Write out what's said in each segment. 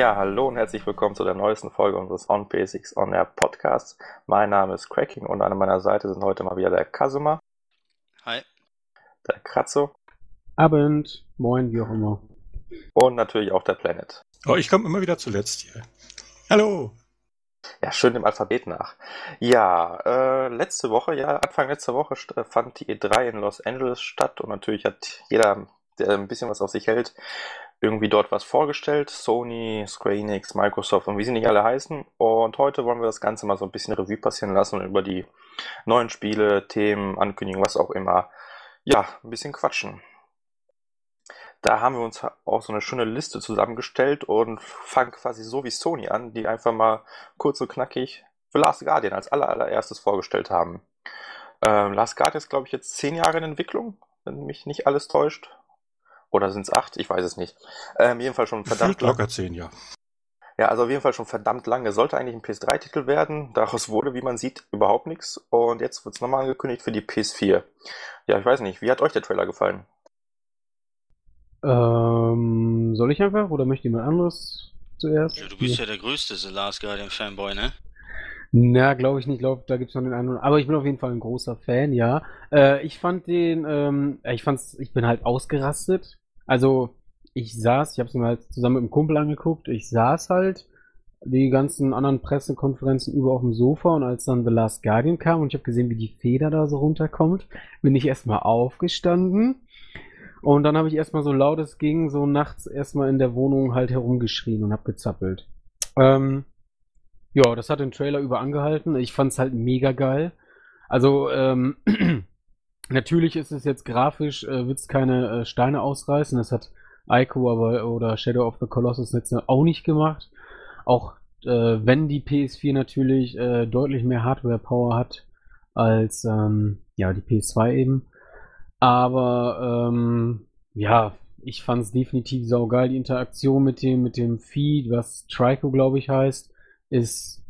Ja, hallo und herzlich willkommen zu der neuesten Folge unseres On Basics On Air Podcasts. Mein Name ist Cracking und an meiner Seite sind heute mal wieder der Kasuma. Hi. Der Kratzo. Abend, moin, wie auch immer. Und natürlich auch der Planet. Oh, ich komme immer wieder zuletzt hier. Hallo. Ja, schön dem Alphabet nach. Ja, äh, letzte Woche, ja, Anfang letzter Woche fand die E3 in Los Angeles statt und natürlich hat jeder, der ein bisschen was auf sich hält, irgendwie dort was vorgestellt. Sony, Square Enix, Microsoft und wie sie nicht alle heißen. Und heute wollen wir das Ganze mal so ein bisschen Revue passieren lassen und über die neuen Spiele, Themen, Ankündigungen, was auch immer, ja, ein bisschen quatschen. Da haben wir uns auch so eine schöne Liste zusammengestellt und fangen quasi so wie Sony an, die einfach mal kurz und knackig The Last Guardian als allererstes vorgestellt haben. Ähm, Last Guardian ist, glaube ich, jetzt zehn Jahre in Entwicklung, wenn mich nicht alles täuscht. Oder sind es acht? Ich weiß es nicht. Ähm, jedenfalls schon verdammt locker zehn, ja. Ja, also auf jeden Fall schon verdammt lange. Sollte eigentlich ein PS3-Titel werden. Daraus wurde, wie man sieht, überhaupt nichts. Und jetzt wird es nochmal angekündigt für die PS4. Ja, ich weiß nicht. Wie hat euch der Trailer gefallen? Ähm, soll ich einfach oder möchte jemand anderes zuerst? Ja, du bist ja, ja der größte The Last Guardian Fanboy, ne? Na, glaube ich nicht. Glaube, da gibt es noch den einen. Aber ich bin auf jeden Fall ein großer Fan, ja. Äh, ich fand den, ähm, ich fand's, ich bin halt ausgerastet. Also, ich saß, ich habe es mir halt zusammen mit einem Kumpel angeguckt. Ich saß halt die ganzen anderen Pressekonferenzen über auf dem Sofa und als dann The Last Guardian kam und ich habe gesehen, wie die Feder da so runterkommt, bin ich erstmal aufgestanden und dann habe ich erstmal so laut es ging, so nachts erstmal in der Wohnung halt herumgeschrien und habe gezappelt. Ähm, ja, das hat den Trailer über angehalten. Ich fand es halt mega geil. Also, ähm, natürlich ist es jetzt grafisch, äh, wird es keine äh, Steine ausreißen. Das hat Ico aber oder Shadow of the Colossus jetzt auch nicht gemacht. Auch äh, wenn die PS4 natürlich äh, deutlich mehr Hardware-Power hat als ähm, ja, die PS2 eben. Aber ähm, ja, ich fand es definitiv saugeil. Die Interaktion mit dem, mit dem Feed, was Trico, glaube ich, heißt, ist.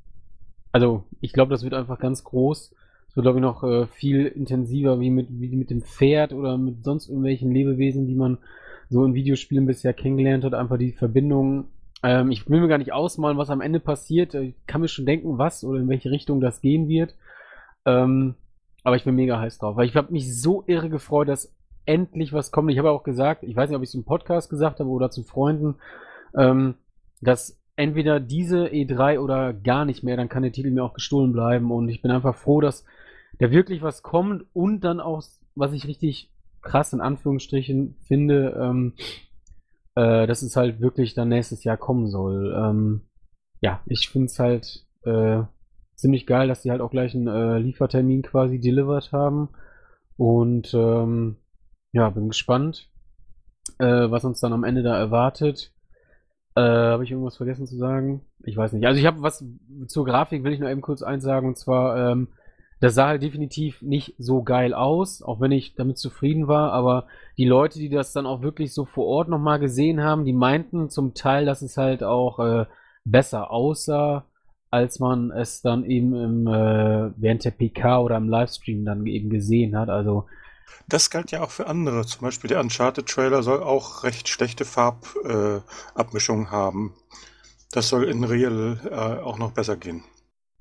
Also, ich glaube, das wird einfach ganz groß. Wird, glaube ich, noch äh, viel intensiver wie mit, wie mit dem Pferd oder mit sonst irgendwelchen Lebewesen, die man so in Videospielen bisher kennengelernt hat. Einfach die Verbindung. Ähm, ich will mir gar nicht ausmalen, was am Ende passiert. Ich kann mir schon denken, was oder in welche Richtung das gehen wird. Ähm, aber ich bin mega heiß drauf, weil ich habe mich so irre gefreut, dass endlich was kommt. Ich habe auch gesagt, ich weiß nicht, ob ich es im Podcast gesagt habe oder zu Freunden, ähm, dass entweder diese E3 oder gar nicht mehr, dann kann der Titel mir auch gestohlen bleiben. Und ich bin einfach froh, dass da wirklich was kommt und dann auch, was ich richtig krass in Anführungsstrichen finde, ähm, äh, dass es halt wirklich dann nächstes Jahr kommen soll. Ähm, ja, ich finde es halt äh, ziemlich geil, dass die halt auch gleich einen äh, Liefertermin quasi delivered haben. Und ähm, ja, bin gespannt, äh, was uns dann am Ende da erwartet. Äh, habe ich irgendwas vergessen zu sagen? Ich weiß nicht. Also ich habe was zur Grafik, will ich nur eben kurz eins sagen. Und zwar, ähm, das sah halt definitiv nicht so geil aus, auch wenn ich damit zufrieden war. Aber die Leute, die das dann auch wirklich so vor Ort nochmal gesehen haben, die meinten zum Teil, dass es halt auch äh, besser aussah als man es dann eben im, äh, während der PK oder im Livestream dann eben gesehen hat. Also das galt ja auch für andere. Zum Beispiel der Uncharted-Trailer soll auch recht schlechte Farbabmischungen äh, haben. Das soll in Real äh, auch noch besser gehen.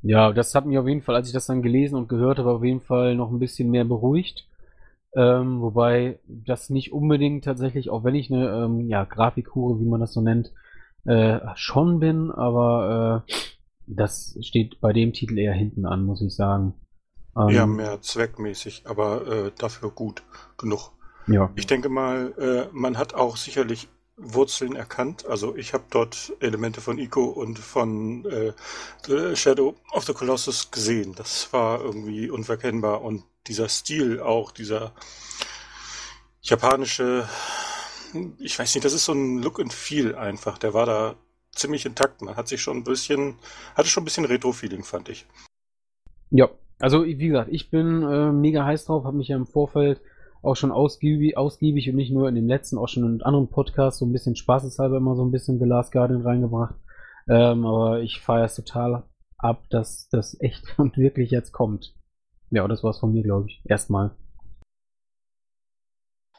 Ja, das hat mich auf jeden Fall, als ich das dann gelesen und gehört habe, auf jeden Fall noch ein bisschen mehr beruhigt. Ähm, wobei das nicht unbedingt tatsächlich, auch wenn ich eine ähm, ja, Grafikhure, wie man das so nennt, äh, schon bin, aber äh, das steht bei dem Titel eher hinten an, muss ich sagen. Ähm, ja, mehr zweckmäßig, aber äh, dafür gut genug. Ja. Ich denke mal, äh, man hat auch sicherlich Wurzeln erkannt. Also ich habe dort Elemente von Ico und von äh, Shadow of the Colossus gesehen. Das war irgendwie unverkennbar und dieser Stil auch, dieser japanische, ich weiß nicht, das ist so ein Look and Feel einfach. Der war da ziemlich intakt. Man hat sich schon ein bisschen, hatte schon ein bisschen Retro-Feeling, fand ich. Ja, also wie gesagt, ich bin äh, mega heiß drauf, habe mich ja im Vorfeld auch schon ausgiebig, ausgiebig und nicht nur in den letzten, auch schon in anderen Podcasts so ein bisschen spaßeshalber immer so ein bisschen The Last Guardian reingebracht. Ähm, aber ich feiere es total ab, dass das echt und wirklich jetzt kommt. Ja, das war's von mir, glaube ich. Erstmal.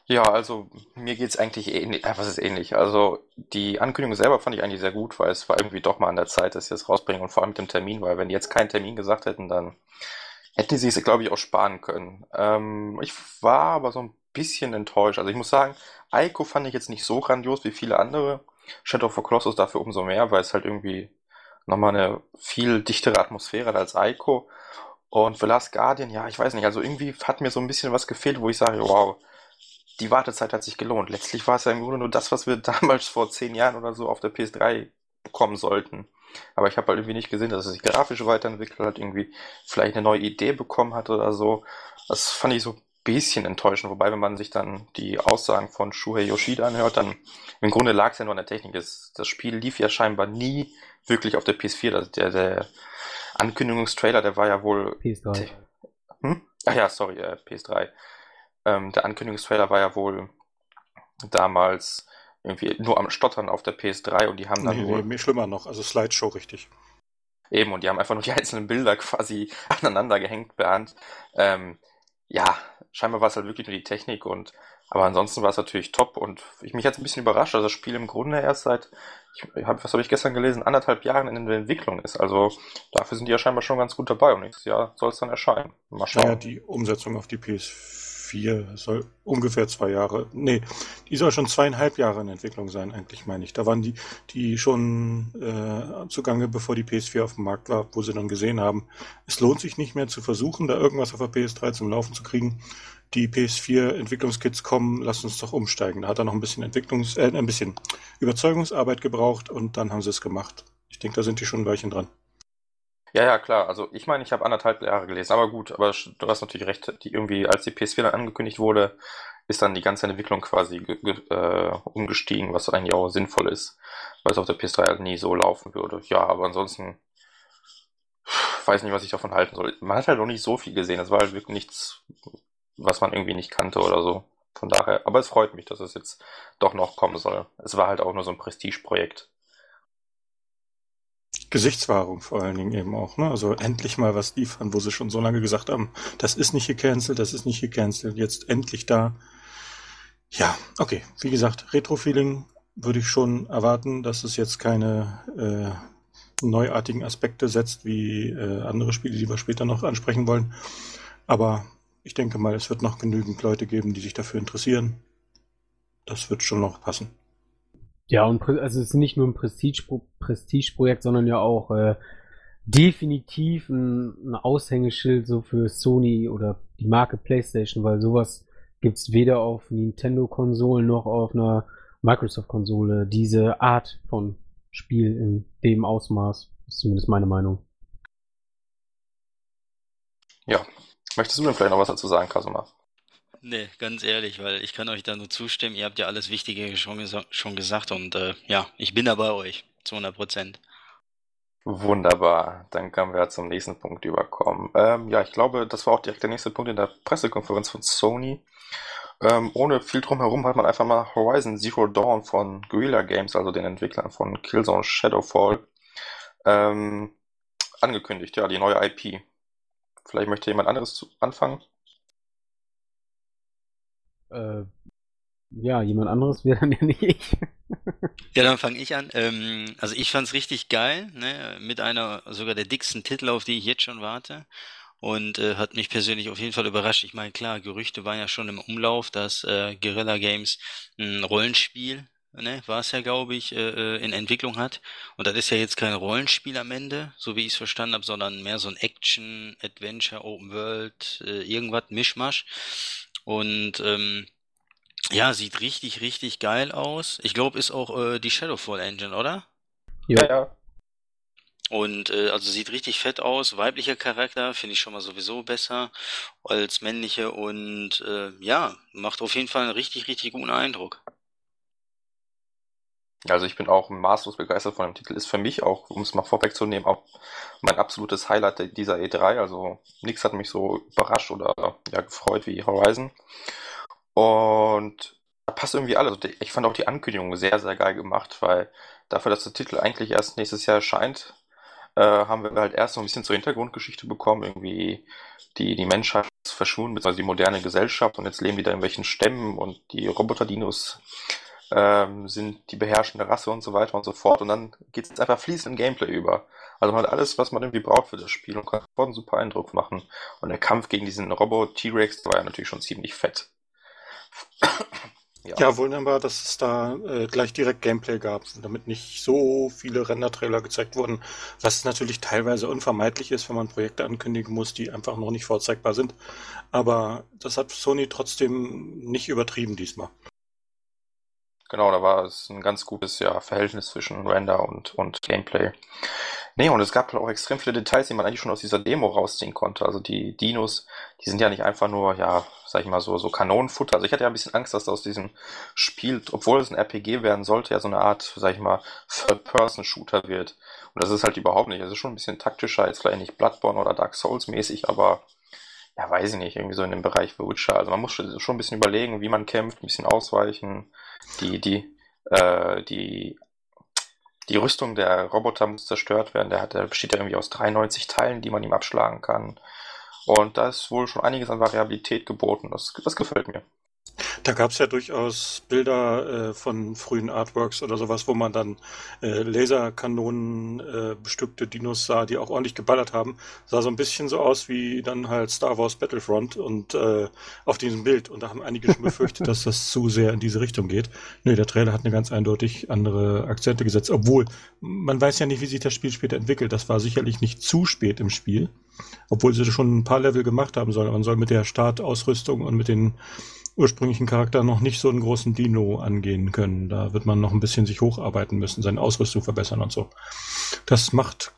Ja, also mir geht's eigentlich ähnlich, äh, was ist ähnlich? Also die Ankündigung selber fand ich eigentlich sehr gut, weil es war irgendwie doch mal an der Zeit, dass sie das rausbringen und vor allem mit dem Termin, weil wenn die jetzt keinen Termin gesagt hätten, dann hätten sie es, glaube ich, auch sparen können. Ähm, ich war aber so ein bisschen enttäuscht. Also ich muss sagen, Ico fand ich jetzt nicht so grandios wie viele andere. Shadow of the Colossus dafür umso mehr, weil es halt irgendwie nochmal eine viel dichtere Atmosphäre hat als Ico. Und The Last Guardian, ja, ich weiß nicht, also irgendwie hat mir so ein bisschen was gefehlt, wo ich sage, wow, die Wartezeit hat sich gelohnt. Letztlich war es ja im Grunde nur das, was wir damals vor zehn Jahren oder so auf der PS3 bekommen sollten. Aber ich habe halt irgendwie nicht gesehen, dass es sich grafisch weiterentwickelt hat, irgendwie vielleicht eine neue Idee bekommen hat oder so. Das fand ich so ein bisschen enttäuschend. Wobei, wenn man sich dann die Aussagen von Shuhei Yoshida anhört, dann im Grunde lag es ja nur an der Technik. Das, das Spiel lief ja scheinbar nie wirklich auf der PS4. Der, der Ankündigungstrailer, der war ja wohl. PS3. Hm? Ach ja, sorry, äh, PS3. Ähm, der Ankündigungstrailer war ja wohl damals irgendwie nur am Stottern auf der PS3 und die haben dann Nee, wohl nee, mir schlimmer noch, also Slideshow richtig. eben und die haben einfach nur die einzelnen Bilder quasi aneinander gehängt per Hand. Ähm, ja, scheinbar war es halt wirklich nur die Technik und aber ansonsten war es natürlich top und ich mich jetzt ein bisschen überrascht, dass das Spiel im Grunde erst seit, ich hab, was habe ich gestern gelesen, anderthalb Jahren in der Entwicklung ist. Also dafür sind die ja scheinbar schon ganz gut dabei und nächstes Jahr soll es dann erscheinen. Mal schauen. Naja, die Umsetzung auf die PS4 soll ungefähr zwei Jahre, nee, die soll schon zweieinhalb Jahre in Entwicklung sein, eigentlich meine ich. Da waren die, die schon äh, zugange, bevor die PS4 auf dem Markt war, wo sie dann gesehen haben, es lohnt sich nicht mehr zu versuchen, da irgendwas auf der PS3 zum Laufen zu kriegen. Die PS4-Entwicklungskits kommen, lass uns doch umsteigen. Da hat er noch ein bisschen Entwicklungs-, äh, ein bisschen Überzeugungsarbeit gebraucht und dann haben sie es gemacht. Ich denke, da sind die schon ein Weilchen dran. Ja, ja, klar. Also ich meine, ich habe anderthalb Jahre gelesen, aber gut, aber du hast natürlich recht, die irgendwie, als die PS4 dann angekündigt wurde, ist dann die ganze Entwicklung quasi äh, umgestiegen, was eigentlich auch sinnvoll ist, weil es auf der PS3 halt nie so laufen würde. Ja, aber ansonsten weiß nicht, was ich davon halten soll. Man hat halt noch nicht so viel gesehen. Es war halt wirklich nichts, was man irgendwie nicht kannte oder so. Von daher, aber es freut mich, dass es jetzt doch noch kommen soll. Es war halt auch nur so ein Prestigeprojekt. Gesichtswahrung vor allen Dingen eben auch. Ne? Also endlich mal was liefern, wo sie schon so lange gesagt haben, das ist nicht gecancelt, das ist nicht gecancelt, jetzt endlich da. Ja, okay. Wie gesagt, Retro-Feeling würde ich schon erwarten, dass es jetzt keine äh, neuartigen Aspekte setzt wie äh, andere Spiele, die wir später noch ansprechen wollen. Aber ich denke mal, es wird noch genügend Leute geben, die sich dafür interessieren. Das wird schon noch passen. Ja, und also es ist nicht nur ein Prestige Prestigeprojekt, sondern ja auch äh, definitiv ein, ein Aushängeschild so für Sony oder die Marke PlayStation, weil sowas gibt's weder auf Nintendo-Konsolen noch auf einer Microsoft-Konsole. Diese Art von Spiel in dem Ausmaß ist zumindest meine Meinung. Ja. Möchtest du denn vielleicht noch was dazu sagen, Kasuma? Nee, ganz ehrlich, weil ich kann euch da nur zustimmen. Ihr habt ja alles Wichtige schon, gesa schon gesagt und äh, ja, ich bin da bei euch. Zu 100 Prozent. Wunderbar, dann können wir zum nächsten Punkt überkommen. Ähm, ja, ich glaube, das war auch direkt der nächste Punkt in der Pressekonferenz von Sony. Ähm, ohne viel drumherum hat man einfach mal Horizon Zero Dawn von Guerrilla Games, also den Entwicklern von Killzone Shadowfall, ähm, angekündigt. Ja, die neue IP. Vielleicht möchte jemand anderes anfangen? Äh, ja, jemand anderes wäre dann ja nicht ich. Ja, dann fange ich an. Ähm, also ich fand's richtig geil, ne? Mit einer sogar der dicksten Titel, auf die ich jetzt schon warte. Und äh, hat mich persönlich auf jeden Fall überrascht. Ich meine, klar, Gerüchte waren ja schon im Umlauf, dass äh, Guerrilla Games ein Rollenspiel, ne, war es ja, glaube ich, äh, äh, in Entwicklung hat. Und das ist ja jetzt kein Rollenspiel am Ende, so wie ich es verstanden habe, sondern mehr so ein Action, Adventure, Open World, äh, irgendwas, Mischmasch. Und ähm, ja, sieht richtig, richtig geil aus. Ich glaube, ist auch äh, die Shadowfall Engine, oder? Jo. ja. Und äh, also sieht richtig fett aus. Weiblicher Charakter finde ich schon mal sowieso besser als männliche und äh, ja, macht auf jeden Fall einen richtig, richtig guten Eindruck. Also ich bin auch maßlos begeistert von dem Titel. Ist für mich auch, um es mal vorwegzunehmen, auch mein absolutes Highlight dieser E3. Also nichts hat mich so überrascht oder ja, gefreut wie Horizon. Und da passt irgendwie alles. Ich fand auch die Ankündigung sehr, sehr geil gemacht, weil dafür, dass der Titel eigentlich erst nächstes Jahr erscheint, äh, haben wir halt erst so ein bisschen zur Hintergrundgeschichte bekommen. Irgendwie die, die Menschheit verschwunden, beziehungsweise die moderne Gesellschaft und jetzt leben die da in welchen Stämmen und die Roboter-Dinos ähm, sind die beherrschende Rasse und so weiter und so fort. Und dann geht es einfach fließend in Gameplay über. Also man hat alles, was man irgendwie braucht für das Spiel und kann sofort einen super Eindruck machen. Und der Kampf gegen diesen Robot-T-Rex war ja natürlich schon ziemlich fett. ja. ja, wunderbar, dass es da äh, gleich direkt Gameplay gab, damit nicht so viele Render-Trailer gezeigt wurden, was natürlich teilweise unvermeidlich ist, wenn man Projekte ankündigen muss, die einfach noch nicht vorzeigbar sind. Aber das hat Sony trotzdem nicht übertrieben diesmal. Genau, da war es ein ganz gutes ja, Verhältnis zwischen Render und, und Gameplay. Nee, und es gab auch extrem viele Details, die man eigentlich schon aus dieser Demo rausziehen konnte. Also die Dinos, die sind ja nicht einfach nur, ja, sag ich mal so, so Kanonenfutter. Also ich hatte ja ein bisschen Angst, dass aus diesem Spiel, obwohl es ein RPG werden sollte, ja so eine Art, sag ich mal, Third-Person-Shooter wird. Und das ist halt überhaupt nicht. Es ist schon ein bisschen taktischer, jetzt vielleicht nicht Bloodborne oder Dark Souls mäßig, aber ja, weiß ich nicht, irgendwie so in dem Bereich Witcher. Also man muss schon ein bisschen überlegen, wie man kämpft, ein bisschen ausweichen. Die, die, äh, die, die Rüstung der Roboter muss zerstört werden. Der, hat, der besteht ja irgendwie aus 93 Teilen, die man ihm abschlagen kann. Und da ist wohl schon einiges an Variabilität geboten. Das, das gefällt mir. Da gab es ja durchaus Bilder äh, von frühen Artworks oder sowas, wo man dann äh, Laserkanonen äh, bestückte Dinos sah, die auch ordentlich geballert haben. Sah so ein bisschen so aus wie dann halt Star Wars Battlefront und äh, auf diesem Bild. Und da haben einige schon befürchtet, dass das zu sehr in diese Richtung geht. Nö, der Trailer hat eine ganz eindeutig andere Akzente gesetzt. Obwohl, man weiß ja nicht, wie sich das Spiel später entwickelt. Das war sicherlich nicht zu spät im Spiel. Obwohl sie schon ein paar Level gemacht haben sollen. Man soll mit der Startausrüstung und mit den ursprünglichen Charakter noch nicht so einen großen Dino angehen können. Da wird man noch ein bisschen sich hocharbeiten müssen, seine Ausrüstung verbessern und so. Das macht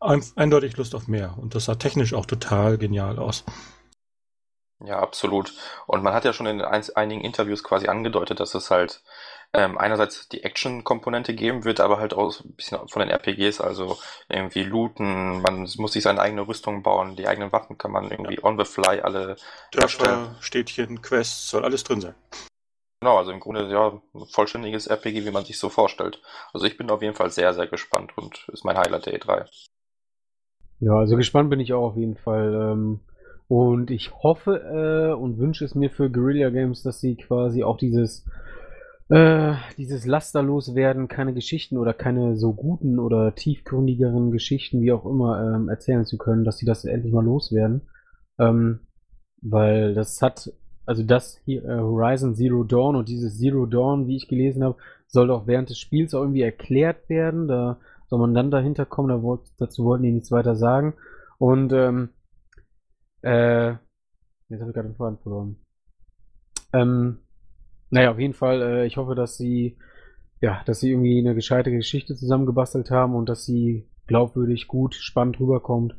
eindeutig Lust auf mehr und das sah technisch auch total genial aus. Ja, absolut. Und man hat ja schon in einigen Interviews quasi angedeutet, dass es halt ähm, einerseits die Action-Komponente geben wird, aber halt auch ein bisschen von den RPGs, also irgendwie looten, man muss sich seine eigene Rüstung bauen, die eigenen Waffen kann man irgendwie on the fly alle Dörfer, Städtchen, Quests, soll alles drin sein. Genau, also im Grunde ja ein vollständiges RPG, wie man sich so vorstellt. Also ich bin auf jeden Fall sehr, sehr gespannt und ist mein Highlight der E3. Ja, also gespannt bin ich auch auf jeden Fall. Ähm, und ich hoffe äh, und wünsche es mir für Guerilla Games, dass sie quasi auch dieses äh, dieses lasterlos werden, keine Geschichten oder keine so guten oder tiefgründigeren Geschichten, wie auch immer, ähm, erzählen zu können, dass sie das endlich mal loswerden. Ähm, weil das hat, also das hier, äh, Horizon Zero Dawn und dieses Zero Dawn, wie ich gelesen habe, soll auch während des Spiels auch irgendwie erklärt werden. Da soll man dann dahinter kommen, da wollt, dazu wollten die nichts weiter sagen. Und ähm, äh, jetzt habe ich gerade den Faden verloren. Ähm, naja, auf jeden Fall, äh, ich hoffe, dass sie, ja, dass sie irgendwie eine gescheite Geschichte zusammengebastelt haben und dass sie glaubwürdig, gut, spannend rüberkommt.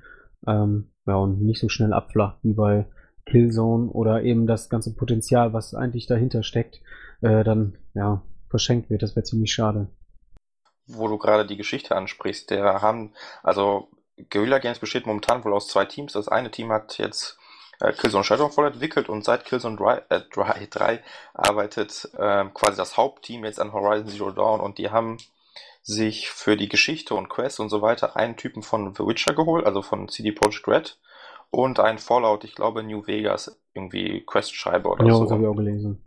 Ähm, ja, und nicht so schnell abflacht wie bei Killzone oder eben das ganze Potenzial, was eigentlich dahinter steckt, äh, dann, ja, verschenkt wird. Das wäre ziemlich schade. Wo du gerade die Geschichte ansprichst, der haben, also Guerilla Games besteht momentan wohl aus zwei Teams. Das eine Team hat jetzt äh, Killzone Shadowfall entwickelt und seit Killzone 3, äh, 3, 3 arbeitet äh, quasi das Hauptteam jetzt an Horizon Zero Dawn und die haben sich für die Geschichte und Quest und so weiter einen Typen von The Witcher geholt, also von CD Projekt Red und einen Fallout, ich glaube New Vegas, irgendwie Quest-Schreiber oder ja, so. Ja, habe ich auch gelesen.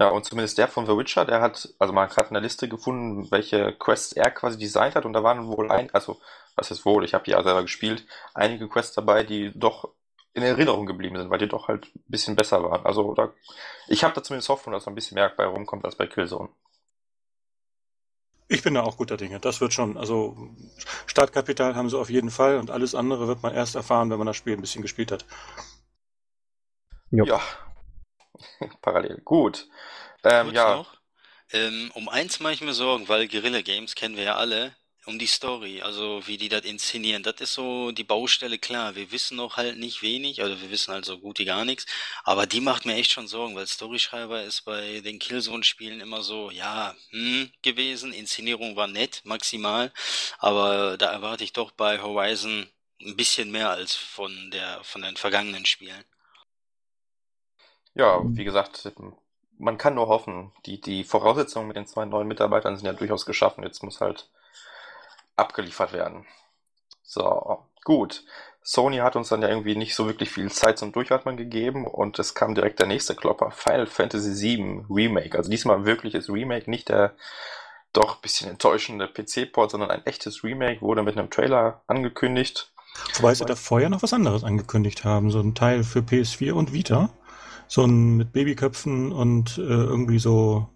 Ja, und zumindest der von The Witcher, der hat, also man hat gerade eine Liste gefunden, welche Quests er quasi designt hat und da waren wohl ein, also was ist wohl, ich habe die ja selber gespielt, einige Quests dabei, die doch in Erinnerung geblieben sind, weil die doch halt ein bisschen besser waren. Also da, ich habe da zumindest Hoffnung, dass da ein bisschen mehr bei rumkommt als bei Killzone. Ich bin da auch guter Dinge. Das wird schon, also Startkapital haben sie auf jeden Fall und alles andere wird man erst erfahren, wenn man das Spiel ein bisschen gespielt hat. Jo. Ja, parallel. Gut. Ähm, ja. Noch. Ähm, um eins mache ich mir Sorgen, weil Guerilla Games kennen wir ja alle um die Story, also wie die das inszenieren. Das ist so die Baustelle, klar. Wir wissen noch halt nicht wenig, also wir wissen halt so gut wie gar nichts, aber die macht mir echt schon Sorgen, weil Storyschreiber ist bei den Killzone-Spielen immer so, ja, hm, gewesen. Inszenierung war nett, maximal, aber da erwarte ich doch bei Horizon ein bisschen mehr als von der, von den vergangenen Spielen. Ja, wie gesagt, man kann nur hoffen. Die, die Voraussetzungen mit den zwei neuen Mitarbeitern sind ja durchaus geschaffen. Jetzt muss halt abgeliefert werden. So, gut. Sony hat uns dann ja irgendwie nicht so wirklich viel Zeit zum Durchatmen gegeben und es kam direkt der nächste Klopper, Final Fantasy VII Remake. Also diesmal wirkliches Remake, nicht der doch ein bisschen enttäuschende PC-Port, sondern ein echtes Remake, wurde mit einem Trailer angekündigt. Wobei sie da vorher noch was anderes angekündigt haben, so ein Teil für PS4 und Vita. So ein mit Babyköpfen und äh, irgendwie so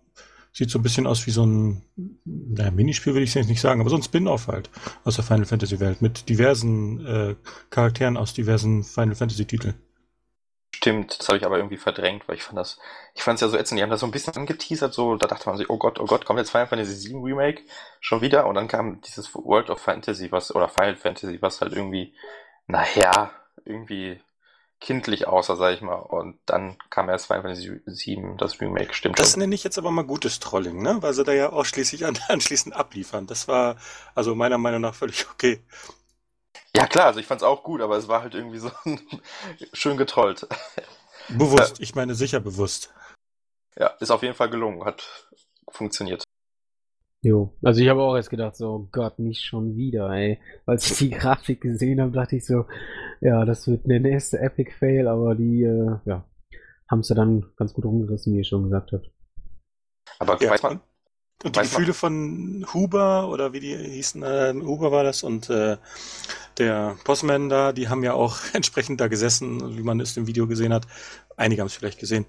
Sieht so ein bisschen aus wie so ein, naja, Minispiel will ich jetzt nicht sagen, aber so ein Spin-off halt aus der Final Fantasy Welt mit diversen äh, Charakteren aus diversen Final Fantasy Titeln. Stimmt, das habe ich aber irgendwie verdrängt, weil ich fand das, ich fand es ja so ätzend, die haben das so ein bisschen angeteasert, so, da dachte man sich, oh Gott, oh Gott, kommt jetzt Final Fantasy VII Remake schon wieder und dann kam dieses World of Fantasy, was, oder Final Fantasy, was halt irgendwie, naja, irgendwie kindlich aussah, sag ich mal. Und dann kam erst Final Fantasy VII, das Remake, stimmt Das schon. nenne ich jetzt aber mal gutes Trolling, ne? Weil sie da ja ausschließlich an, anschließend abliefern. Das war also meiner Meinung nach völlig okay. Ja klar, also ich fand's auch gut, aber es war halt irgendwie so schön getrollt. Bewusst, ich meine sicher bewusst. Ja, ist auf jeden Fall gelungen, hat funktioniert. Jo, also ich habe auch erst gedacht, so, Gott, nicht schon wieder, ey. Als ich die Grafik gesehen habe, dachte ich so, ja, das wird der nächste Epic Fail, aber die, äh, ja, haben sie dann ganz gut rumgerissen, wie ihr schon gesagt habt. Aber ja, weiß man. Und die Gefühle man? von Huber, oder wie die hießen, äh, Huber war das, und äh, der Postman da, die haben ja auch entsprechend da gesessen, wie man es im Video gesehen hat. Einige haben es vielleicht gesehen.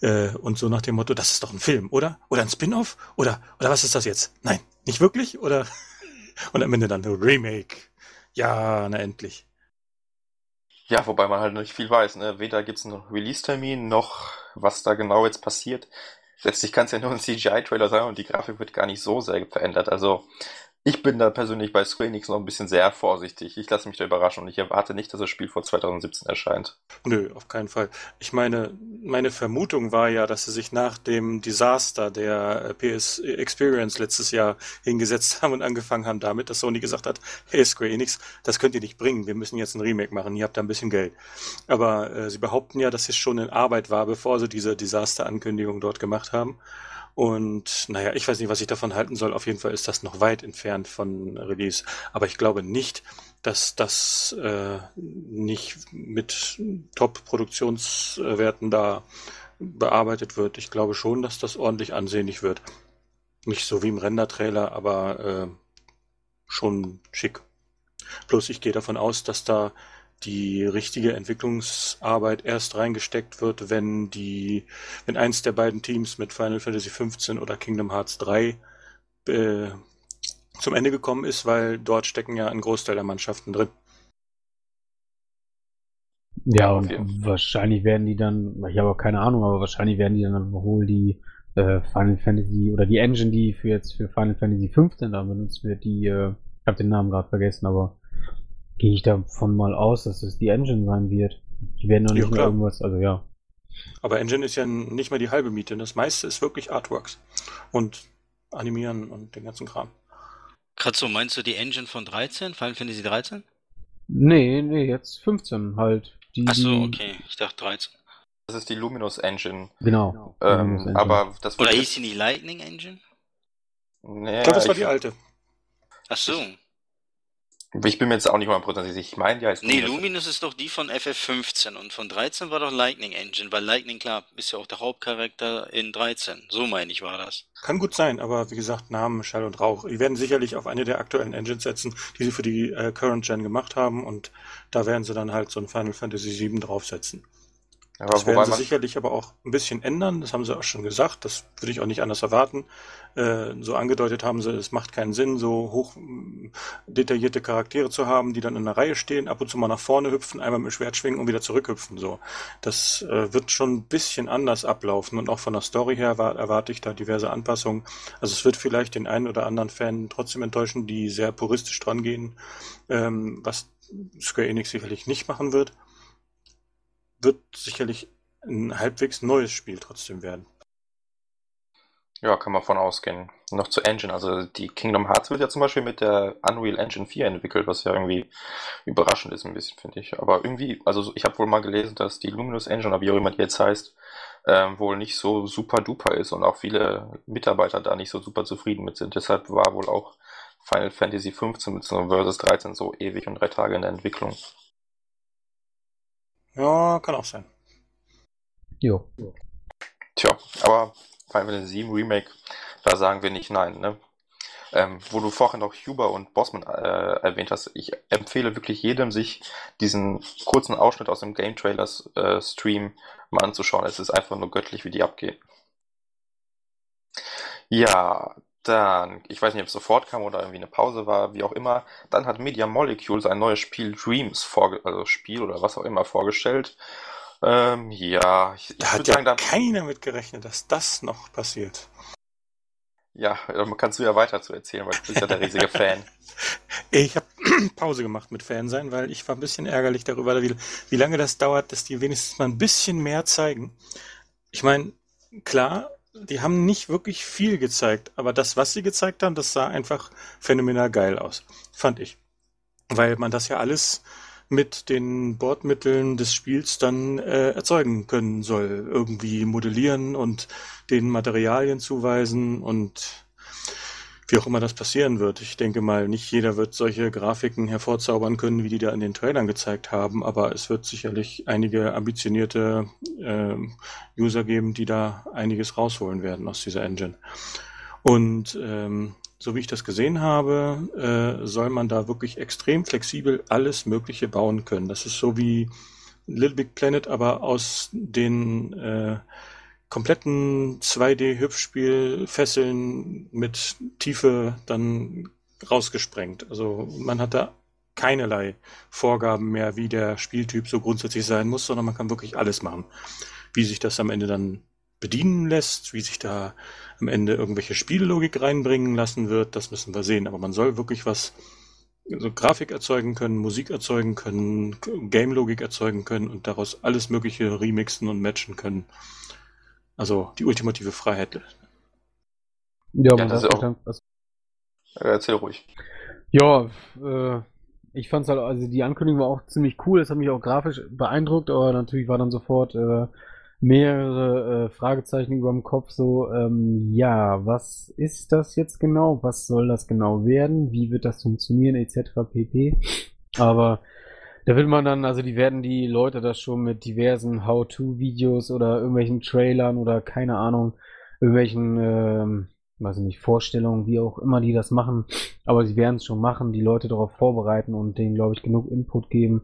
Äh, und so nach dem Motto, das ist doch ein Film, oder? Oder ein Spin-off? Oder, oder was ist das jetzt? Nein, nicht wirklich? Oder? Und am Ende dann ein Remake. Ja, na endlich. Ja, wobei man halt nicht viel weiß. Ne? Weder gibt es einen Release-Termin, noch was da genau jetzt passiert. Letztlich kann es ja nur ein CGI-Trailer sein und die Grafik wird gar nicht so sehr verändert. Also ich bin da persönlich bei Square Enix noch ein bisschen sehr vorsichtig. Ich lasse mich da überraschen und ich erwarte nicht, dass das Spiel vor 2017 erscheint. Nö, auf keinen Fall. Ich meine, meine Vermutung war ja, dass sie sich nach dem Desaster der äh, PS Experience letztes Jahr hingesetzt haben und angefangen haben damit, dass Sony gesagt hat, hey Square Enix, das könnt ihr nicht bringen, wir müssen jetzt ein Remake machen, ihr habt da ein bisschen Geld. Aber äh, sie behaupten ja, dass es schon in Arbeit war, bevor sie diese Desaster-Ankündigung dort gemacht haben. Und naja, ich weiß nicht, was ich davon halten soll. Auf jeden Fall ist das noch weit entfernt von Release. Aber ich glaube nicht, dass das äh, nicht mit Top-Produktionswerten da bearbeitet wird. Ich glaube schon, dass das ordentlich ansehnlich wird. Nicht so wie im Render-Trailer, aber äh, schon schick. Bloß ich gehe davon aus, dass da die richtige Entwicklungsarbeit erst reingesteckt wird, wenn die, wenn eins der beiden Teams mit Final Fantasy XV oder Kingdom Hearts 3 äh, zum Ende gekommen ist, weil dort stecken ja ein Großteil der Mannschaften drin. Ja, und wahrscheinlich werden die dann, ich habe auch keine Ahnung, aber wahrscheinlich werden die dann wohl die äh, Final Fantasy oder die Engine, die für jetzt für Final Fantasy 15 da benutzt wird, die, äh, ich habe den Namen gerade vergessen, aber gehe ich davon mal aus, dass es die Engine sein wird. Die werden noch nicht ja, mehr irgendwas, also ja. Aber Engine ist ja nicht mal die halbe Miete. Das meiste ist wirklich Artworks und Animieren und den ganzen Kram. Kratzo, meinst du die Engine von 13? Final Fantasy 13? Nee, nee, jetzt 15 halt. Die, Achso, okay. Ich dachte 13. Das ist die Luminous Engine. Genau. Ähm, Luminous Engine. Aber das Oder hieß sie die Lightning Engine? Nee, ich glaube, das war die alte. Ach so. Ich bin mir jetzt auch nicht mal hundertprozentig sicher. Ich meine, ja, ist Nee, Luminous ist doch die von FF15 und von 13 war doch Lightning Engine, weil Lightning, klar, ist ja auch der Hauptcharakter in 13. So meine ich war das. Kann gut sein, aber wie gesagt, Namen, Schall und Rauch. Die werden sicherlich auf eine der aktuellen Engines setzen, die sie für die äh, Current Gen gemacht haben und da werden sie dann halt so ein Final Fantasy VII draufsetzen. Aber das werden sie sicherlich aber auch ein bisschen ändern, das haben sie auch schon gesagt, das würde ich auch nicht anders erwarten. Äh, so angedeutet haben sie, es macht keinen Sinn, so hoch mm, detaillierte Charaktere zu haben, die dann in einer Reihe stehen, ab und zu mal nach vorne hüpfen, einmal mit dem Schwert schwingen und wieder zurückhüpfen. So, Das äh, wird schon ein bisschen anders ablaufen und auch von der Story her erwarte ich da diverse Anpassungen. Also es wird vielleicht den einen oder anderen Fan trotzdem enttäuschen, die sehr puristisch dran gehen, ähm, was Square Enix sicherlich nicht machen wird wird sicherlich ein halbwegs neues Spiel trotzdem werden. Ja, kann man von ausgehen. Noch zur Engine. Also die Kingdom Hearts wird ja zum Beispiel mit der Unreal Engine 4 entwickelt, was ja irgendwie überraschend ist ein bisschen, finde ich. Aber irgendwie, also ich habe wohl mal gelesen, dass die Luminous Engine, oder wie auch immer die jetzt heißt, ähm, wohl nicht so super duper ist und auch viele Mitarbeiter da nicht so super zufrieden mit sind. Deshalb war wohl auch Final Fantasy 15 bzw. Versus 13 so ewig und drei Tage in der Entwicklung. Ja, kann auch sein. Jo. Tja, aber Final Fantasy VII Remake, da sagen wir nicht nein, ne? Ähm, wo du vorhin noch Huber und Bossman äh, erwähnt hast, ich empfehle wirklich jedem, sich diesen kurzen Ausschnitt aus dem Game Trailers äh, Stream mal anzuschauen. Es ist einfach nur göttlich, wie die abgehen. Ja, dann, ich weiß nicht, ob es sofort kam oder irgendwie eine Pause war, wie auch immer. Dann hat Media Molecule sein neues Spiel Dreams, vorge also Spiel oder was auch immer, vorgestellt. Ähm, ja, ich, da ich hat ja sagen, da keiner mit gerechnet, dass das noch passiert. Ja, dann kannst du ja weiter zu erzählen, weil du bist ja der riesige Fan. Ich habe Pause gemacht mit Fan sein, weil ich war ein bisschen ärgerlich darüber, wie, wie lange das dauert, dass die wenigstens mal ein bisschen mehr zeigen. Ich meine, klar, die haben nicht wirklich viel gezeigt, aber das, was sie gezeigt haben, das sah einfach phänomenal geil aus, fand ich. Weil man das ja alles mit den Bordmitteln des Spiels dann äh, erzeugen können soll. Irgendwie modellieren und den Materialien zuweisen und wie auch immer das passieren wird. Ich denke mal, nicht jeder wird solche Grafiken hervorzaubern können, wie die da in den Trailern gezeigt haben, aber es wird sicherlich einige ambitionierte äh, User geben, die da einiges rausholen werden aus dieser Engine. Und ähm, so wie ich das gesehen habe, äh, soll man da wirklich extrem flexibel alles Mögliche bauen können. Das ist so wie Little Big Planet, aber aus den äh, kompletten 2D-Hüpfspiel-Fesseln mit Tiefe dann rausgesprengt. Also man hat da keinerlei Vorgaben mehr, wie der Spieltyp so grundsätzlich sein muss, sondern man kann wirklich alles machen. Wie sich das am Ende dann bedienen lässt, wie sich da am Ende irgendwelche Spiellogik reinbringen lassen wird, das müssen wir sehen. Aber man soll wirklich was, also Grafik erzeugen können, Musik erzeugen können, Game-Logik erzeugen können und daraus alles Mögliche remixen und matchen können. Also die ultimative Freiheit. Ja, ja das ist auch. Was... Erzähl ruhig. Ja, äh, ich fand's halt, also die Ankündigung war auch ziemlich cool, das hat mich auch grafisch beeindruckt, aber natürlich war dann sofort äh, mehrere äh, Fragezeichen über dem Kopf, so, ähm, ja, was ist das jetzt genau? Was soll das genau werden? Wie wird das funktionieren, etc. pp. Aber da will man dann, also die werden die Leute das schon mit diversen How-To-Videos oder irgendwelchen Trailern oder keine Ahnung, irgendwelchen, ähm, weiß ich nicht, Vorstellungen, wie auch immer die das machen, aber sie werden es schon machen, die Leute darauf vorbereiten und denen, glaube ich, genug Input geben,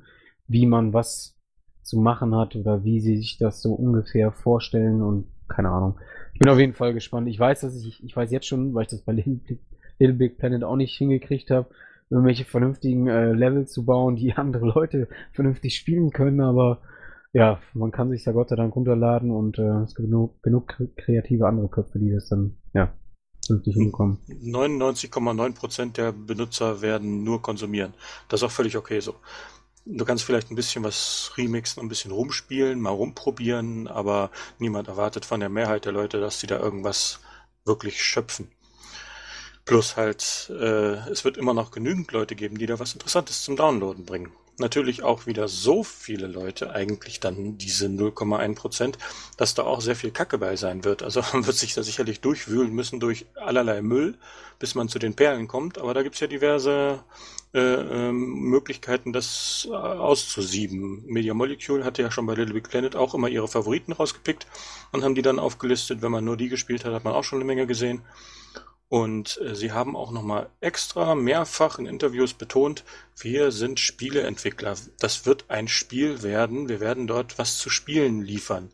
wie man was zu machen hat oder wie sie sich das so ungefähr vorstellen und keine Ahnung. Ich bin auf jeden Fall gespannt. Ich weiß, dass ich, ich weiß jetzt schon, weil ich das bei Little Big Planet auch nicht hingekriegt habe, irgendwelche vernünftigen äh, Level zu bauen, die andere Leute vernünftig spielen können, aber ja, man kann sich da Gott sei Dank runterladen und äh, es gibt genug, genug kreative andere Köpfe, die das dann, ja, vernünftig hinbekommen. 99,9% der Benutzer werden nur konsumieren. Das ist auch völlig okay so. Du kannst vielleicht ein bisschen was remixen, ein bisschen rumspielen, mal rumprobieren, aber niemand erwartet von der Mehrheit der Leute, dass sie da irgendwas wirklich schöpfen. Plus halt, äh, es wird immer noch genügend Leute geben, die da was Interessantes zum Downloaden bringen. Natürlich auch wieder so viele Leute, eigentlich dann diese 0,1 Prozent, dass da auch sehr viel Kacke bei sein wird. Also man wird sich da sicherlich durchwühlen müssen durch allerlei Müll, bis man zu den Perlen kommt. Aber da gibt's ja diverse äh, ähm, Möglichkeiten, das äh, auszusieben. Media Molecule hatte ja schon bei Little Big Planet auch immer ihre Favoriten rausgepickt und haben die dann aufgelistet. Wenn man nur die gespielt hat, hat man auch schon eine Menge gesehen. Und äh, sie haben auch nochmal extra mehrfach in Interviews betont, wir sind Spieleentwickler. Das wird ein Spiel werden. Wir werden dort was zu spielen liefern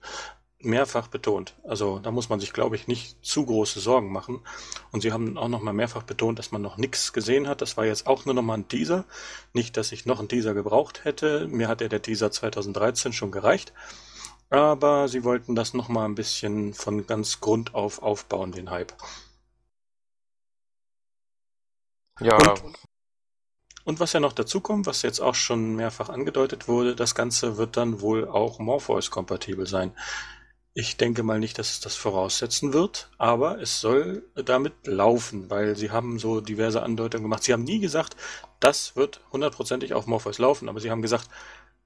mehrfach betont. Also da muss man sich, glaube ich, nicht zu große Sorgen machen. Und sie haben auch nochmal mehrfach betont, dass man noch nichts gesehen hat. Das war jetzt auch nur nochmal ein Teaser. Nicht, dass ich noch einen Teaser gebraucht hätte. Mir hat ja der Teaser 2013 schon gereicht. Aber sie wollten das nochmal ein bisschen von ganz Grund auf aufbauen, den Hype. Ja. Und, und was ja noch dazu kommt, was jetzt auch schon mehrfach angedeutet wurde, das Ganze wird dann wohl auch Morpheus-kompatibel sein. Ich denke mal nicht, dass es das voraussetzen wird, aber es soll damit laufen, weil sie haben so diverse Andeutungen gemacht. Sie haben nie gesagt, das wird hundertprozentig auf Morpheus laufen, aber sie haben gesagt,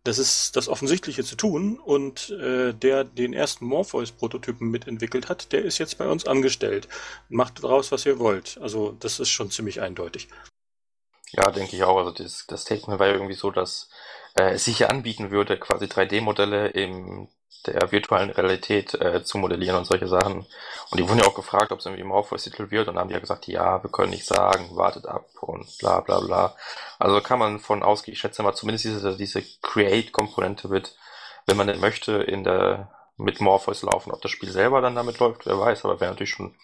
das ist das Offensichtliche zu tun und äh, der den ersten Morpheus-Prototypen mitentwickelt hat, der ist jetzt bei uns angestellt. Macht daraus, was ihr wollt. Also das ist schon ziemlich eindeutig. Ja, denke ich auch. Also das, das Statement war ja irgendwie so, dass äh, sich anbieten würde, quasi 3D-Modelle in der virtuellen Realität äh, zu modellieren und solche Sachen. Und die wurden ja auch gefragt, ob es irgendwie Morpheus-Titel wird und dann haben die ja gesagt, ja, wir können nicht sagen, wartet ab und bla bla bla. Also kann man von ausgehen, ich schätze mal, zumindest diese, diese Create-Komponente wird, wenn man denn möchte, in der mit Morpheus laufen. Ob das Spiel selber dann damit läuft, wer weiß, aber wäre natürlich schon.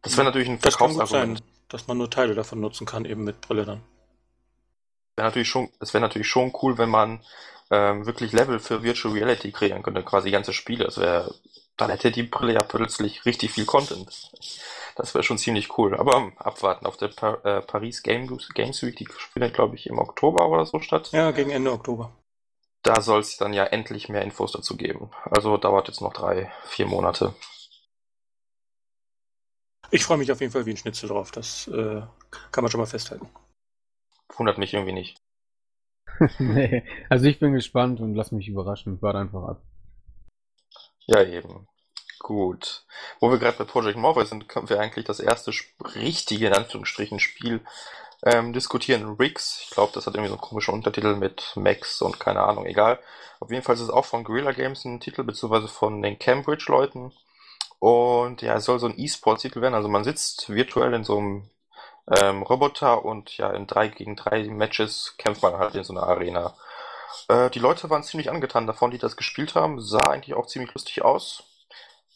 Das wäre natürlich ein Das kann gut sein, dass man nur Teile davon nutzen kann, eben mit Brille dann. Wäre natürlich schon, es wäre natürlich schon cool, wenn man ähm, wirklich Level für Virtual Reality kreieren könnte, quasi ganze Spiele. Das wäre, dann hätte die Brille ja plötzlich richtig viel Content. Das wäre schon ziemlich cool. Aber um, abwarten auf der pa äh, Paris Game Games Week, die findet glaube ich im Oktober oder so statt. Ja, gegen Ende Oktober. Da soll es dann ja endlich mehr Infos dazu geben. Also dauert jetzt noch drei, vier Monate. Ich freue mich auf jeden Fall wie ein Schnitzel drauf. Das äh, kann man schon mal festhalten. Wundert mich irgendwie nicht. nee, also ich bin gespannt und lass mich überraschen. Warte einfach ab. Ja, eben. Gut. Wo wir gerade bei Project Morpheus sind, können wir eigentlich das erste richtige, in Anführungsstrichen, Spiel ähm, diskutieren. Riggs. Ich glaube, das hat irgendwie so einen komischen Untertitel mit Max und keine Ahnung, egal. Auf jeden Fall ist es auch von Guerrilla Games ein Titel, beziehungsweise von den Cambridge-Leuten. Und ja, es soll so ein E-Sport-Titel werden. Also man sitzt virtuell in so einem ähm, Roboter und ja, in drei gegen drei Matches kämpft man halt in so einer Arena. Äh, die Leute waren ziemlich angetan davon, die das gespielt haben. Sah eigentlich auch ziemlich lustig aus.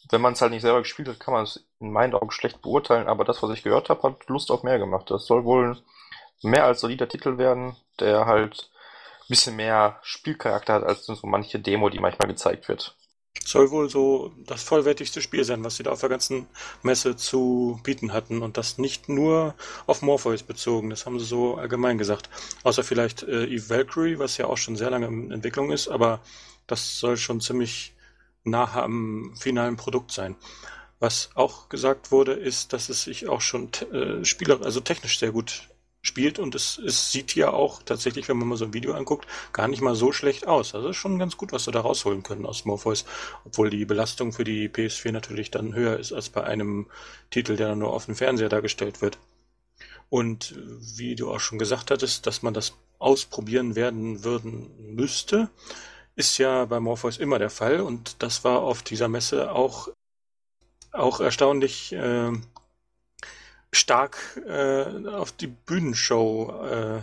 Wenn man es halt nicht selber gespielt hat, kann man es in meinen Augen schlecht beurteilen, aber das, was ich gehört habe, hat Lust auf mehr gemacht. Das soll wohl mehr als solider Titel werden, der halt ein bisschen mehr Spielcharakter hat als so manche Demo, die manchmal gezeigt wird. Soll wohl so das vollwertigste Spiel sein, was sie da auf der ganzen Messe zu bieten hatten. Und das nicht nur auf Morpheus bezogen. Das haben sie so allgemein gesagt. Außer vielleicht äh, Eve Valkyrie, was ja auch schon sehr lange in Entwicklung ist. Aber das soll schon ziemlich nah am finalen Produkt sein. Was auch gesagt wurde, ist, dass es sich auch schon äh, spieler, also technisch sehr gut spielt und es, es sieht ja auch tatsächlich, wenn man mal so ein Video anguckt, gar nicht mal so schlecht aus. Also ist schon ganz gut, was sie da rausholen können aus Morpheus, obwohl die Belastung für die PS4 natürlich dann höher ist als bei einem Titel, der nur auf dem Fernseher dargestellt wird. Und wie du auch schon gesagt hattest, dass man das ausprobieren werden würden müsste, ist ja bei Morpheus immer der Fall und das war auf dieser Messe auch, auch erstaunlich äh, stark äh, auf die Bühnenshow äh,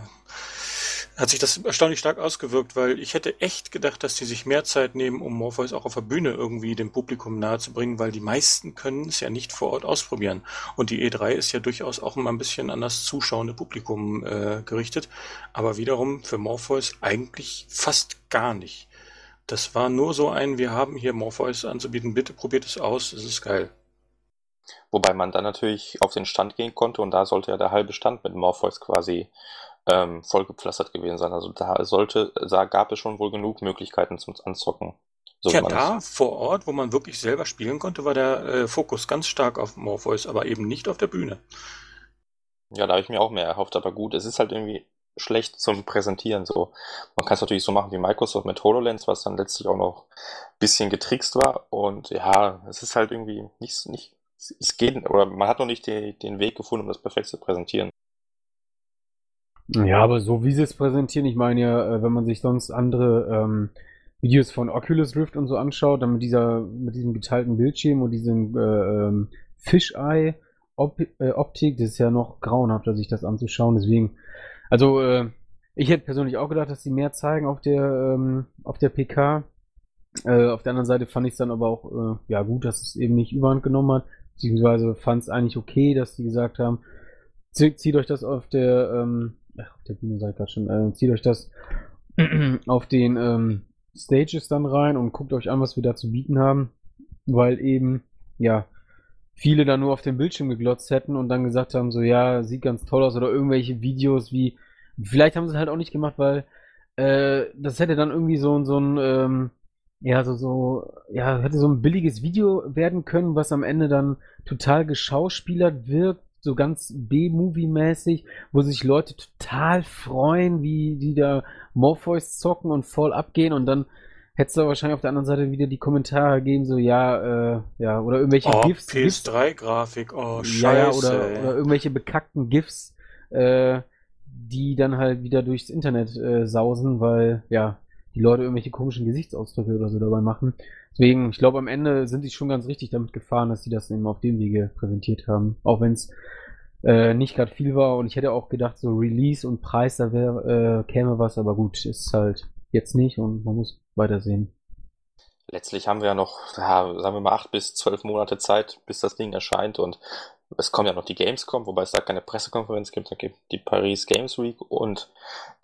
hat sich das erstaunlich stark ausgewirkt, weil ich hätte echt gedacht, dass die sich mehr Zeit nehmen, um Morpheus auch auf der Bühne irgendwie dem Publikum nahezubringen, weil die meisten können es ja nicht vor Ort ausprobieren. Und die E3 ist ja durchaus auch immer ein bisschen an das zuschauende Publikum äh, gerichtet, aber wiederum für Morpheus eigentlich fast gar nicht. Das war nur so ein, wir haben hier Morpheus anzubieten, bitte probiert es aus, es ist geil. Wobei man dann natürlich auf den Stand gehen konnte und da sollte ja der halbe Stand mit Morpheus quasi ähm, vollgepflastert gewesen sein. Also da sollte, da gab es schon wohl genug Möglichkeiten zum Anzocken. So ja, da vor Ort, wo man wirklich selber spielen konnte, war der äh, Fokus ganz stark auf Morpheus, aber eben nicht auf der Bühne. Ja, da habe ich mir auch mehr erhofft, aber gut, es ist halt irgendwie schlecht zum Präsentieren. So, man kann es natürlich so machen wie Microsoft mit HoloLens, was dann letztlich auch noch ein bisschen getrickst war. Und ja, es ist halt irgendwie nicht, nicht es geht, oder man hat noch nicht die, den Weg gefunden, um das perfekt zu präsentieren. Ja, aber so wie sie es präsentieren, ich meine ja, äh, wenn man sich sonst andere ähm, Videos von Oculus Rift und so anschaut, dann mit dieser, mit diesem geteilten Bildschirm und diesem äh, ähm, Fisheye -Op äh, Optik, das ist ja noch grauenhafter, sich das anzuschauen. Deswegen, also äh, ich hätte persönlich auch gedacht, dass sie mehr zeigen auf der ähm, auf der PK. Äh, auf der anderen Seite fand ich es dann aber auch äh, ja gut, dass es eben nicht überhand genommen hat beziehungsweise fand es eigentlich okay, dass die gesagt haben, zieht euch das auf der, ähm, ach, auf der Bühne seid gerade schon, äh, zieht euch das auf den ähm, Stages dann rein und guckt euch an, was wir da zu bieten haben, weil eben, ja, viele da nur auf den Bildschirm geglotzt hätten und dann gesagt haben, so, ja, sieht ganz toll aus oder irgendwelche Videos wie, vielleicht haben sie es halt auch nicht gemacht, weil äh, das hätte dann irgendwie so, so ein, ähm, ja, so, so, ja, hätte so ein billiges Video werden können, was am Ende dann total geschauspielert wirkt, so ganz B-Movie-mäßig, wo sich Leute total freuen, wie die da Morpheus zocken und voll abgehen und dann hättest du wahrscheinlich auf der anderen Seite wieder die Kommentare geben, so ja, äh, ja, oder irgendwelche oh, GIFs. PS3-Grafik, oh, scheiße. Ja, ja, oder, oder irgendwelche bekackten GIFs, äh, die dann halt wieder durchs Internet äh, sausen, weil ja die Leute irgendwelche komischen Gesichtsausdrücke oder so dabei machen. Deswegen, ich glaube, am Ende sind sie schon ganz richtig damit gefahren, dass sie das eben auf dem Wege präsentiert haben. Auch wenn es äh, nicht gerade viel war und ich hätte auch gedacht, so Release und Preis, da wär, äh, käme was, aber gut, ist halt jetzt nicht und man muss weitersehen. Letztlich haben wir ja noch, ja, sagen wir mal, acht bis zwölf Monate Zeit, bis das Ding erscheint und es kommt ja noch die Gamescom, wobei es da keine Pressekonferenz gibt. Da gibt die Paris Games Week und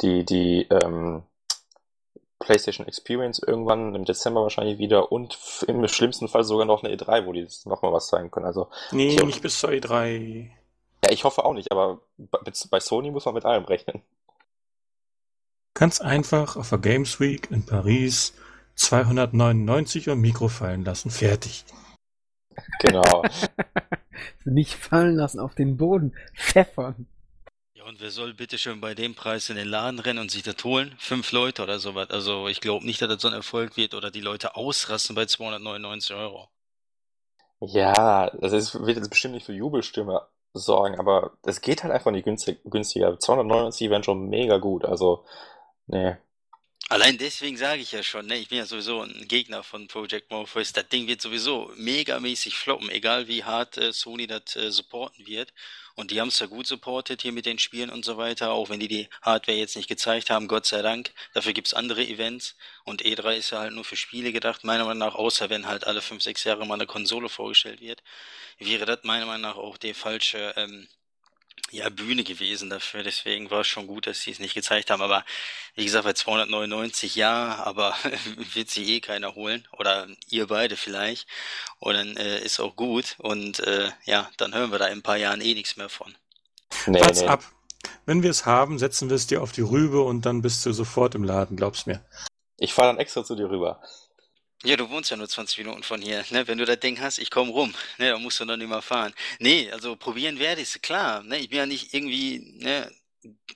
die, die ähm, PlayStation Experience irgendwann im Dezember wahrscheinlich wieder und im schlimmsten Fall sogar noch eine E3, wo die nochmal was zeigen können. Also, nee, nicht bis zur E3. Ja, ich hoffe auch nicht, aber bei Sony muss man mit allem rechnen. Ganz einfach auf der Games Week in Paris 299 und Mikro fallen lassen. Fertig. Genau. nicht fallen lassen auf den Boden. Pfeffern. Und wer soll bitte schon bei dem Preis in den Laden rennen und sich das holen? Fünf Leute oder sowas. Also ich glaube nicht, dass das so ein Erfolg wird oder die Leute ausrasten bei 299 Euro. Ja, das ist, wird jetzt bestimmt nicht für Jubelstimme sorgen, aber es geht halt einfach nicht günstig, günstiger. 299 wären schon mega gut, also, nee. Allein deswegen sage ich ja schon, ne, ich bin ja sowieso ein Gegner von Project Morpheus. Das Ding wird sowieso megamäßig floppen, egal wie hart äh, Sony das äh, supporten wird. Und die haben es ja gut supportet hier mit den Spielen und so weiter, auch wenn die die Hardware jetzt nicht gezeigt haben, Gott sei Dank. Dafür gibt's andere Events und E3 ist ja halt nur für Spiele gedacht, meiner Meinung nach, außer wenn halt alle fünf, sechs Jahre mal eine Konsole vorgestellt wird, wäre das meiner Meinung nach auch die falsche ähm, ja, Bühne gewesen dafür. Deswegen war es schon gut, dass sie es nicht gezeigt haben. Aber wie gesagt, bei 299 ja, aber wird sie eh keiner holen. Oder ihr beide vielleicht. Und dann äh, ist auch gut. Und äh, ja, dann hören wir da in ein paar Jahren eh nichts mehr von. Nee, Platz nee. ab. Wenn wir es haben, setzen wir es dir auf die Rübe und dann bist du sofort im Laden, glaub's mir. Ich fahre dann extra zu dir rüber. Ja, du wohnst ja nur 20 Minuten von hier, ne? Wenn du das Ding hast, ich komm rum, ne? Da musst du dann nicht mehr fahren. Nee, also probieren werde ich klar, ne? Ich bin ja nicht irgendwie, ne?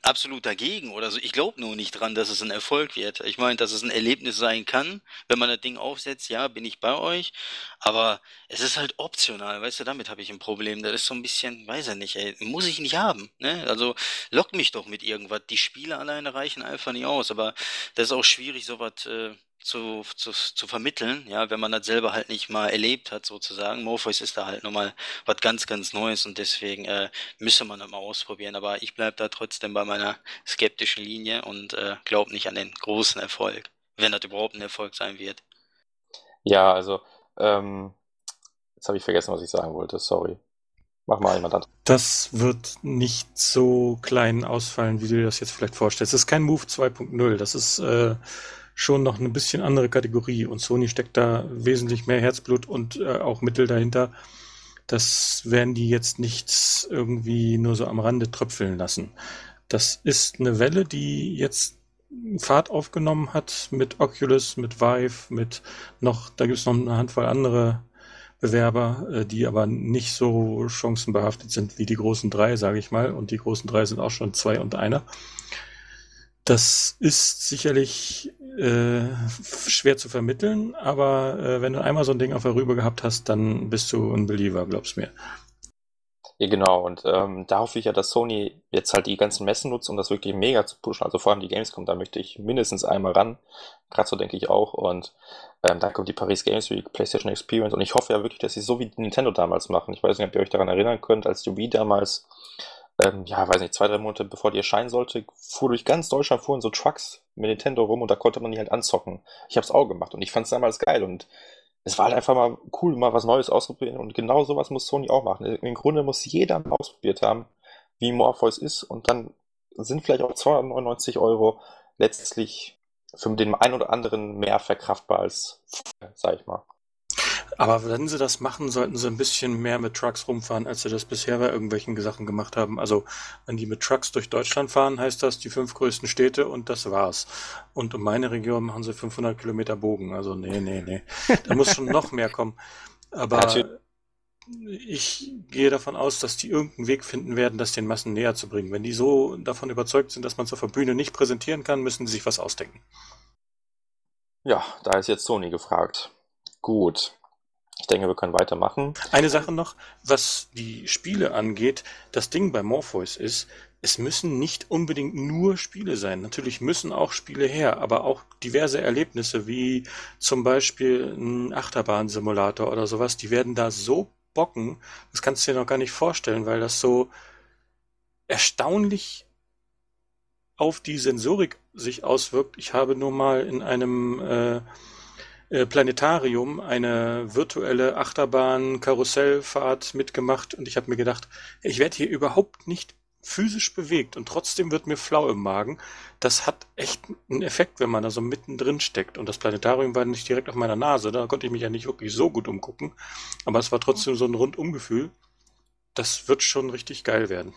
absolut dagegen oder so. Ich glaube nur nicht dran, dass es ein Erfolg wird. Ich meine, dass es ein Erlebnis sein kann, wenn man das Ding aufsetzt, ja, bin ich bei euch. Aber es ist halt optional, weißt du, damit habe ich ein Problem. Das ist so ein bisschen, weiß ich nicht, ey, muss ich nicht haben. Ne? Also lock mich doch mit irgendwas. Die Spiele alleine reichen einfach nicht aus. Aber das ist auch schwierig, sowas äh, zu, zu, zu vermitteln, ja, wenn man das selber halt nicht mal erlebt hat, sozusagen. Morpheus ist da halt nochmal was ganz, ganz Neues und deswegen äh, müsse man das mal ausprobieren. Aber ich bleib da trotzdem bei meiner skeptischen Linie und äh, glaube nicht an den großen Erfolg, wenn das überhaupt ein Erfolg sein wird. Ja, also, ähm, jetzt habe ich vergessen, was ich sagen wollte, sorry. Mach mal jemand anderes. Das wird nicht so klein ausfallen, wie du dir das jetzt vielleicht vorstellst. Das ist kein Move 2.0, das ist äh, schon noch eine bisschen andere Kategorie und Sony steckt da wesentlich mehr Herzblut und äh, auch Mittel dahinter. Das werden die jetzt nicht irgendwie nur so am Rande tröpfeln lassen. Das ist eine Welle, die jetzt Fahrt aufgenommen hat mit Oculus, mit Vive, mit noch, da gibt es noch eine Handvoll andere Bewerber, äh, die aber nicht so chancenbehaftet sind wie die großen drei, sage ich mal. Und die großen drei sind auch schon zwei und einer. Das ist sicherlich äh, schwer zu vermitteln, aber äh, wenn du einmal so ein Ding auf der Rübe gehabt hast, dann bist du ein Believer, glaubst mir. Ja, genau. Und ähm, da hoffe ich ja, dass Sony jetzt halt die ganzen Messen nutzt, um das wirklich mega zu pushen. Also vor allem die Gamescom, da möchte ich mindestens einmal ran. Gerade so denke ich auch. Und ähm, dann kommt die Paris Games Week, PlayStation Experience. Und ich hoffe ja wirklich, dass sie so wie Nintendo damals machen. Ich weiß nicht, ob ihr euch daran erinnern könnt, als die Wii damals ähm, ja, weiß nicht, zwei, drei Monate bevor die erscheinen sollte, fuhr durch ganz Deutschland fuhren so Trucks mit Nintendo rum und da konnte man die halt anzocken. Ich hab's auch gemacht und ich fand's damals geil und es war halt einfach mal cool, mal was Neues ausprobieren und genau sowas muss Sony auch machen. Im Grunde muss jeder mal ausprobiert haben, wie Morpheus ist und dann sind vielleicht auch 299 Euro letztlich für den einen oder anderen mehr verkraftbar als, sag ich mal. Aber wenn sie das machen, sollten sie ein bisschen mehr mit Trucks rumfahren, als sie das bisher bei irgendwelchen Sachen gemacht haben. Also, wenn die mit Trucks durch Deutschland fahren, heißt das die fünf größten Städte und das war's. Und um meine Region machen sie 500 Kilometer Bogen. Also, nee, nee, nee. Da muss schon noch mehr kommen. Aber ich gehe davon aus, dass die irgendeinen Weg finden werden, das den Massen näher zu bringen. Wenn die so davon überzeugt sind, dass man es auf der Bühne nicht präsentieren kann, müssen sie sich was ausdenken. Ja, da ist jetzt Sony gefragt. Gut. Ich denke, wir können weitermachen. Eine Sache noch, was die Spiele angeht. Das Ding bei Morpheus ist, es müssen nicht unbedingt nur Spiele sein. Natürlich müssen auch Spiele her, aber auch diverse Erlebnisse, wie zum Beispiel ein Achterbahnsimulator oder sowas, die werden da so bocken, das kannst du dir noch gar nicht vorstellen, weil das so erstaunlich auf die Sensorik sich auswirkt. Ich habe nur mal in einem äh, Planetarium eine virtuelle Achterbahn-Karussellfahrt mitgemacht und ich habe mir gedacht, ich werde hier überhaupt nicht physisch bewegt und trotzdem wird mir flau im Magen. Das hat echt einen Effekt, wenn man da so mittendrin steckt. Und das Planetarium war nicht direkt auf meiner Nase, da konnte ich mich ja nicht wirklich so gut umgucken. Aber es war trotzdem so ein Rundumgefühl. Das wird schon richtig geil werden.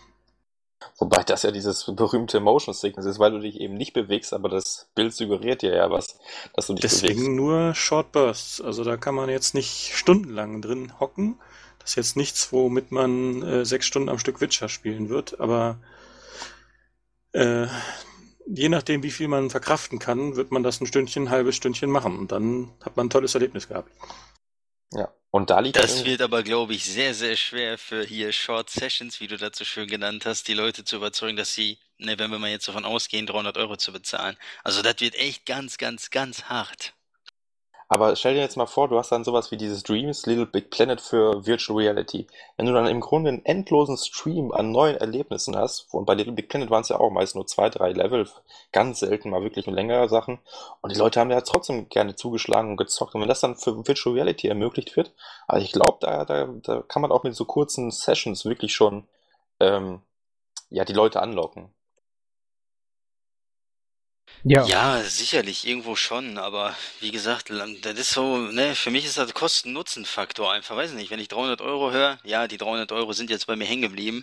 Wobei das ja dieses berühmte Motion Sickness ist, weil du dich eben nicht bewegst, aber das Bild suggeriert dir ja was, dass du dich Deswegen bewegst. nur Short Bursts. Also da kann man jetzt nicht stundenlang drin hocken. Das ist jetzt nichts, womit man äh, sechs Stunden am Stück Witcher spielen wird, aber äh, je nachdem, wie viel man verkraften kann, wird man das ein Stündchen, ein halbes Stündchen machen. Und dann hat man ein tolles Erlebnis gehabt. Ja, und da liegt Das wird aber, glaube ich, sehr, sehr schwer für hier Short Sessions, wie du dazu schön genannt hast, die Leute zu überzeugen, dass sie, ne, wenn wir mal jetzt davon ausgehen, 300 Euro zu bezahlen. Also das wird echt ganz, ganz, ganz hart. Aber stell dir jetzt mal vor, du hast dann sowas wie dieses Dreams Little Big Planet für Virtual Reality. Wenn du dann im Grunde einen endlosen Stream an neuen Erlebnissen hast, und bei Little Big Planet waren es ja auch meist nur zwei, drei Level, ganz selten mal wirklich längere Sachen. Und die Leute haben ja trotzdem gerne zugeschlagen und gezockt. Und wenn das dann für Virtual Reality ermöglicht wird, also ich glaube, da, da, da kann man auch mit so kurzen Sessions wirklich schon ähm, ja, die Leute anlocken. Ja. Ja, sicherlich, irgendwo schon, aber wie gesagt, das ist so, ne, für mich ist das Kosten-Nutzen-Faktor einfach, weiß nicht, wenn ich 300 Euro höre, ja, die 300 Euro sind jetzt bei mir hängen geblieben,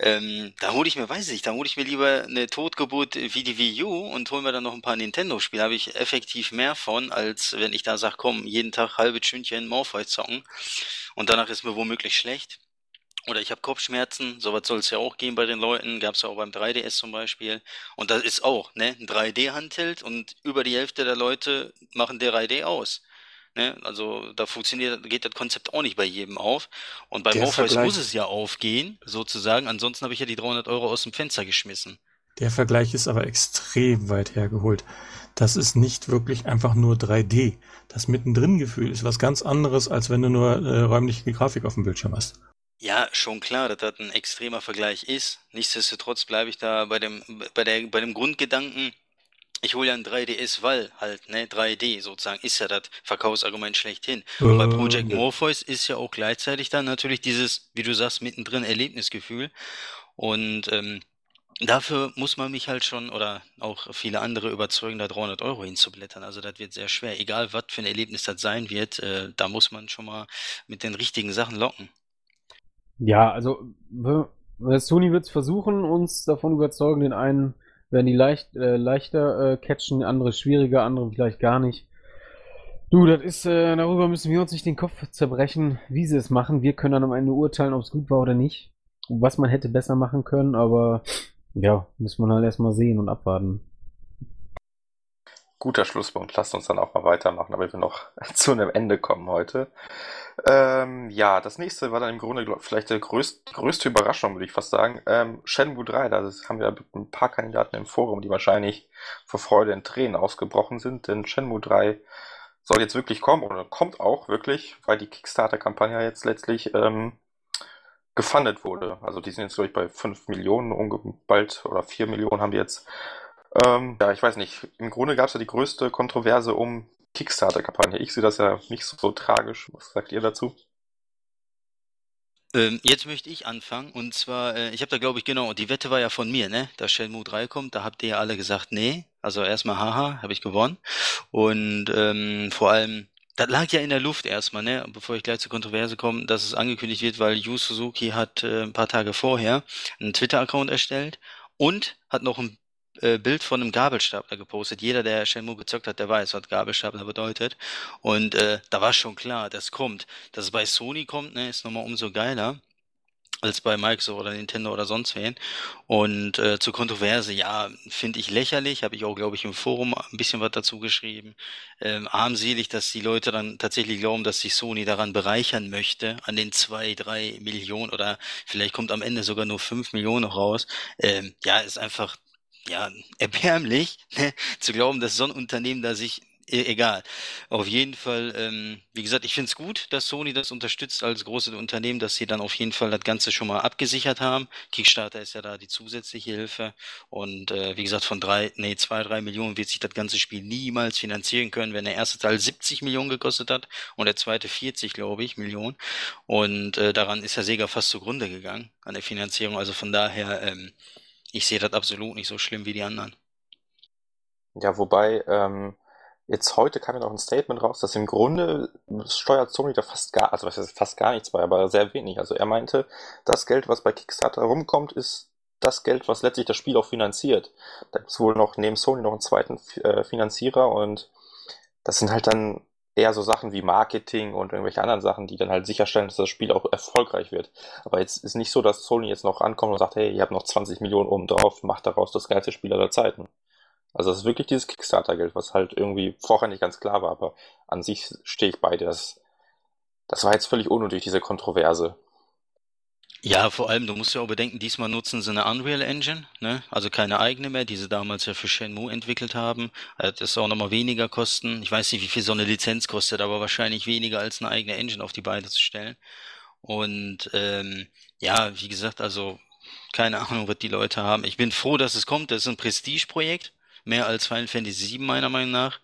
ähm, da hole ich mir, weiß nicht, da hole ich mir lieber eine Totgeburt wie die Wii U und hole mir dann noch ein paar Nintendo-Spiele, habe ich effektiv mehr von, als wenn ich da sage, komm, jeden Tag halbe Stündchen Morpheus zocken und danach ist mir womöglich schlecht. Oder ich habe Kopfschmerzen, sowas soll es ja auch geben bei den Leuten, gab es ja auch beim 3DS zum Beispiel. Und das ist auch, ne, ein 3D-Handheld und über die Hälfte der Leute machen 3D aus. Ne? Also da funktioniert, geht das Konzept auch nicht bei jedem auf. Und bei Der Morpheus muss es ja aufgehen, sozusagen. Ansonsten habe ich ja die 300 Euro aus dem Fenster geschmissen. Der Vergleich ist aber extrem weit hergeholt. Das ist nicht wirklich einfach nur 3D. Das Mittendrin-Gefühl ist was ganz anderes, als wenn du nur äh, räumliche Grafik auf dem Bildschirm hast. Ja, schon klar, dass das ein extremer Vergleich ist. Nichtsdestotrotz bleibe ich da bei dem, bei der, bei dem Grundgedanken, ich hole ja ein 3DS, weil halt, ne, 3D sozusagen ist ja das Verkaufsargument schlechthin. Und bei Äh, Project ja. Morpheus ist ja auch gleichzeitig dann natürlich dieses, wie du sagst, mittendrin Erlebnisgefühl. Und ähm, dafür muss man mich halt schon oder auch viele andere überzeugen, da 300 Euro hinzublättern. Also das wird sehr schwer. Egal, was für ein Erlebnis das sein wird, äh, da muss man schon mal mit den richtigen Sachen locken. Ja, also w- Sony wird es versuchen, uns davon überzeugen. Den einen werden die leicht, äh, leichter äh, catchen, andere schwieriger, andere vielleicht gar nicht. Du, das ist, äh, darüber müssen wir uns nicht den Kopf zerbrechen, wie sie es machen. Wir können dann am Ende urteilen, ob es gut war oder nicht. Was man hätte besser machen können, aber ja, muss man halt erstmal sehen und abwarten. Guter Schlusspunkt. Lasst uns dann auch mal weitermachen, damit wir noch zu einem Ende kommen heute. Ähm, ja, das nächste war dann im Grunde glaub, vielleicht die größt, größte Überraschung, würde ich fast sagen. Ähm, Shenmue 3, da haben wir ein paar Kandidaten im Forum, die wahrscheinlich vor Freude in Tränen ausgebrochen sind, denn Shenmue 3 soll jetzt wirklich kommen oder kommt auch wirklich, weil die Kickstarter-Kampagne jetzt letztlich ähm, gefundet wurde. Also die sind jetzt, glaube ich, bei 5 Millionen, bald oder 4 Millionen haben die jetzt. Ähm, ja, ich weiß nicht. Im Grunde gab es ja die größte Kontroverse um Kickstarter-Kampagne. Ich sehe das ja nicht so, tragisch. Was sagt ihr dazu? Ähm, jetzt möchte ich anfangen und zwar, äh, ich habe da glaube ich genau, die Wette war ja von mir, ne? Dass Shenmue 3 kommt, da habt ihr ja alle gesagt, nee. Also erstmal haha, habe ich gewonnen. Und ähm, vor allem, das lag ja in der Luft erstmal, ne? Bevor ich gleich zur Kontroverse komme, dass es angekündigt wird, weil Yu Suzuki hat äh, ein paar Tage vorher einen Twitter-Account erstellt und hat noch ein äh, Bild von einem Gabelstapler gepostet. Jeder, der Shenmue gezockt hat, der weiß, was Gabelstapler bedeutet. Und äh, da war schon klar, das kommt. Dass es bei Sony kommt, ne, ist nochmal umso geiler. als bei Microsoft oder Nintendo oder sonst wen. Und äh, zur Kontroverse, ja, finde ich lächerlich, habe ich auch, glaube ich, im Forum ein bisschen was dazu geschrieben. Ähm, armselig, dass die Leute dann tatsächlich glauben, dass sich Sony daran bereichern möchte, an den zwei, drei Millionen oder vielleicht kommt am Ende sogar nur fünf Millionen noch raus. Ähm, ja, ist einfach ja, erbärmlich, ne, zu glauben, dass so ein Unternehmen da sich E egal. Auf jeden Fall, ähm, wie gesagt, ich finde es gut, dass Sony das unterstützt als großes Unternehmen, dass sie dann auf jeden Fall das Ganze schon mal abgesichert haben. Kickstarter ist ja da die zusätzliche Hilfe. Und äh, wie gesagt, von drei, nee, zwei, drei Millionen wird sich das ganze Spiel niemals finanzieren können, wenn der erste Teil 70 Millionen gekostet hat und der zweite 40, glaube ich, Millionen. Und äh, daran ist ja Sega fast zugrunde gegangen, an der Finanzierung. Also von daher, ähm, ich sehe das absolut nicht so schlimm wie die anderen. Ja, wobei, ähm, Jetzt heute kam ja noch ein Statement raus, dass im Grunde steuert Sony da fast gar, also fast gar nichts bei, aber sehr wenig. Also er meinte, das Geld, was bei Kickstarter rumkommt, ist das Geld, was letztlich das Spiel auch finanziert. Da gibt es wohl noch neben Sony noch einen zweiten äh, Finanzierer und das sind halt dann eher so Sachen wie Marketing und irgendwelche anderen Sachen, die dann halt sicherstellen, dass das Spiel auch erfolgreich wird. Aber jetzt ist nicht so, dass Sony jetzt noch ankommt und sagt, hey, ihr habt noch 20 Millionen oben drauf, macht daraus das geilste Spiel aller Zeiten. Also es ist wirklich dieses Kickstarter-Geld, was halt irgendwie vorher nicht ganz klar war, aber an sich stehe ich bei dir. Das, das war jetzt völlig unnötig, diese Kontroverse. Ja, vor allem, du musst ja auch bedenken, diesmal nutzen sie eine Unreal Engine, ne? Also keine eigene mehr, die sie damals ja für Shenmue entwickelt haben. Also das ist auch nochmal weniger kosten. Ich weiß nicht, wie viel so eine Lizenz kostet, aber wahrscheinlich weniger als eine eigene Engine auf die Beine zu stellen. Und ähm, ja, wie gesagt, also keine Ahnung, was die Leute haben. Ich bin froh, dass es kommt. Das ist ein Prestigeprojekt mehr als Final Fantasy VII meiner Meinung nach.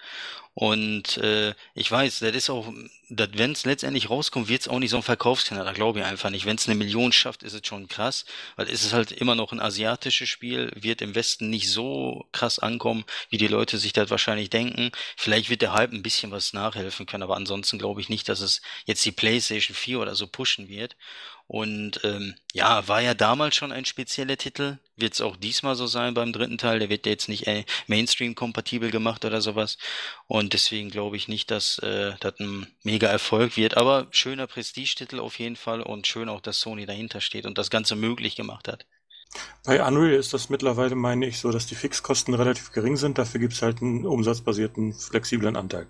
Und äh, ich weiß, das ist auch, wenn es letztendlich rauskommt, wird es auch nicht so ein Verkaufskenner. Da glaube ich einfach nicht. Wenn es eine Million schafft, ist es schon krass, weil es ist halt immer noch ein asiatisches Spiel, wird im Westen nicht so krass ankommen, wie die Leute sich das wahrscheinlich denken. Vielleicht wird der Hype ein bisschen was nachhelfen können, aber ansonsten glaube ich nicht, dass es jetzt die PlayStation 4 oder so pushen wird. Und ähm, ja, war ja damals schon ein spezieller Titel. Wird es auch diesmal so sein beim dritten Teil. Der wird jetzt nicht äh, Mainstream-kompatibel gemacht oder sowas. Und deswegen glaube ich nicht, dass äh, das ein mega Erfolg wird. Aber schöner Prestigetitel auf jeden Fall und schön auch, dass Sony dahinter steht und das Ganze möglich gemacht hat. Bei Unreal ist das mittlerweile, meine ich, so, dass die Fixkosten relativ gering sind. Dafür gibt es halt einen umsatzbasierten, flexiblen Anteil.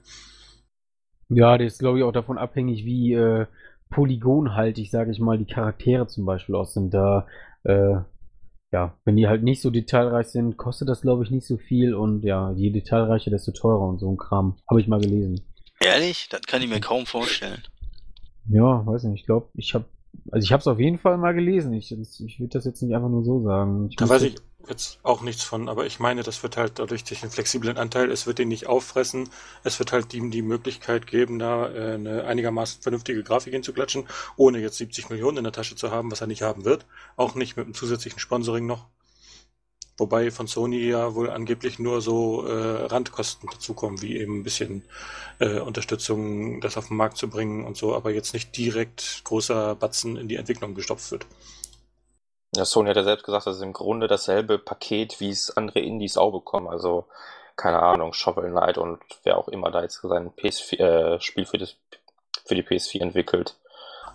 Ja, der ist, glaube ich, auch davon abhängig, wie äh, polygonhaltig, sage ich mal, die Charaktere zum Beispiel aus sind. Da, äh, ja, wenn die halt nicht so detailreich sind, kostet das, glaube ich, nicht so viel und ja, je detailreicher, desto teurer und so ein Kram. Habe ich mal gelesen. Ehrlich? Das kann ich mir kaum vorstellen. Ja, weiß nicht. Ich glaube, ich habe also ich habe es auf jeden Fall mal gelesen. Ich, ich würde das jetzt nicht einfach nur so sagen. Ich da weiß ich jetzt auch nichts von, aber ich meine, das wird halt dadurch durch den flexiblen Anteil, es wird den nicht auffressen. Es wird halt ihm die Möglichkeit geben, da äh, eine einigermaßen vernünftige Grafik hinzuklatschen, ohne jetzt 70 Millionen in der Tasche zu haben, was er nicht haben wird. Auch nicht mit einem zusätzlichen Sponsoring noch. Wobei von Sony ja wohl angeblich nur so äh, Randkosten dazukommen, wie eben ein bisschen äh, Unterstützung, das auf den Markt zu bringen und so, aber jetzt nicht direkt großer Batzen in die Entwicklung gestopft wird. Ja, Sony hat ja selbst gesagt, das ist im Grunde dasselbe Paket, wie es andere Indies auch bekommen. Also, keine Ahnung, Shovel Knight und wer auch immer da jetzt sein PS4, äh, Spiel für, das, für die PS4 entwickelt.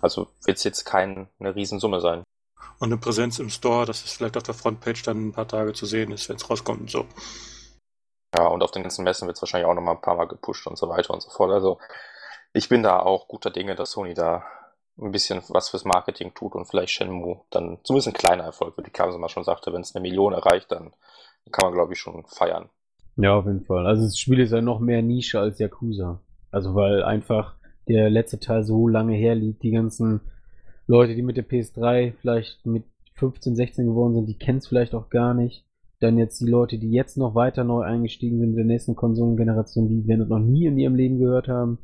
Also wird es jetzt keine Riesensumme sein und eine Präsenz im Store, dass es vielleicht auf der Frontpage dann ein paar Tage zu sehen ist, wenn es rauskommt und so. Ja, und auf den ganzen Messen wird es wahrscheinlich auch nochmal ein paar Mal gepusht und so weiter und so fort. Also ich bin da auch guter Dinge, dass Sony da ein bisschen was fürs Marketing tut und vielleicht Shenmue dann zumindest ein kleiner Erfolg wird, wie Kamse schon sagte, wenn es eine Million erreicht, dann kann man glaube ich schon feiern. Ja, auf jeden Fall. Also das Spiel ist ja noch mehr Nische als Yakuza. Also weil einfach der letzte Teil so lange her liegt, die ganzen Leute, die mit der PS3 vielleicht mit 15, 16 geworden sind, die kennen es vielleicht auch gar nicht. Dann jetzt die Leute, die jetzt noch weiter neu eingestiegen sind in der nächsten Konsolengeneration, die werden das noch nie in ihrem Leben gehört haben.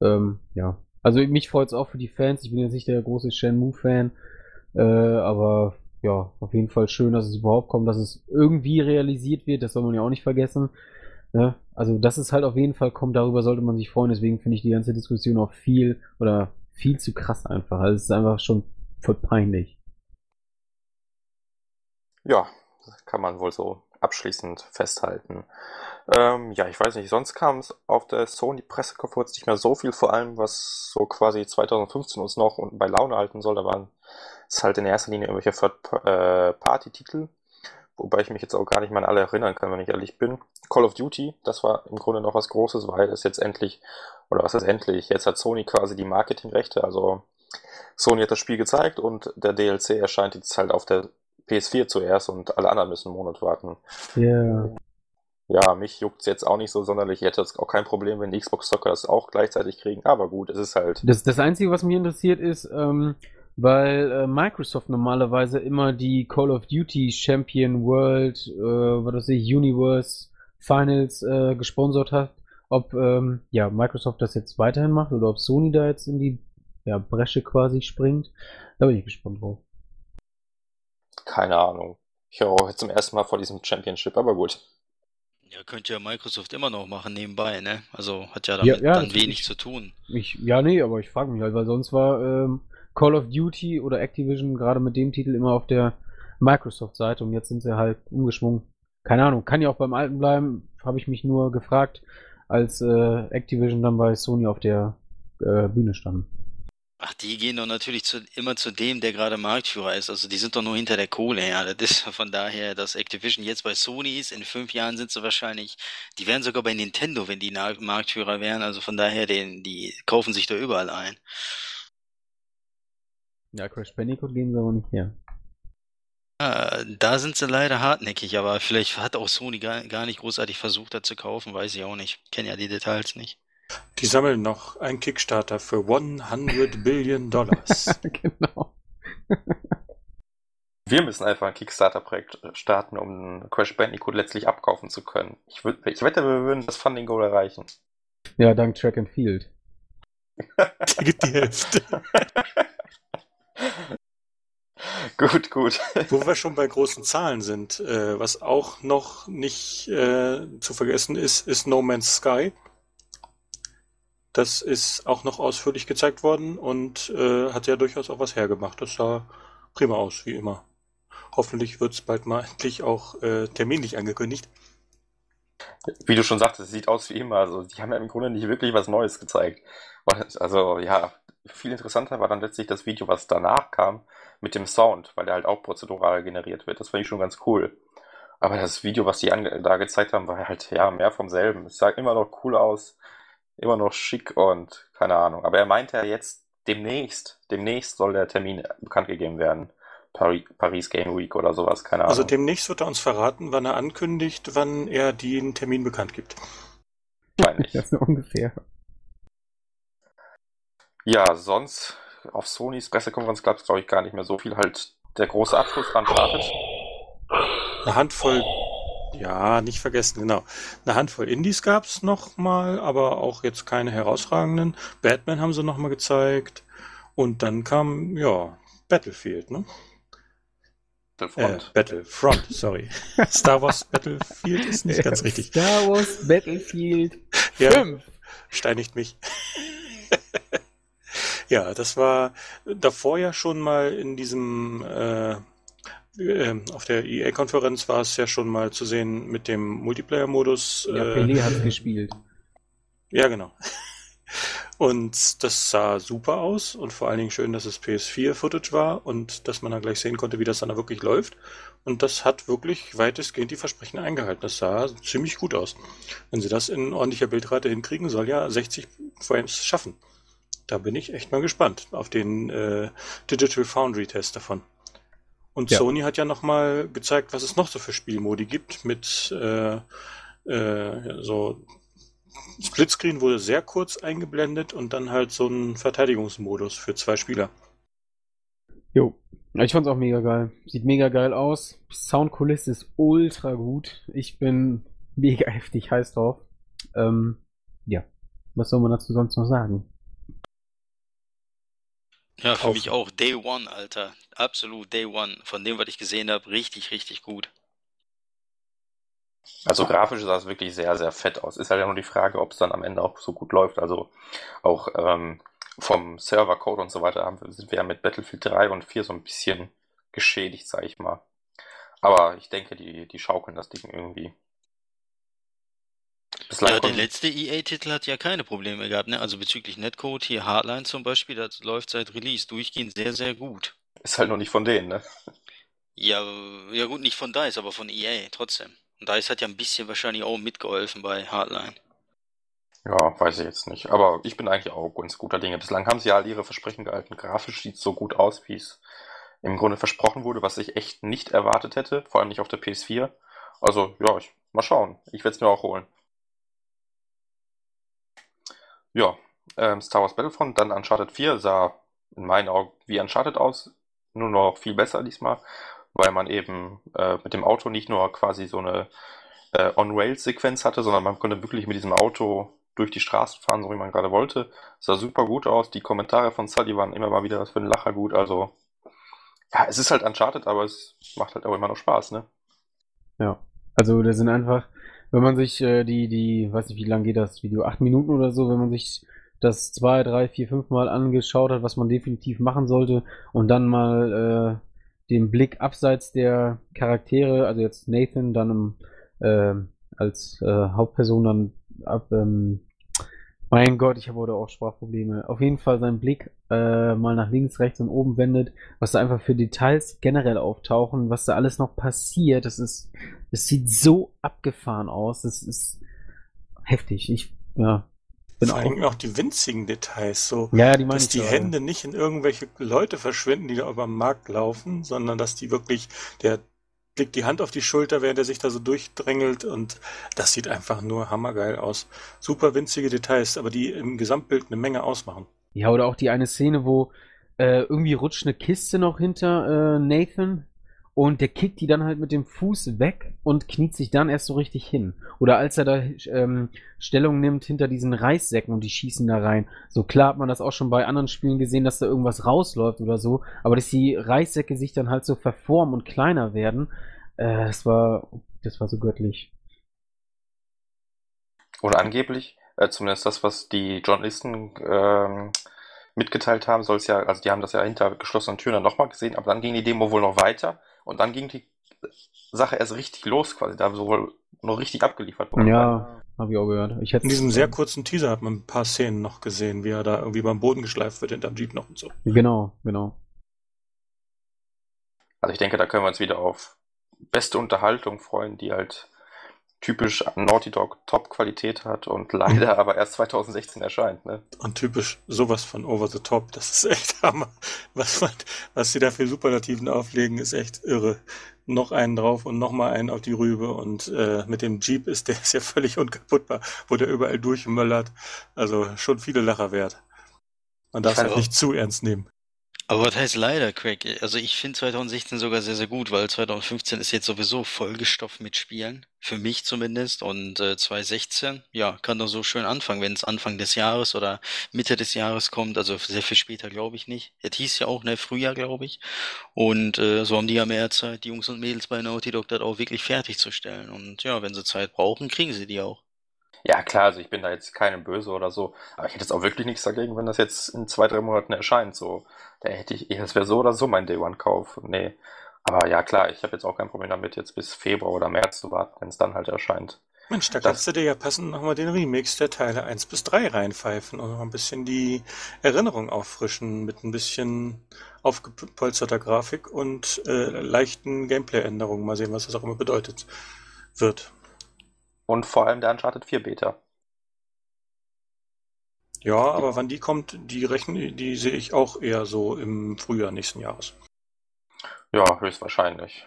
Ähm, ja. Also mich freut es auch für die Fans. Ich bin jetzt nicht der große Shenmue-Fan, äh, aber ja, auf jeden Fall schön, dass es überhaupt kommt, dass es irgendwie realisiert wird. Das soll man ja auch nicht vergessen. Ne? Also, dass es halt auf jeden Fall kommt, darüber sollte man sich freuen. Deswegen finde ich die ganze Diskussion auch viel oder viel zu krass einfach. Also es ist einfach schon voll peinlich. Ja, kann man wohl so abschließend festhalten. Ähm, ja, ich weiß nicht, sonst kam es auf der Sony-Pressekonferenz nicht mehr so viel, vor allem was so quasi 2015 uns noch bei Laune halten soll. Da waren es halt in erster Linie irgendwelche Third-Party-Titel, wobei ich mich jetzt auch gar nicht mal an alle erinnern kann, wenn ich ehrlich bin. Call of Duty, das war im Grunde noch was Großes, weil es jetzt endlich, oder was ist endlich, jetzt hat Sony quasi die Marketingrechte, also Sony hat das Spiel gezeigt und der DLC erscheint jetzt halt auf der PS4 zuerst und alle anderen müssen einen Monat warten. Ja. Yeah. Ja, mich juckt es jetzt auch nicht so sonderlich. Ich hätte jetzt auch kein Problem, wenn die Xbox-Zocker das auch gleichzeitig kriegen. Aber gut, es ist halt. Das, das Einzige, was mich interessiert, ist, ähm, weil äh, Microsoft normalerweise immer die Call of Duty Champion World, äh, was weiß ich, Universe Finals äh, gesponsert hat, ob ähm, ja, Microsoft das jetzt weiterhin macht oder ob Sony da jetzt in die ja, Bresche quasi springt. Da bin ich gespannt drauf. Keine Ahnung. Ich höre auch jetzt zum ersten Mal vor diesem Championship, aber gut. Ja, könnte ja Microsoft immer noch machen nebenbei, ne? Also hat ja damit ja, ja, dann wenig ich, zu tun. Ich, ja, nee, aber ich frage mich halt, weil sonst war ähm, Call of Duty oder Activision gerade mit dem Titel immer auf der Microsoft-Seite und jetzt sind sie halt umgeschwungen. Keine Ahnung, kann ja auch beim Alten bleiben, habe ich mich nur gefragt, als äh, Activision dann bei Sony auf der äh, Bühne stand. Ach, die gehen doch natürlich zu, immer zu dem, der gerade Marktführer ist. Also die sind doch nur hinter der Kohle, ja. Das ist von daher, dass Activision jetzt bei Sony ist, in fünf Jahren sind sie wahrscheinlich, die wären sogar bei Nintendo, wenn die Marktführer wären. Also von daher, den, die kaufen sich da überall ein. Ja, Crash Bandicoot gehen sie aber nicht her. Ja, da sind sie leider hartnäckig, aber vielleicht hat auch Sony gar, gar nicht großartig versucht, da zu kaufen, weiß ich auch nicht. Kenne ja die Details nicht. Die sammeln noch einen Kickstarter für 100 Billion Dollars. genau. Wir müssen einfach ein Kickstarter-Projekt starten, um Crash Bandicoot letztlich abkaufen zu können. Ich, ich wette, wir würden das Funding Goal erreichen. Ja, dank Track and Field. Gibt die Hälfte. gut, gut. Wo wir schon bei großen Zahlen sind, äh, was auch noch nicht äh, zu vergessen ist, ist No Man's Sky. Das ist auch noch ausführlich gezeigt worden und äh, hat ja durchaus auch was hergemacht. Das sah prima aus, wie immer. Hoffentlich wird es bald mal endlich auch äh, terminlich angekündigt. Wie du schon sagtest, es sieht aus wie immer. Also, die haben ja im Grunde nicht wirklich was Neues gezeigt. Also, ja, viel interessanter war dann letztlich das Video, was danach kam, mit dem Sound, weil der halt auch prozedural generiert wird. Das fand ich schon ganz cool. Aber das Video, was die da gezeigt haben, war halt, ja, mehr vom selben. Es sah immer noch cool aus immer noch schick und keine Ahnung. Aber er meinte ja jetzt demnächst, demnächst soll der Termin bekannt gegeben werden. Paris, Paris Game Week oder sowas, keine also Ahnung. Also demnächst wird er uns verraten, wann er ankündigt, wann er den Termin bekannt gibt. Meine ich. Das ist ungefähr. Ja, sonst auf Sonys Pressekonferenz gab es, glaube ich, gar nicht mehr so viel. Halt der große Abschluss dran startet. Eine Handvoll ja, nicht vergessen, genau. Eine Handvoll Indies gab es nochmal, aber auch jetzt keine herausragenden. Batman haben sie nochmal gezeigt. Und dann kam, ja, Battlefield, ne? Battlefront. Äh, Battlefront, sorry. Star Wars Battlefield ist nicht ganz richtig. Star Wars Battlefield 5. Ja, steinigt mich. ja, das war davor ja schon mal in diesem äh, ähm, auf der EA-Konferenz war es ja schon mal zu sehen mit dem Multiplayer-Modus. Ja, äh, Pelé hat gespielt. Ja, genau. Und das sah super aus und vor allen Dingen schön, dass es PS4-Footage war und dass man dann gleich sehen konnte, wie das dann wirklich läuft. Und das hat wirklich weitestgehend die Versprechen eingehalten. Das sah ziemlich gut aus. Wenn sie das in ordentlicher Bildrate hinkriegen, soll ja 60 Frames schaffen. Da bin ich echt mal gespannt auf den äh, Digital Foundry-Test davon. Und ja. Sony hat ja nochmal gezeigt, was es noch so für Spielmodi gibt mit äh, äh, so Splitscreen wurde sehr kurz eingeblendet und dann halt so ein Verteidigungsmodus für zwei Spieler. Jo, ich fand's auch mega geil. Sieht mega geil aus. Soundkulisse ist ultra gut. Ich bin mega heftig heiß drauf. Ähm, ja, was soll man dazu sonst noch sagen? Ja, für mich auch. Day One, Alter. Absolut Day One. Von dem, was ich gesehen habe, richtig, richtig gut. Also grafisch sah es wirklich sehr, sehr fett aus. Ist halt ja nur die Frage, ob es dann am Ende auch so gut läuft. Also auch ähm, vom Servercode und so weiter haben, sind wir ja mit Battlefield 3 und 4 so ein bisschen geschädigt, sag ich mal. Aber ich denke, die, die schaukeln das Ding irgendwie. Bislang ja, der letzte EA-Titel hat ja keine Probleme gehabt, ne? Also bezüglich Netcode, hier Hardline zum Beispiel, das läuft seit Release durchgehend sehr, sehr gut. Ist halt noch nicht von denen, ne? Ja, ja gut, nicht von DICE, aber von EA trotzdem. Und DICE hat ja ein bisschen wahrscheinlich auch mitgeholfen bei Hardline. Ja, weiß ich jetzt nicht. Aber ich bin eigentlich auch ganz guter Dinge. Bislang haben sie ja all ihre Versprechen gehalten. Grafisch sieht es so gut aus, wie es im Grunde versprochen wurde, was ich echt nicht erwartet hätte. Vor allem nicht auf der PS4. Also, ja, ich, mal schauen. Ich werde es mir auch holen. Ja, ähm, Star Wars Battlefront, dann Uncharted 4 sah in meinen Augen wie Uncharted aus. Nur noch viel besser diesmal, weil man eben äh, mit dem Auto nicht nur quasi so eine äh, On-Rails-Sequenz hatte, sondern man konnte wirklich mit diesem Auto durch die Straßen fahren, so wie man gerade wollte. Sah super gut aus. Die Kommentare von Sully waren immer mal wieder für den Lacher gut. Also, ja, es ist halt Uncharted, aber es macht halt auch immer noch Spaß, ne? Ja, also das sind einfach, wenn man sich äh, die, die, weiß nicht, wie lange geht das Video, acht Minuten oder so, wenn man sich das zwei, drei, vier, fünf Mal angeschaut hat, was man definitiv machen sollte und dann mal äh, den Blick abseits der Charaktere, also jetzt Nathan dann im, äh, als Hauptperson dann ab, ähm, mein Gott, ich habe heute auch Sprachprobleme. Auf jeden Fall seinen Blick äh, mal nach links, rechts und oben wendet, was da einfach für Details generell auftauchen, was da alles noch passiert. Das ist, es sieht so abgefahren aus. Das ist heftig. Ich, ja. Bin Vor allem auch, auch die winzigen Details, so, ja, die dass die Hände nicht in irgendwelche Leute verschwinden, die da über den Markt laufen, sondern dass die wirklich, der legt die Hand auf die Schulter, während er sich da so durchdrängelt und das sieht einfach nur hammergeil aus. Super winzige Details, aber die im Gesamtbild eine Menge ausmachen. Ja, oder auch die eine Szene, wo äh, irgendwie rutscht eine Kiste noch hinter äh, Nathan und der kickt die dann halt mit dem Fuß weg und kniet sich dann erst so richtig hin. Oder als er da ähm, Stellung nimmt hinter diesen Reissäcken und die schießen da rein. So klar hat man das auch schon bei anderen Spielen gesehen, dass da irgendwas rausläuft oder so. Aber dass die Reissäcke sich dann halt so verformen und kleiner werden, äh, das war, das war so göttlich. Oder angeblich, äh, zumindest das, was die Journalisten ähm, mitgeteilt haben, soll es ja, also die haben das ja hinter geschlossenen Türen dann nochmal gesehen, aber dann ging die Demo wohl noch weiter und dann ging die Sache erst richtig los quasi. Da wohl noch richtig abgeliefert worden. Ja, habe ich auch gehört. Ich In diesem sehr kurzen Teaser hat man ein paar Szenen noch gesehen, wie er da irgendwie beim Boden geschleift wird hinterm Jeep noch und so. Genau, genau. Also ich denke, da können wir uns wieder auf beste Unterhaltung freuen, die halt typisch Naughty Dog Top-Qualität hat und leider aber erst 2016 erscheint. Ne? Und typisch sowas von Over the Top, das ist echt Hammer. Was, man, was sie da für Superlativen auflegen, ist echt irre. Noch einen drauf und nochmal einen auf die Rübe und äh, mit dem Jeep ist der ist ja völlig unkaputtbar, wo der überall durchmöllert. Also schon viele Lacher wert. Man darf es halt nicht zu ernst nehmen. Aber was heißt leider, Craig? Also ich finde 2016 sogar sehr, sehr gut, weil 2015 ist jetzt sowieso vollgestopft mit Spielen. Für mich zumindest. Und äh, 2016, ja, kann doch so schön anfangen, wenn es Anfang des Jahres oder Mitte des Jahres kommt. Also sehr viel später glaube ich nicht. Es hieß ja auch, ne, Frühjahr, glaube ich. Und äh, so haben die ja mehr Zeit, die Jungs und Mädels bei Naughty Dog das auch wirklich fertigzustellen. Und ja, wenn sie Zeit brauchen, kriegen sie die auch. Ja, klar, also ich bin da jetzt keine Böse oder so, aber ich hätte jetzt auch wirklich nichts dagegen, wenn das jetzt in zwei, drei Monaten erscheint. So, da hätte ich, das wäre so oder so mein Day One-Kauf. Nee. Aber ja, klar, ich habe jetzt auch kein Problem damit, jetzt bis Februar oder März zu warten, wenn es dann halt erscheint. Mensch, da kannst du dir ja passend nochmal den Remix der Teile 1 bis 3 reinpfeifen und noch ein bisschen die Erinnerung auffrischen mit ein bisschen aufgepolsterter Grafik und äh, leichten Gameplay-Änderungen. Mal sehen, was das auch immer bedeutet wird. Und vor allem der Uncharted 4 Beta. Ja, aber wann die kommt, die rechnen, die sehe ich auch eher so im Frühjahr nächsten Jahres. Ja, höchstwahrscheinlich.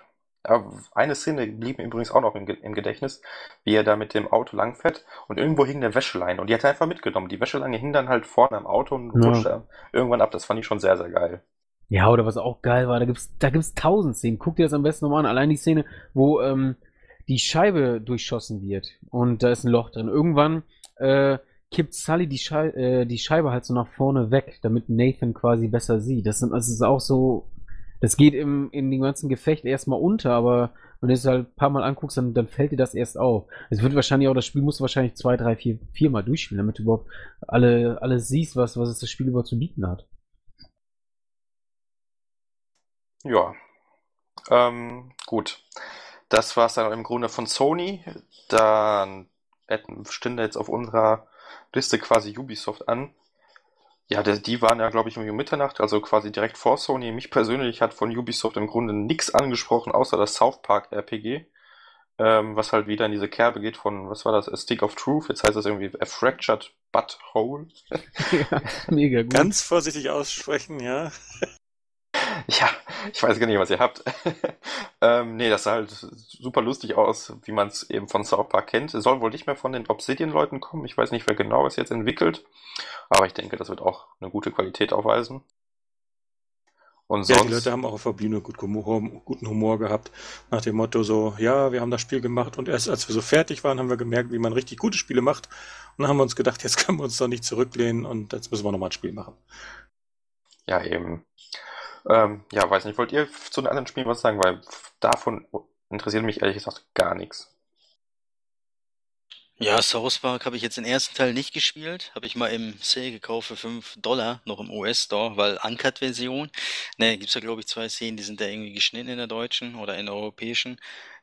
Eine Szene blieb mir übrigens auch noch im, im, Gedächtnis, wie er da mit dem Auto langfährt und irgendwo hing eine Wäscheleine und die hat er einfach mitgenommen. Die Wäscheleine hing dann halt vorne am Auto und ja. rutschte irgendwann ab. Das fand ich schon sehr, sehr geil. Ja, oder was auch geil war, da gibt's, da gibt's tausend Szenen. Guck dir das am besten nochmal an. Allein die Szene, wo ähm, die Scheibe durchschossen wird und da ist ein Loch drin. Irgendwann äh, kippt Sully die, Schei äh, die Scheibe halt so nach vorne weg, damit Nathan quasi besser sieht. Das, das ist auch so, das geht im, in dem ganzen Gefecht erstmal unter, aber wenn du es halt ein paar Mal anguckst, dann, dann fällt dir das erst auf. Es wird wahrscheinlich auch, das Spiel musst du wahrscheinlich zwei, drei, vier, vier Mal durchspielen, damit du überhaupt alle, alles siehst, was, was es das Spiel überhaupt zu bieten hat. Ja, Ähm, gut. Das war es dann im Grunde von Sony. Dann stünde jetzt auf unserer Liste quasi Ubisoft an. Ja, der, die waren ja, glaube ich, um Mitternacht, also quasi direkt vor Sony. Mich persönlich hat von Ubisoft im Grunde nichts angesprochen, außer das South Park RPG, ähm, was halt wieder in diese Kerbe geht von, was war das, A Stick of Truth, jetzt heißt das irgendwie A Fractured Butthole. ja, mega gut. Ganz vorsichtig aussprechen, ja. Ja, ich weiß gar nicht, was ihr habt. ähm, nee, das sah halt super lustig aus, wie man es eben von South Park kennt. Es soll wohl nicht mehr von den Obsidian-Leuten kommen. Ich weiß nicht, wer genau es jetzt entwickelt. Aber ich denke, das wird auch eine gute Qualität aufweisen. Und ja, sonst... die Leute haben auch auf der Bühne gut Humor, guten Humor gehabt. Nach dem Motto so, ja, wir haben das Spiel gemacht und erst als wir so fertig waren, haben wir gemerkt, wie man richtig gute Spiele macht. Und dann haben wir uns gedacht, jetzt können wir uns doch nicht zurücklehnen und jetzt müssen wir nochmal ein Spiel machen. Ja, eben. Ähm, ja, weiß nicht, wollt ihr zu den anderen Spielen was sagen? Weil davon interessiert mich ehrlich gesagt gar nichts. Ja, South Park habe ich jetzt den ersten Teil nicht gespielt. Habe ich mal im Sale gekauft für 5 Dollar, noch im US-Store, weil Uncut-Version. Ne, gibt's ja, glaube ich, zwei Szenen, die sind da irgendwie geschnitten in der deutschen oder in der europäischen.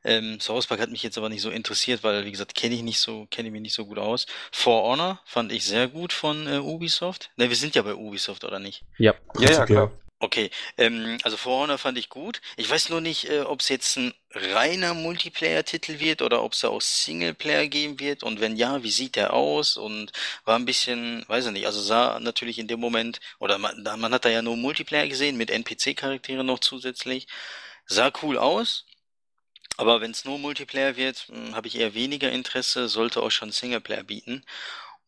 Ähm, South Park hat mich jetzt aber nicht so interessiert, weil, wie gesagt, kenne ich nicht so, kenne ich mich nicht so gut aus. For Honor fand ich sehr gut von äh, Ubisoft. Ne, wir sind ja bei Ubisoft, oder nicht? Ja, ja, ja klar. Okay, ähm, also For Honor fand ich gut. Ich weiß nur nicht, äh, ob es jetzt ein reiner Multiplayer-Titel wird oder ob es da auch Singleplayer geben wird und wenn ja, wie sieht der aus und war ein bisschen, weiß ich nicht, also sah natürlich in dem Moment, oder man, man hat da ja nur Multiplayer gesehen mit NPC-Charakteren noch zusätzlich, sah cool aus, aber wenn es nur Multiplayer wird, hm, habe ich eher weniger Interesse, sollte auch schon Singleplayer bieten.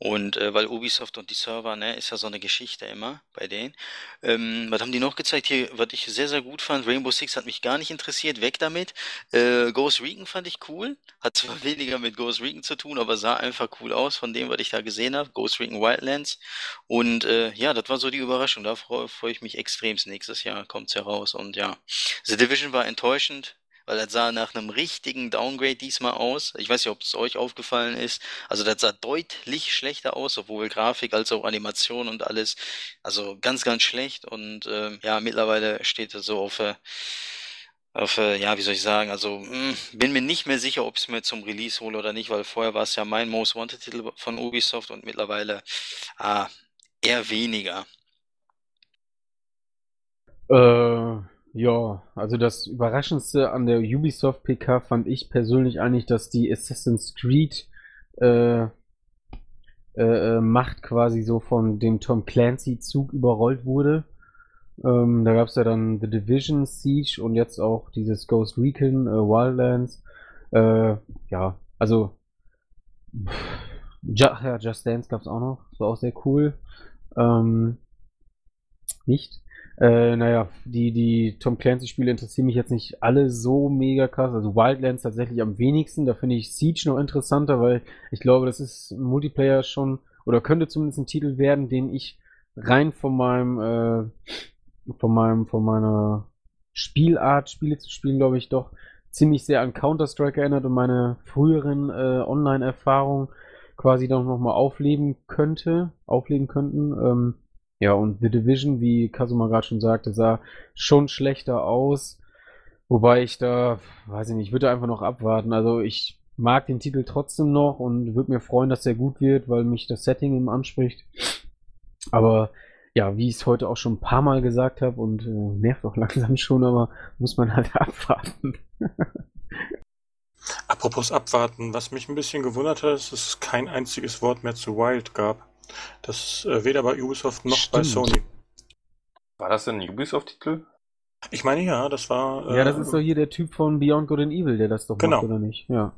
Und äh, weil Ubisoft und die Server, ne, ist ja so eine Geschichte immer bei denen. Ähm, was haben die noch gezeigt hier, was ich sehr, sehr gut fand? Rainbow Six hat mich gar nicht interessiert, weg damit. Äh, Ghost Recon fand ich cool. Hat zwar weniger mit Ghost Recon zu tun, aber sah einfach cool aus von dem, was ich da gesehen habe. Ghost Recon Wildlands. Und äh, ja, das war so die Überraschung. Da freue freu ich mich extremst. Nächstes Jahr kommt's heraus. Und ja, The Division war enttäuschend weil das sah nach einem richtigen Downgrade diesmal aus. Ich weiß nicht, ob es euch aufgefallen ist. Also das sah deutlich schlechter aus, sowohl Grafik als auch Animation und alles. Also ganz, ganz schlecht. Und äh, ja, mittlerweile steht es so auf, äh, auf äh, ja, wie soll ich sagen, also mh, hm, bin mir nicht mehr sicher, ob ich es mir zum Release hole oder nicht, weil vorher war es ja mein Most Wanted Titel von Ubisoft und mittlerweile ah, eher weniger. Äh, ja, also das Überraschendste an der Ubisoft PK fand ich persönlich eigentlich, dass die Assassin's Creed äh, äh, äh, Macht quasi so von dem Tom Clancy-Zug überrollt wurde. Ähm, da gab es ja dann The Division Siege und jetzt auch dieses Ghost Recon äh, Wildlands. Äh, ja, also ja, Just Dance gab es auch noch, war auch sehr cool. Ähm, nicht? Äh, naja, die, die Tom Clancy-Spiele interessieren mich jetzt nicht alle so mega krass. Also Wildlands tatsächlich am wenigsten. Da finde ich Siege noch interessanter, weil ich glaube, das ist Multiplayer schon, oder könnte zumindest ein Titel werden, den ich rein von meinem, äh, von meinem, von meiner Spielart, Spiele zu spielen, glaube ich, doch ziemlich sehr an Counter-Strike erinnert und meine früheren äh, Online-Erfahrungen quasi doch nochmal aufleben könnte, aufleben könnten. Ähm, ja, und The Division, wie Kasuma gerade schon sagte, sah schon schlechter aus. Wobei ich da, weiß ich nicht, ich würde einfach noch abwarten. Also ich mag den Titel trotzdem noch und würde mir freuen, dass er gut wird, weil mich das Setting ihm anspricht. Aber ja, wie ich es heute auch schon ein paar Mal gesagt habe und äh, nervt auch langsam schon, aber muss man halt abwarten. Apropos abwarten, was mich ein bisschen gewundert hat, ist, dass es kein einziges Wort mehr zu Wild gab. Das äh, weder bei Ubisoft noch Stimmt. bei Sony. War das denn ein Ubisoft-Titel? Ich meine ja, das war. Äh, ja, das ist doch hier der Typ von Beyond Good and Evil, der das doch genau. macht, oder nicht? Ja.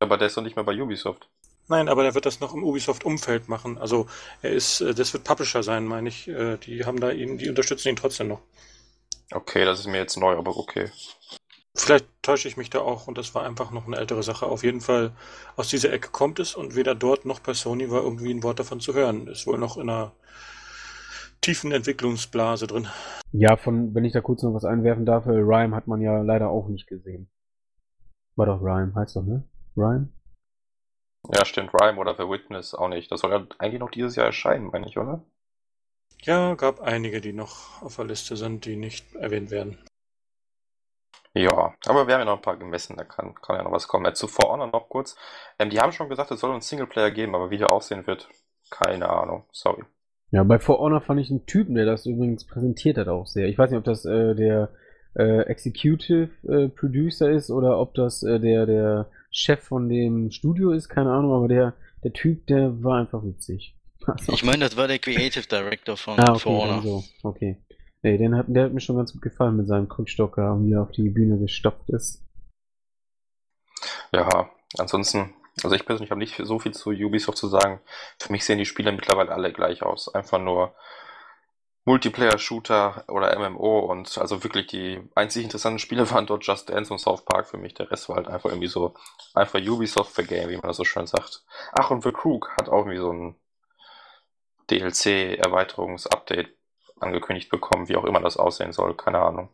Aber der ist doch nicht mehr bei Ubisoft. Nein, aber der wird das noch im Ubisoft-Umfeld machen. Also er ist, äh, das wird Publisher sein, meine ich. Äh, die haben da ihn, die unterstützen ihn trotzdem noch. Okay, das ist mir jetzt neu, aber okay. Vielleicht täusche ich mich da auch und das war einfach noch eine ältere Sache. Auf jeden Fall aus dieser Ecke kommt es und weder dort noch bei Sony war irgendwie ein Wort davon zu hören. Ist wohl noch in einer tiefen Entwicklungsblase drin. Ja, von, wenn ich da kurz noch was einwerfen darf, äh, Rhyme hat man ja leider auch nicht gesehen. War doch Rhyme, heißt doch, ne? Rhyme? Ja, stimmt, Rhyme oder The Witness auch nicht. Das soll ja eigentlich noch dieses Jahr erscheinen, meine ich, oder? Ja, gab einige, die noch auf der Liste sind, die nicht erwähnt werden. Ja, aber wir haben ja noch ein paar gemessen, da kann, kann ja noch was kommen. Äh, zu For Honor noch kurz. Ähm, die haben schon gesagt, es soll einen Singleplayer geben, aber wie der aussehen wird, keine Ahnung. Sorry. Ja, bei For Honor fand ich einen Typen, der das übrigens präsentiert hat, auch sehr. Ich weiß nicht, ob das äh, der äh, Executive äh, Producer ist oder ob das äh, der, der Chef von dem Studio ist, keine Ahnung, aber der, der Typ, der war einfach witzig. Also, Ich meine, das war der Creative Director von ah, For okay, dann Honor. so, okay. Nee, den hat, der hat mir schon ganz gut gefallen mit seinem Krückstocker, wie er auf die Bühne gestopft ist. Ja, ansonsten, also ich persönlich habe nicht so viel zu Ubisoft zu sagen. Für mich sehen die Spiele mittlerweile alle gleich aus. Einfach nur Multiplayer-Shooter oder MMO und also wirklich die einzig interessanten Spiele waren dort Just Dance und South Park für mich. Der Rest war halt einfach irgendwie so, einfach Ubisoft für Game, wie man das so schön sagt. Ach, und The Crook hat auch irgendwie so ein DLC-Erweiterungs-Update angekündigt bekommen, wie auch immer das aussehen soll, keine Ahnung.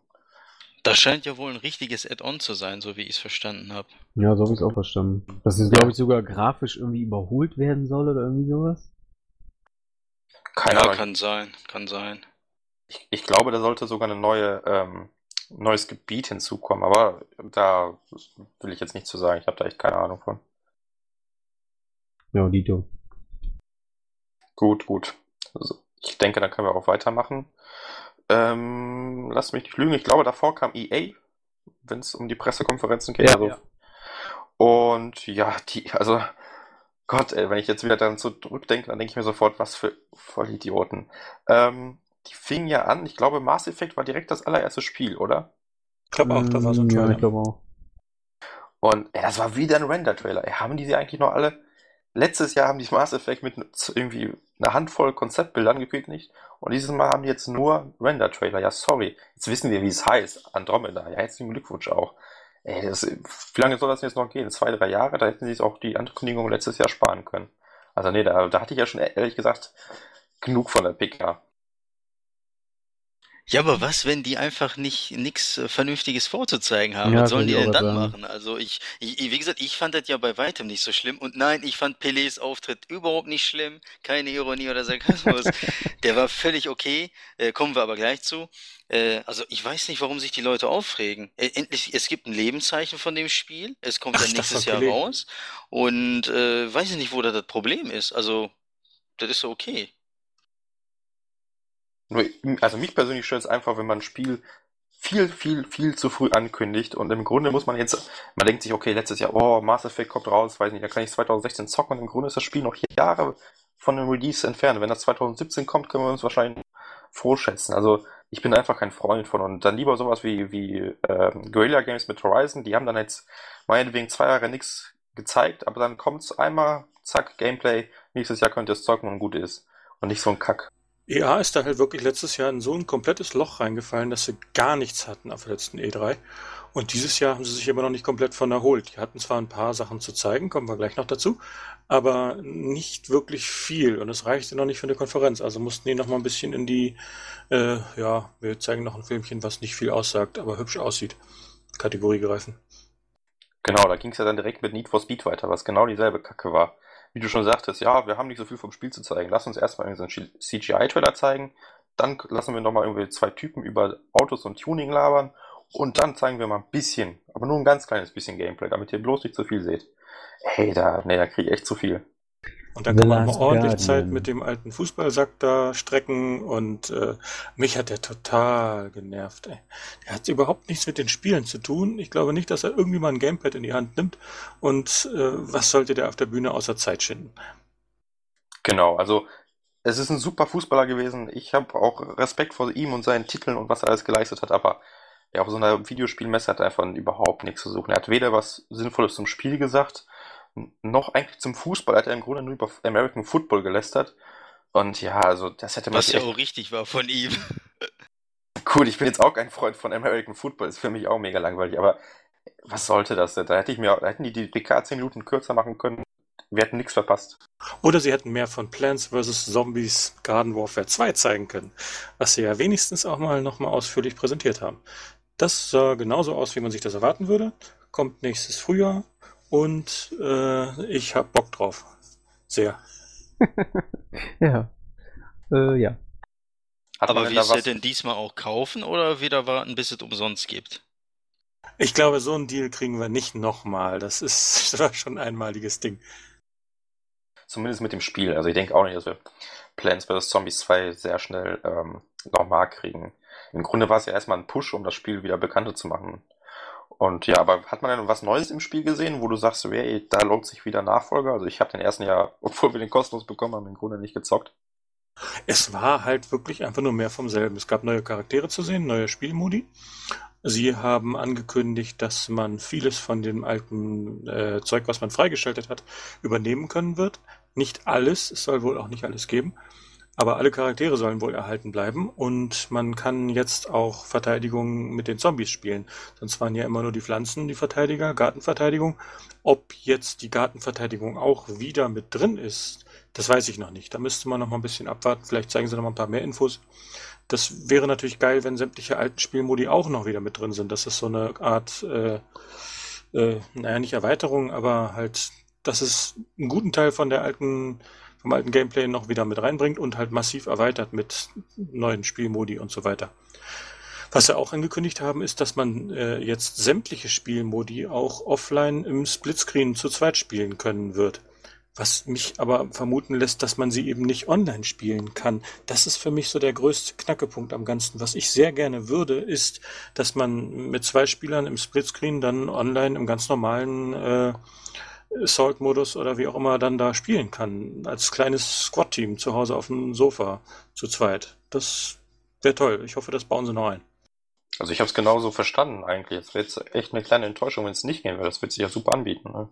Das scheint ja wohl ein richtiges Add-on zu sein, so wie ich es verstanden habe. Ja, so habe ich es auch verstanden. Dass es, glaube ich, sogar grafisch irgendwie überholt werden soll oder irgendwie sowas. Keine Ja, Ahnung. kann sein, kann sein. Ich, ich glaube, da sollte sogar eine neue, ähm, neues Gebiet hinzukommen, aber da will ich jetzt nicht zu sagen. Ich habe da echt keine Ahnung von. Ja, Dito. Gut, gut. Also, ich denke, dann können wir auch weitermachen. Ähm, lass mich nicht lügen. Ich glaube, davor kam EA, wenn es um die Pressekonferenzen geht. Ja, also, ja. Und ja, die, also Gott, ey, wenn ich jetzt wieder dann zurückdenke, dann denke ich mir sofort, was für Vollidioten. Ähm, die fingen ja an, ich glaube, Mass Effect war direkt das allererste Spiel, oder? Ich glaube auch, da war so ein Mm, Ja, Trailer. ich glaube auch. Und ey, das war wieder ein Render-Trailer. Ey, haben die sie eigentlich noch alle? Letztes Jahr haben die Mass Effect mit irgendwie einer Handvoll Konzeptbildern angekündigt und dieses Mal haben die jetzt nur Render-Trailer. Ja, sorry. Jetzt wissen wir, wie es heißt. Andromeda. Ja, herzlichen Glückwunsch auch. Ey, das, wie lange soll das jetzt noch gehen? Zwei, drei Jahre? Da hätten sie sich auch die Ankündigung letztes Jahr sparen können. Also nee, da, da hatte ich ja schon ehrlich gesagt genug von der PK. Ja, aber was, wenn die einfach nicht nichts äh, Vernünftiges vorzuzeigen haben? Ja, was sollen die denn dann sagen. machen? Also ich, ich, wie gesagt, ich fand das ja bei weitem nicht so schlimm. Und nein, ich fand Pelés Auftritt überhaupt nicht schlimm. Keine Ironie oder Sarkasmus. Der war völlig okay. Äh, kommen wir aber gleich zu. Äh, also ich weiß nicht, warum sich die Leute aufregen. Äh, endlich, es gibt ein Lebenszeichen von dem Spiel. Es kommt Ach, dachte, nächstes Jahr Pelé. raus. Und äh, weiß ich nicht, wo da das Problem ist. Also, das ist so okay. Nur, also mich persönlich stört es einfach, wenn man ein Spiel viel, viel, viel zu früh ankündigt und im Grunde muss man jetzt, man denkt sich, okay, letztes Jahr, oh, Mass Effect kommt raus, weiß nicht, da kann ich 2016 zocken und im Grunde ist das Spiel noch Jahre von dem Release entfernt. Wenn das 2017 kommt, können wir uns wahrscheinlich froh schätzen. Also ich bin einfach kein Freund von und dann lieber sowas wie, wie ähm, Guerilla Games mit Horizon, die haben dann jetzt meinetwegen zwei Jahre nichts gezeigt, aber dann kommt's einmal, zack, Gameplay, nächstes Jahr könnt ihr es zocken und gut ist. Und nicht so ein Kack. EA ist da halt wirklich letztes Jahr in so ein komplettes Loch reingefallen, dass sie gar nichts hatten auf der letzten E3. Und dieses Jahr haben sie sich immer noch nicht komplett von erholt. Die hatten zwar ein paar Sachen zu zeigen, kommen wir gleich noch dazu, aber nicht wirklich viel. Und es reichte noch nicht für eine Konferenz. Also mussten die noch mal ein bisschen in die, äh, ja, wir zeigen noch ein Filmchen, was nicht viel aussagt, aber hübsch aussieht. Kategorie greifen. Genau, da ging es ja dann direkt mit Need for Speed weiter, was genau dieselbe Kacke war. Wie du schon sagtest, ja, wir haben nicht so viel vom Spiel zu zeigen. Lass uns erstmal einen CGI-Trailer zeigen, dann lassen wir nochmal irgendwie zwei Typen über Autos und Tuning labern und dann zeigen wir mal ein bisschen, aber nur ein ganz kleines bisschen Gameplay, damit ihr bloß nicht zu viel seht. Hey, da, nee, da kriege ich echt zu viel. Und dann kann man mal ordentlich Guardian. Zeit mit dem alten Fußballsack da strecken und äh, mich hat der total genervt. Ey. Der hat überhaupt nichts mit den Spielen zu tun. Ich glaube nicht, dass er irgendwie mal ein Gamepad in die Hand nimmt. Und äh, was sollte der auf der Bühne außer Zeit schinden? Genau, also es ist ein super Fußballer gewesen. Ich habe auch Respekt vor ihm und seinen Titeln und was er alles geleistet hat, aber ja, auf so einer Videospielmesse hat er einfach überhaupt nichts zu suchen. Er hat weder was Sinnvolles zum Spiel gesagt, noch eigentlich zum Fußball. Er hat im Grunde nur über American Football gelästert. Und ja, also das hätte man Was ja echt auch richtig war von ihm. Gut, ich bin jetzt auch kein Freund von American Football, ist für mich auch mega langweilig, aber was sollte das denn? Da hätte ich mir, da hätten die die PK 10 Minuten kürzer machen können. Wir hätten nichts verpasst. Oder sie hätten mehr von Plants vs. Zombies Garden Warfare 2 zeigen können, was sie ja wenigstens auch mal nochmal ausführlich präsentiert haben. Das sah genauso aus, wie man sich das erwarten würde. Kommt nächstes Frühjahr und äh, ich hab Bock drauf. Sehr. Ja. Äh, ja. Hat Aber wirst du denn diesmal auch kaufen oder wieder warten, bis es umsonst gibt? Ich glaube, so einen Deal kriegen wir nicht nochmal. Das ist das war schon ein einmaliges Ding. Zumindest mit dem Spiel. Also ich denke auch nicht, dass wir Plants vs. Zombies 2 sehr schnell ähm, nochmal kriegen. Im Grunde war es ja erstmal ein Push, um das Spiel wieder bekannter zu machen. Und ja, aber hat man denn was Neues im Spiel gesehen, wo du sagst, hey, da lohnt sich wieder Nachfolger? Also ich habe den ersten Jahr, obwohl wir den kostenlos bekommen haben, im Grunde nicht gezockt. Es war halt wirklich einfach nur mehr vom selben. Es gab neue Charaktere zu sehen, neue Spielmodi. Sie haben angekündigt, dass man vieles von dem alten äh, Zeug, was man freigeschaltet hat, übernehmen können wird. Nicht alles, es soll wohl auch nicht alles geben. Aber alle Charaktere sollen wohl erhalten bleiben und man kann jetzt auch Verteidigung mit den Zombies spielen. Sonst waren ja immer nur die Pflanzen die Verteidiger, Gartenverteidigung. Ob jetzt die Gartenverteidigung auch wieder mit drin ist, das weiß ich noch nicht. Da müsste man noch mal ein bisschen abwarten. Vielleicht zeigen sie noch mal ein paar mehr Infos. Das wäre natürlich geil, wenn sämtliche alten Spielmodi auch noch wieder mit drin sind. Das ist so eine Art, äh, äh, naja, nicht Erweiterung, aber halt, dass es einen guten Teil von der alten vom alten Gameplay noch wieder mit reinbringt und halt massiv erweitert mit neuen Spielmodi und so weiter. Was sie auch angekündigt haben, ist, dass man äh, jetzt sämtliche Spielmodi auch offline im Splitscreen zu zweit spielen können wird. Was mich aber vermuten lässt, dass man sie eben nicht online spielen kann. Das ist für mich so der größte Knackepunkt am Ganzen. Was ich sehr gerne würde, ist, dass man mit zwei Spielern im Splitscreen dann online im ganz normalen äh, Assault-Modus oder wie auch immer dann da spielen kann. Als kleines Squad-Team zu Hause auf dem Sofa zu zweit. Das wäre toll. Ich hoffe, das bauen sie noch ein. Also ich habe es genauso verstanden eigentlich. Es wäre jetzt echt eine kleine Enttäuschung, wenn es nicht gehen würde. Das wird sich ja super anbieten. Ne?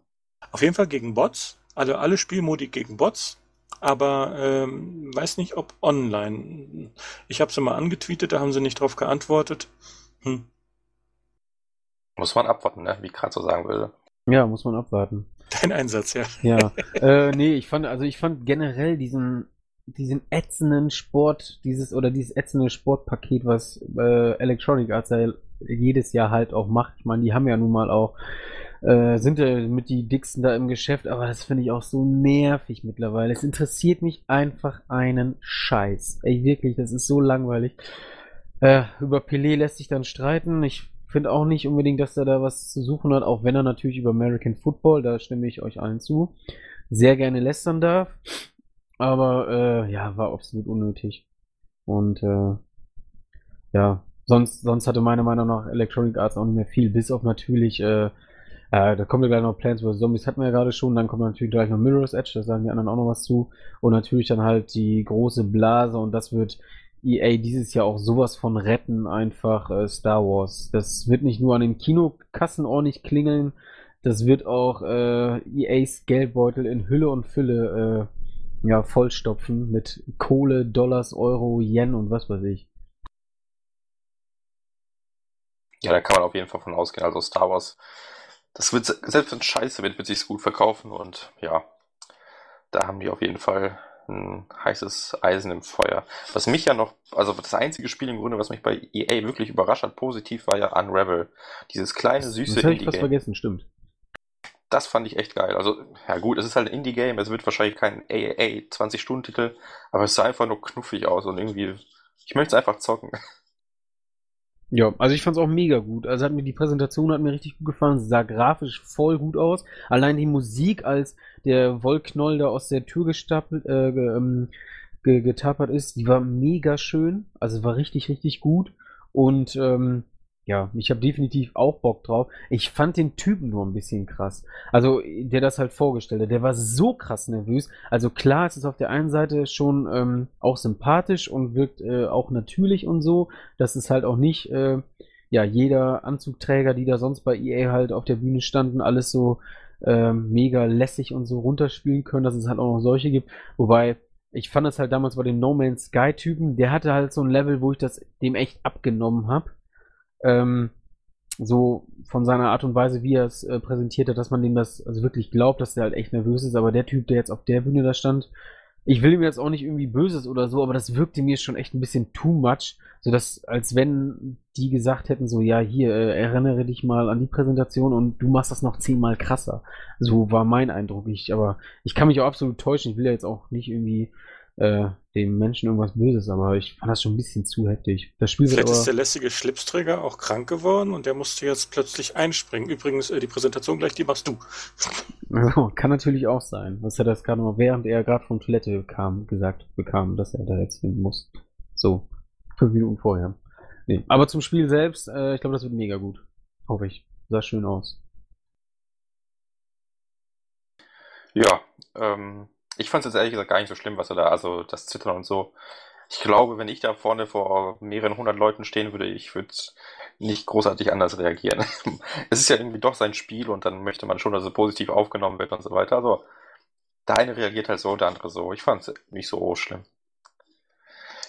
Auf jeden Fall gegen Bots. Also alle Spielmodi gegen Bots. Aber ähm, weiß nicht, ob online. Ich habe sie mal angetweetet, da haben sie nicht drauf geantwortet. Hm. Muss man abwarten, ne? wie ich gerade so sagen würde. Ja, muss man abwarten. Dein Einsatz, ja. Ja. äh, nee, ich fand, also ich fand generell diesen, diesen ätzenden Sport, dieses oder dieses ätzende Sportpaket, was äh, Electronic Arts ja jedes Jahr halt auch macht. Ich meine, die haben ja nun mal auch, äh, sind ja mit die dicksten da im Geschäft, aber das finde ich auch so nervig mittlerweile. Es interessiert mich einfach einen Scheiß. Ey, wirklich, das ist so langweilig. Äh, über Pelé lässt sich dann streiten. Ich finde auch nicht unbedingt, dass er da was zu suchen hat, auch wenn er natürlich über American Football, da stimme ich euch allen zu, sehr gerne lästern darf. Aber äh, ja, war absolut unnötig. Und äh, ja, sonst, sonst hatte meiner Meinung nach Electronic Arts auch nicht mehr viel, bis auf natürlich, äh, äh, da kommt ja gleich noch Plants vs. Zombies, hatten wir ja gerade schon, dann kommt natürlich gleich noch Mirror's Edge, da sagen die anderen auch noch was zu. Und natürlich dann halt die große Blase und das wird EA dieses Jahr auch sowas von retten, einfach äh, Star Wars. Das wird nicht nur an den Kinokassen ordentlich klingeln, das wird auch äh, EAs Geldbeutel in Hülle und Fülle äh, ja, vollstopfen mit Kohle, Dollars, Euro, Yen und was weiß ich. Ja, da kann man auf jeden Fall von ausgehen. Also Star Wars, das wird, selbst wenn scheiße wird, wird sich gut verkaufen und ja, da haben die auf jeden Fall ein heißes Eisen im Feuer. Was mich ja noch, also das einzige Spiel im Grunde, was mich bei EA wirklich überrascht hat, positiv, war ja Unravel. Dieses kleine, süße Das habe ich fast vergessen, stimmt. Das fand ich echt geil. Also, ja gut, es ist halt ein Indie-Game, es wird wahrscheinlich kein AAA 20-Stunden-Titel, aber es sah einfach nur knuffig aus und irgendwie, ich möchte es einfach zocken. Ja, also ich fand's auch mega gut. Also hat mir die Präsentation hat mir richtig gut gefallen. Sie sah grafisch voll gut aus. Allein die Musik, als der Wollknoll da aus der Tür gestapelt, äh, ge, ähm, ge, getapert ist, die war mega schön. Also war richtig, richtig gut. Und ähm, ja, ich habe definitiv auch Bock drauf. Ich fand den Typen nur ein bisschen krass. Also, der das halt vorgestellt hat, der war so krass nervös. Also klar, es ist auf der einen Seite schon ähm, auch sympathisch und wirkt äh, auch natürlich und so. Das ist halt auch nicht, äh, ja, jeder Anzugträger, die da sonst bei EA halt auf der Bühne standen, alles so äh, mega lässig und so runterspielen können, dass es halt auch noch solche gibt. Wobei, ich fand es halt damals bei dem No Man's Sky Typen, der hatte halt so ein Level, wo ich das dem echt abgenommen habe ähm, so von seiner Art und Weise, wie er es äh, präsentiert hat, dass man dem das also wirklich glaubt, dass der halt echt nervös ist. Aber der Typ, der jetzt auf der Bühne da stand, ich will ihm jetzt auch nicht irgendwie Böses oder so, aber das wirkte mir schon echt ein bisschen too much, so dass als wenn die gesagt hätten so, ja hier äh, erinnere dich mal an die Präsentation und du machst das noch zehnmal krasser. So war mein Eindruck. Ich, aber ich kann mich auch absolut täuschen. Ich will ja jetzt auch nicht irgendwie äh, dem Menschen irgendwas Böses, aber ich fand das schon ein bisschen zu heftig. Das Spiel Vielleicht wird ist der aber, lästige Schlipsträger auch krank geworden und der musste jetzt plötzlich einspringen. Übrigens, äh, die Präsentation gleich, die machst du. kann natürlich auch sein. Was hat er das gerade noch, während er gerade von Toilette kam, gesagt bekam, dass er da jetzt hin muss. So, fünf Minuten vorher. Nee. Aber zum Spiel selbst, äh, ich glaube, das wird mega gut. Hoffe ich. Sah schön aus. Ja, ähm, ich fand es jetzt ehrlich gesagt gar nicht so schlimm, was er da, also das Zittern und so. Ich glaube, wenn ich da vorne vor mehreren hundert Leuten stehen würde, ich würde nicht großartig anders reagieren. es ist ja irgendwie doch sein Spiel und dann möchte man schon, dass es positiv aufgenommen wird und so weiter. Also der eine reagiert halt so, der andere so. Ich fand es nicht so schlimm.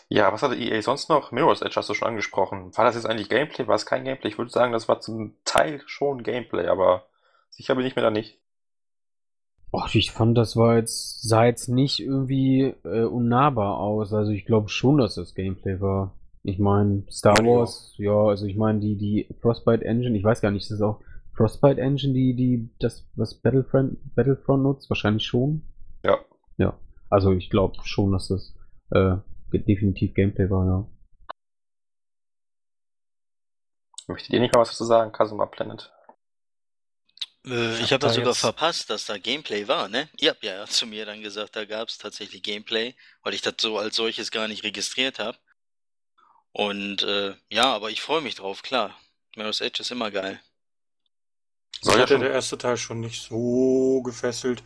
Ja, was hatte EA sonst noch? Mirror's Edge hast du schon angesprochen. War das jetzt eigentlich Gameplay? War es kein Gameplay? Ich würde sagen, das war zum Teil schon Gameplay, aber sicher bin ich mir da nicht. Och, ich fand, das war jetzt, sah jetzt nicht irgendwie äh, unnahbar aus. Also ich glaube schon, dass das Gameplay war. Ich meine, Star Wars, ja, also ich meine, die, die Frostbite Engine, ich weiß gar nicht, ist das auch Frostbite Engine, die, die, das, was Battlefront, Battlefront nutzt? Wahrscheinlich schon. Ja. Ja. Also ich glaube schon, dass das äh, definitiv Gameplay war, ja. Möchtet ihr nicht mal was dazu sagen, Kasuma Planet? Äh, Ich ich hab habe da das sogar jetzt- verpasst, dass da Gameplay war, ne? Ihr habt ja zu mir dann gesagt, da gab es tatsächlich Gameplay, weil ich das so als solches gar nicht registriert habe. Und äh, ja, aber ich freue mich drauf, klar. Mirror's Edge ist immer geil. Soll ja hatte schon- der erste Teil schon nicht so gefesselt.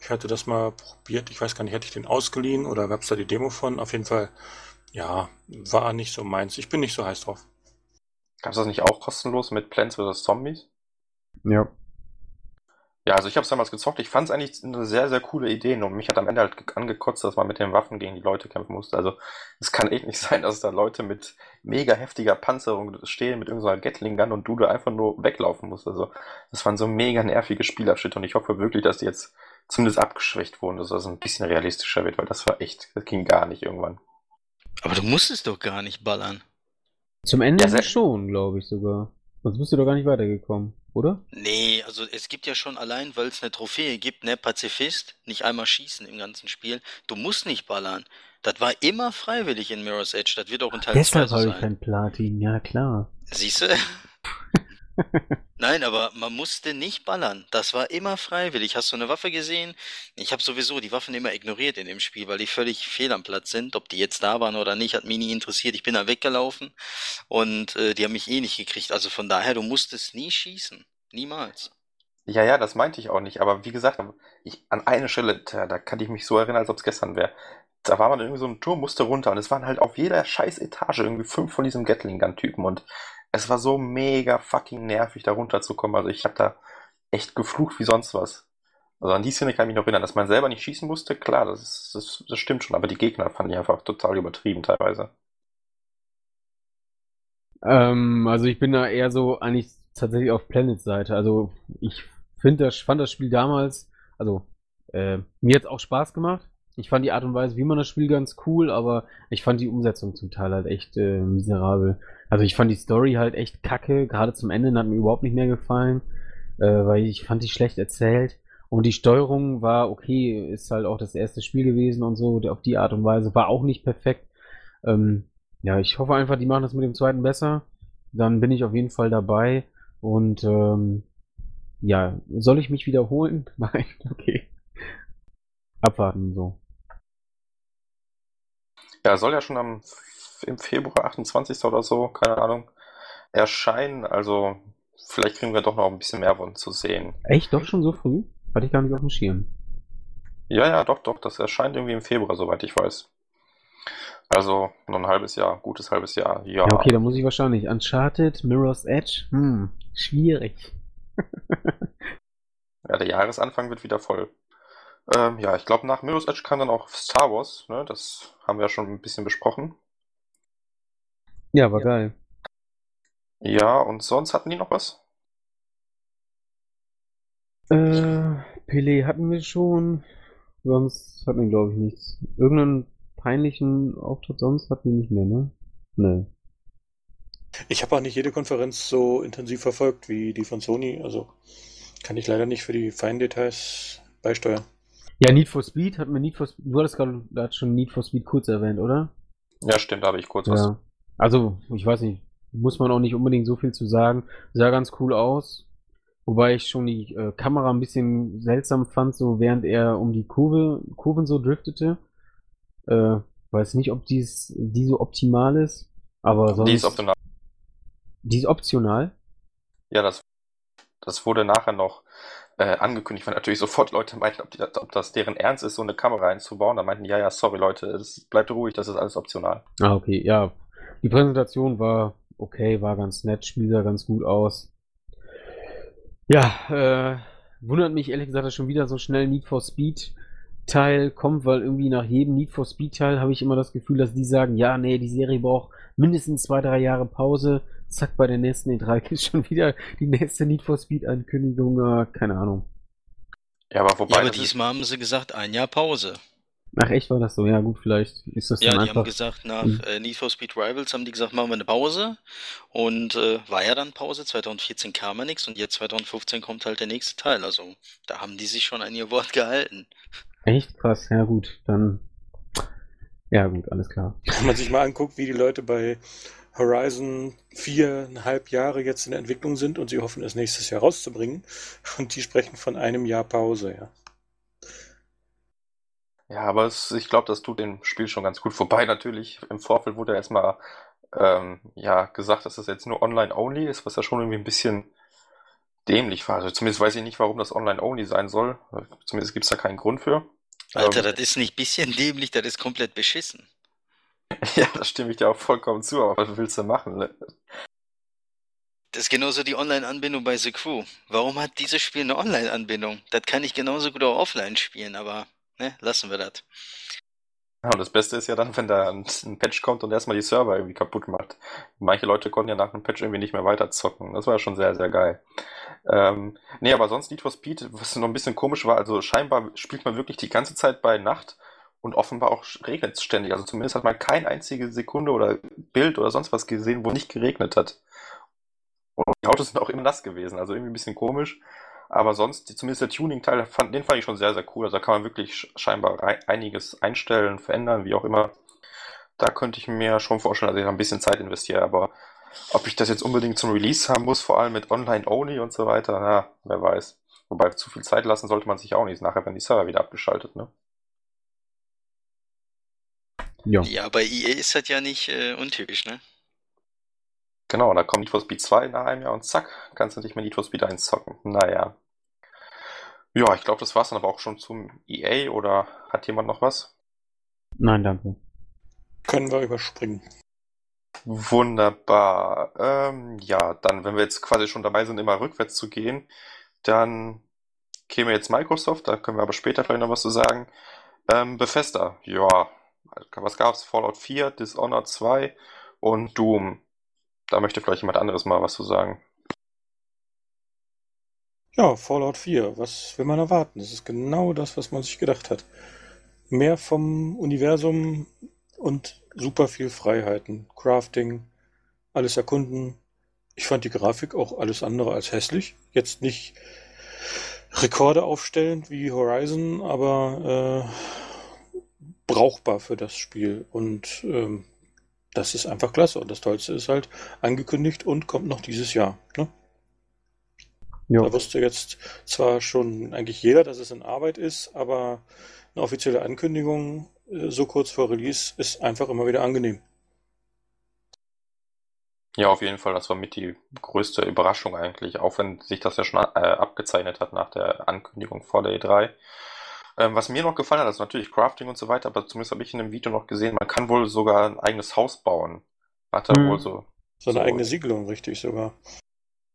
Ich hatte das mal probiert. Ich weiß gar nicht, hätte ich den ausgeliehen oder gab es da die Demo von? Auf jeden Fall, ja, war nicht so meins. Ich bin nicht so heiß drauf. Gab es das nicht auch kostenlos mit Plants vs. Zombies? Ja. Ja, also ich habe es damals gezockt. Ich fand es eigentlich eine sehr, sehr coole Idee. Nur mich hat am Ende halt ge- angekotzt, dass man mit den Waffen gegen die Leute kämpfen musste. Also es kann echt nicht sein, dass da Leute mit mega heftiger Panzerung stehen mit irgendeiner Gatling Gun und du da einfach nur weglaufen musst. Also das waren so mega nervige Spielabschnitte und ich hoffe wirklich, dass die jetzt zumindest abgeschwächt wurden, dass das ein bisschen realistischer wird, weil das war echt, das ging gar nicht irgendwann. Aber du musstest doch gar nicht ballern. Zum Ende Ja, schon, glaube ich sogar. Sonst bist du doch gar nicht weitergekommen, oder? Nee, also es gibt ja schon allein, weil es eine Trophäe gibt, ne, Pazifist, nicht einmal schießen im ganzen Spiel. Du musst nicht ballern. Das war immer freiwillig in Mirror's Edge. Das wird auch in Teil 2 Deshalb so habe ich kein Platin, ja klar. Siehst du? Nein, aber man musste nicht ballern. Das war immer freiwillig. Hast du eine Waffe gesehen? Ich habe sowieso die Waffen immer ignoriert in dem Spiel, weil die völlig fehl am Platz sind. Ob die jetzt da waren oder nicht, hat mich nie interessiert. Ich bin da weggelaufen und äh, die haben mich eh nicht gekriegt. Also von daher, du musstest nie schießen. Niemals. Ja, ja, das meinte ich auch nicht. Aber wie gesagt, ich, an eine Stelle, da, da kann ich mich so erinnern, als ob es gestern wäre. Da war man irgendwie so ein Turm, musste runter und es waren halt auf jeder scheiß Etage irgendwie fünf von diesem Gatling-Gun-Typen und es war so mega fucking nervig, da runterzukommen. Also ich habe da echt geflucht wie sonst was. Also an die Szene kann ich mich noch erinnern, dass man selber nicht schießen musste, klar, das, ist, das, das stimmt schon, aber die Gegner fand ich einfach total übertrieben teilweise. Ähm, also ich bin da eher so eigentlich tatsächlich auf Planets Seite. Also ich finde das, fand das Spiel damals, also äh, mir hat es auch Spaß gemacht. Ich fand die Art und Weise, wie man das Spiel ganz cool, aber ich fand die Umsetzung zum Teil halt echt äh, miserabel. Also ich fand die Story halt echt kacke, gerade zum Ende hat mir überhaupt nicht mehr gefallen, äh, weil ich fand die schlecht erzählt. Und die Steuerung war okay, ist halt auch das erste Spiel gewesen und so, auf die Art und Weise, war auch nicht perfekt. Ähm, ja, ich hoffe einfach, die machen das mit dem zweiten besser. Dann bin ich auf jeden Fall dabei. Und ähm, ja, soll ich mich wiederholen? Nein, okay. Abwarten so. Ja, soll ja schon am im Februar 28. oder so, keine Ahnung, erscheinen. Also vielleicht kriegen wir doch noch ein bisschen mehr von zu sehen. Echt, doch schon so früh? Hatte ich gar nicht auf dem Schirm. Ja, ja, doch, doch, das erscheint irgendwie im Februar, soweit ich weiß. Also noch ein halbes Jahr, gutes halbes Jahr. Ja, Ja, okay, dann muss ich wahrscheinlich. Uncharted, Mirror's Edge, hm, schwierig. ja, der Jahresanfang wird wieder voll. Ähm, ja, ich glaube, nach Mirror's Edge kam dann auch Star Wars, ne? Das haben wir ja schon ein bisschen besprochen. Ja, war geil. Ja, und sonst hatten die noch was? Äh, Pelé hatten wir schon. Sonst hatten wir, glaube ich, nichts. Irgendeinen peinlichen Auftritt sonst hatten wir nicht mehr, ne? Ne. Ich habe auch nicht jede Konferenz so intensiv verfolgt wie die von Sony. Also kann ich leider nicht für die feinen Details beisteuern. Ja, Need for Speed hat mir Need for Speed, du hattest gerade da hat schon Need for Speed kurz erwähnt, oder? Ja, stimmt, da habe ich kurz was. Also, ich weiß nicht, muss man auch nicht unbedingt so viel zu sagen. Sah ganz cool aus. Wobei ich schon die äh, Kamera ein bisschen seltsam fand, so während er um die Kurve, Kurven so driftete. Äh, weiß nicht, ob dies, die so optimal ist, aber sonst. Die ist optional. Die ist optional. Ja, das, das wurde nachher noch äh, angekündigt, weil natürlich sofort Leute meinten, ob, die, ob das deren Ernst ist, so eine Kamera einzubauen. Da meinten, ja, ja, sorry Leute, es bleibt ruhig, das ist alles optional. Ah, okay, ja. Die Präsentation war okay, war ganz nett, Spiel sah ganz gut aus. Ja, äh, wundert mich ehrlich gesagt, dass schon wieder so schnell Need for Speed Teil kommt, weil irgendwie nach jedem Need for Speed Teil habe ich immer das Gefühl, dass die sagen, ja, nee, die Serie braucht mindestens zwei, drei Jahre Pause. Zack, bei der nächsten E3 ist schon wieder die nächste Need for Speed Ankündigung, äh, keine Ahnung. Ja, aber wobei. Ja, aber ist- diesmal haben sie gesagt, ein Jahr Pause. Ach, echt war das so? Ja, gut, vielleicht ist das Ja, dann die haben einfach. gesagt, nach Mhm. äh, Need for Speed Rivals haben die gesagt, machen wir eine Pause. Und äh, war ja dann Pause, 2014 kam ja nichts und jetzt 2015 kommt halt der nächste Teil. Also da haben die sich schon an ihr Wort gehalten. Echt krass, ja gut, dann. Ja, gut, alles klar. Wenn man sich mal anguckt, wie die Leute bei Horizon viereinhalb Jahre jetzt in der Entwicklung sind und sie hoffen, es nächstes Jahr rauszubringen. Und die sprechen von einem Jahr Pause, ja. Ja, aber es, ich glaube, das tut dem Spiel schon ganz gut. Vorbei natürlich, im Vorfeld wurde erstmal ähm, ja, gesagt, dass das jetzt nur online-only ist, was ja schon irgendwie ein bisschen dämlich war. Also zumindest weiß ich nicht, warum das online-only sein soll. Zumindest gibt es da keinen Grund für. Alter, Ähm, das ist nicht bisschen dämlich, das ist komplett beschissen. ja, da stimme ich dir auch vollkommen zu, aber was willst du machen? Ne? Das ist genauso die Online-Anbindung bei The Crew. Warum hat dieses Spiel eine Online-Anbindung? Das kann ich genauso gut auch offline spielen, aber ne, lassen wir das. Ja, und das Beste ist ja dann, wenn da ein, Patch kommt und erstmal die Server irgendwie kaputt macht. Manche Leute konnten ja nach einem Patch irgendwie nicht mehr weiter zocken. Das war schon sehr, sehr geil. Ähm, nee, aber sonst Need for Speed, was noch ein bisschen komisch war, also scheinbar spielt man wirklich die ganze Zeit bei Nacht und offenbar auch regnet es ständig. Also zumindest hat man keine einzige Sekunde oder Bild oder sonst was gesehen, wo nicht geregnet hat. Und die Autos sind auch immer nass gewesen, also irgendwie ein bisschen komisch. Aber sonst, zumindest der Tuning-Teil, den fand ich schon sehr, sehr cool. Also da kann man wirklich sch- scheinbar einiges einstellen, verändern, wie auch immer. Da könnte ich mir schon vorstellen, dass ich da ein bisschen Zeit investiere. Aber ob ich das jetzt unbedingt zum Release haben muss, vor allem mit Online-Only und so weiter, na, wer weiß. Wobei zu viel Zeit lassen sollte man sich auch nicht, nachher werden die Server wieder abgeschaltet, ne? Ja. Ja, bei EA ist das ja nicht äh, untypisch, ne? Genau, da kommt Need for Speed 2 nach einem Jahr und zack, kannst du nicht mehr Need for Speed 1 zocken. Naja. Ja, ich glaube, das war's dann aber auch schon zum EA oder hat jemand noch was? Nein, danke. Können wir überspringen. Wunderbar. Ähm, ja, dann, wenn wir jetzt quasi schon dabei sind, immer rückwärts zu gehen, dann käme jetzt Microsoft, da können wir aber später vielleicht noch was zu sagen. Ähm, Bethesda, ja, was gab's? Fallout 4, Dishonored 2 und Doom. Da möchte vielleicht jemand anderes mal was zu sagen. Ja, Fallout 4, was will man erwarten? Das ist genau das, was man sich gedacht hat. Mehr vom Universum und super viel Freiheiten. Crafting, alles erkunden. Ich fand die Grafik auch alles andere als hässlich. Jetzt nicht Rekorde aufstellen wie Horizon, aber äh, brauchbar für das Spiel. Und ähm, das ist einfach klasse. Und das Tollste ist halt angekündigt und kommt noch dieses Jahr. Ne? Ja. Da wusste jetzt zwar schon eigentlich jeder, dass es in Arbeit ist, aber eine offizielle Ankündigung äh, so kurz vor Release ist einfach immer wieder angenehm. Ja, auf jeden Fall, das war mit die größte Überraschung eigentlich, auch wenn sich das ja schon äh, abgezeichnet hat nach der Ankündigung vor der E3. Ähm, was mir noch gefallen hat, ist natürlich Crafting und so weiter, aber zumindest habe ich in dem Video noch gesehen, man kann wohl sogar ein eigenes Haus bauen. Hat er Mhm. wohl so. So eine So. eigene Siedlung, richtig sogar.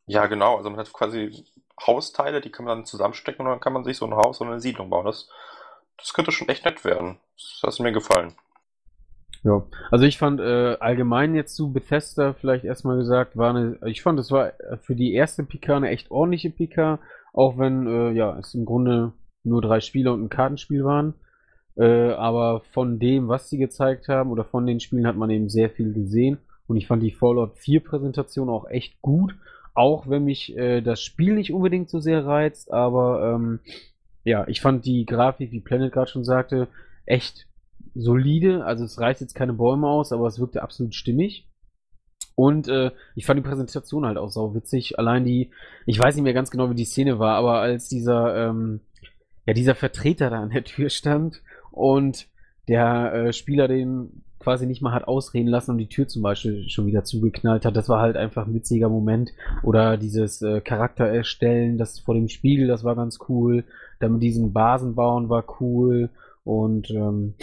Ja, genau, also man hat quasi Hausteile, die kann man dann zusammenstecken und dann kann man sich so ein Haus oder eine Siedlung bauen. Das, das könnte schon echt nett werden. Das hat mir gefallen. Ja, also ich fand äh, allgemein jetzt zu Bethesda vielleicht erstmal gesagt, war eine, ich fand, es war für die erste PK eine echt ordentliche PK, auch wenn äh, ja es im Grunde nur drei Spiele und ein Kartenspiel waren. Äh, aber von dem, was sie gezeigt haben oder von den Spielen hat man eben sehr viel gesehen und ich fand die Fallout 4 Präsentation auch echt gut, auch wenn mich äh, das Spiel nicht unbedingt so sehr reizt, aber ähm, ja, ich fand die Grafik, wie Planet gerade schon sagte, echt solide. Also es reißt jetzt keine Bäume aus, aber es wirkte absolut stimmig. Und äh, ich fand die Präsentation halt auch sau witzig. Allein die, ich weiß nicht mehr ganz genau, wie die Szene war, aber als dieser, ähm, ja, dieser Vertreter da an der Tür stand und der äh, Spieler den quasi nicht mal hat ausreden lassen und die Tür zum Beispiel schon wieder zugeknallt hat. Das war halt einfach ein witziger Moment. Oder dieses äh, Charakter erstellen, das vor dem Spiegel, das war ganz cool. Dann mit diesem Basen bauen war cool. Und ähm,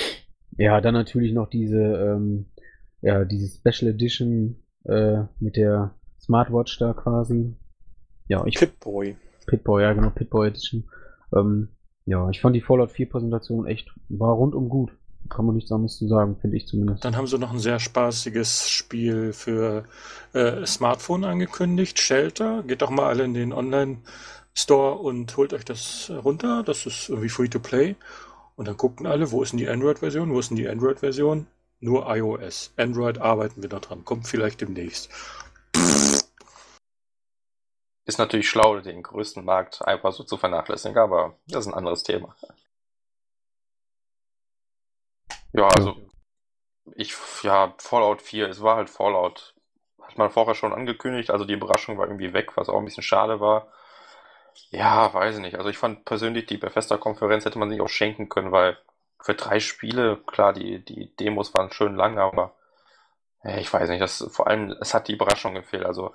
ja, dann natürlich noch diese, ähm, ja, diese Special Edition äh, mit der Smartwatch da quasi. Ja, ich. Pitboy. Pitboy, ja, genau, Pitboy Edition. Ähm, ja, ich fand die Fallout 4 Präsentation echt, war rundum gut kann man nichts anderes zu sagen, finde ich zumindest. Dann haben sie noch ein sehr spaßiges Spiel für äh, Smartphone angekündigt, Shelter. Geht doch mal alle in den Online-Store und holt euch das runter. Das ist irgendwie free to play. Und dann gucken alle, wo ist denn die Android-Version? Wo ist denn die Android-Version? Nur iOS. Android arbeiten wir da dran. Kommt vielleicht demnächst. Ist natürlich schlau, den größten Markt einfach so zu vernachlässigen, aber das ist ein anderes Thema. Ja, also ich, ja, Fallout 4, es war halt Fallout. Hat man vorher schon angekündigt, also die Überraschung war irgendwie weg, was auch ein bisschen schade war. Ja, weiß ich nicht. Also ich fand persönlich, die Bethesda-Konferenz hätte man sich auch schenken können, weil für drei Spiele, klar, die, die Demos waren schön lang, aber ich weiß nicht, das vor allem, es hat die Überraschung gefehlt. Also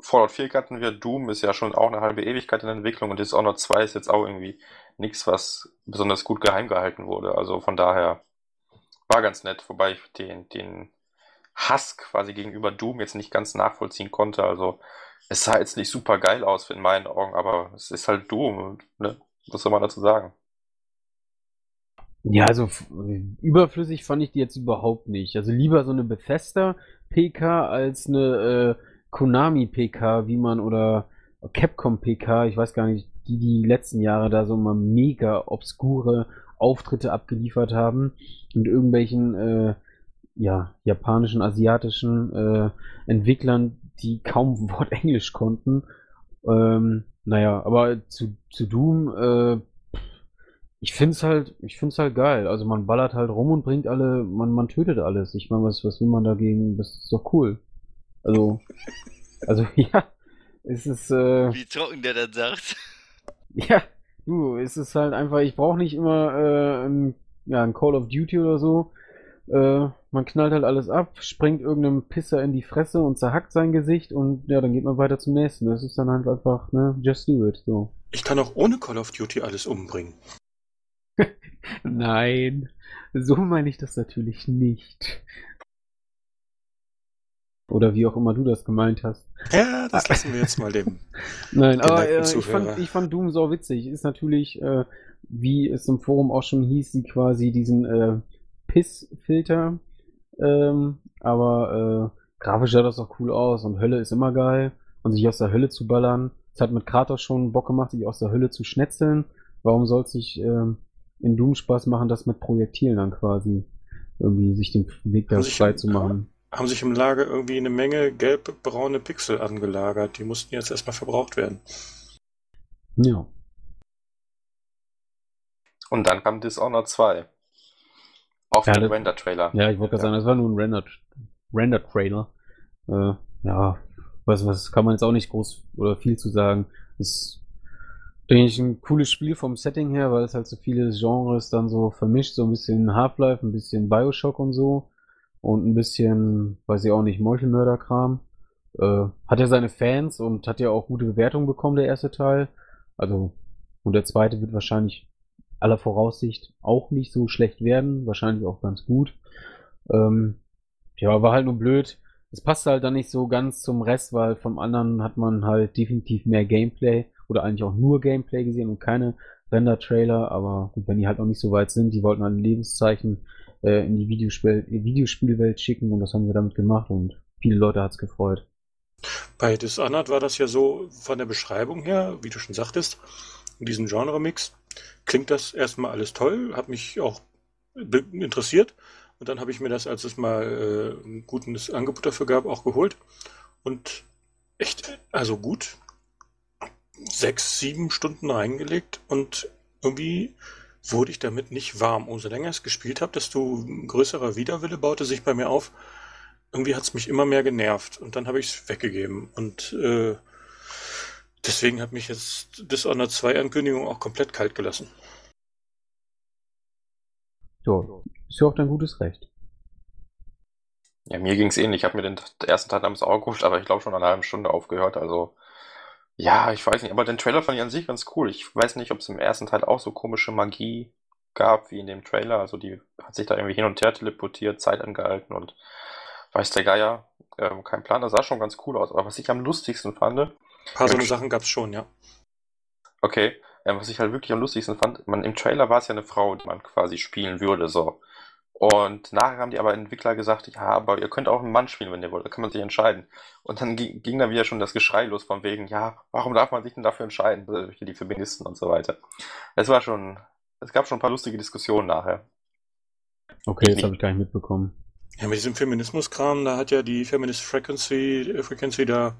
Fallout 4 hatten wir, Doom ist ja schon auch eine halbe Ewigkeit in Entwicklung und Dishonored 2 ist jetzt auch irgendwie nichts, was besonders gut geheim gehalten wurde. Also von daher, war ganz nett, wobei ich den, den Hass quasi gegenüber Doom jetzt nicht ganz nachvollziehen konnte. Also es sah jetzt nicht super geil aus in meinen Augen, aber es ist halt Doom. Ne? Was soll man dazu sagen? Ja, also überflüssig fand ich die jetzt überhaupt nicht. Also lieber so eine Bethesda PK als eine äh, Konami PK, wie man oder Capcom PK, ich weiß gar nicht, die die letzten Jahre da so mal mega obskure Auftritte abgeliefert haben mit irgendwelchen äh, ja, japanischen, asiatischen äh, Entwicklern, die kaum Wort Englisch konnten. Ähm, naja, aber zu, zu Doom, äh, ich find's halt, ich find's halt geil. Also man ballert halt rum und bringt alle, man, man tötet alles. Ich meine, was, was will man dagegen? Das ist doch cool. Also, also ja, es ist. Äh, Wie trocken der dann sagt. Ja, du, es ist halt einfach, ich brauche nicht immer äh, ein, ja, ein Call of Duty oder so. Äh, man knallt halt alles ab, springt irgendeinem Pisser in die Fresse und zerhackt sein Gesicht und ja, dann geht man weiter zum nächsten. Das ist dann halt einfach, ne, just do it, so. Ich kann auch ohne Call of Duty alles umbringen. Nein, so meine ich das natürlich nicht. Oder wie auch immer du das gemeint hast. Ja, das lassen wir jetzt mal dem. Nein, aber äh, ich, fand, ich fand Doom so witzig. Ist natürlich, äh, wie es im Forum auch schon hieß, sie quasi diesen äh, Piss-Filter. Ähm, aber äh, grafisch sah das auch cool aus und Hölle ist immer geil. Und sich aus der Hölle zu ballern. Es hat mit Kratos schon Bock gemacht, sich aus der Hölle zu schnetzeln. Warum soll es nicht äh, in Doom Spaß machen, das mit Projektilen dann quasi irgendwie sich den Weg da frei zu machen? Haben sich im Lager irgendwie eine Menge gelb-braune Pixel angelagert. Die mussten jetzt erstmal verbraucht werden. Ja. Und dann kam Dishonored 2. Auf ja, dem Render-Trailer. Ja, ich wollte gerade ja. sagen, das war nur ein Render-Trailer. Render äh, ja, was, was kann man jetzt auch nicht groß oder viel zu sagen. Ist, denke ich, ein cooles Spiel vom Setting her, weil es halt so viele Genres dann so vermischt. So ein bisschen Half-Life, ein bisschen Bioshock und so und ein bisschen, weiß ich auch nicht, Meuchelmörder-Kram. Äh, hat ja seine Fans und hat ja auch gute Bewertungen bekommen, der erste Teil. Also, und der zweite wird wahrscheinlich aller Voraussicht auch nicht so schlecht werden. Wahrscheinlich auch ganz gut. Ähm, ja, war halt nur blöd. Es passt halt dann nicht so ganz zum Rest, weil vom anderen hat man halt definitiv mehr Gameplay oder eigentlich auch nur Gameplay gesehen und keine Render-Trailer. Aber gut, wenn die halt noch nicht so weit sind, die wollten halt ein Lebenszeichen äh, in die Videospiel Videospielwelt schicken und das haben wir damit gemacht und viele Leute hat es gefreut. Bei Dishonored war das ja so von der Beschreibung her, wie du schon sagtest, in diesem Genre-Mix, klingt das erstmal alles toll, hat mich auch interessiert und dann habe ich mir das, als es mal äh, ein gutes Angebot dafür gab, auch geholt und echt, also gut, sechs, sieben Stunden reingelegt und irgendwie wurde ich damit nicht warm. Umso länger ich es gespielt habe, desto größerer Widerwille baute sich bei mir auf. Irgendwie hat es mich immer mehr genervt und dann habe ich es weggegeben. Und äh, deswegen hat mich jetzt Dishonored 2 Ankündigung auch komplett kalt gelassen. Ja, ist ja auch dein gutes Recht. Ja, mir ging's ähnlich. Ich habe mir den ersten Teil namens Auge geguckt, aber ich glaube schon nach einer halben Stunde aufgehört. Also, ja, ich weiß nicht. Aber den Trailer fand ich an sich ganz cool. Ich weiß nicht, ob es im ersten Teil auch so komische Magie gab wie in dem Trailer. Also, die hat sich da irgendwie hin und her teleportiert, Zeit angehalten und weiß der Geier. Ähm, kein Plan. Das sah schon ganz cool aus. Aber was ich am lustigsten fand. Ein paar so Sachen gab's schon, ja. Okay. Ähm, was ich halt wirklich am lustigsten fand, man, im Trailer war es ja eine Frau, die man quasi spielen würde, so. Und nachher haben die aber Entwickler gesagt, ja, aber ihr könnt auch einen Mann spielen, wenn ihr wollt, da kann man sich entscheiden. Und dann ging, ging dann wieder schon das Geschrei los von wegen, ja, warum darf man sich denn dafür entscheiden, die Feministen und so weiter. Es war schon, es gab schon ein paar lustige Diskussionen nachher. Okay, das habe ich gar nicht mitbekommen. Ja, mit diesem Feminismus-Kram, da hat ja die Feminist Frequency, Frequency da,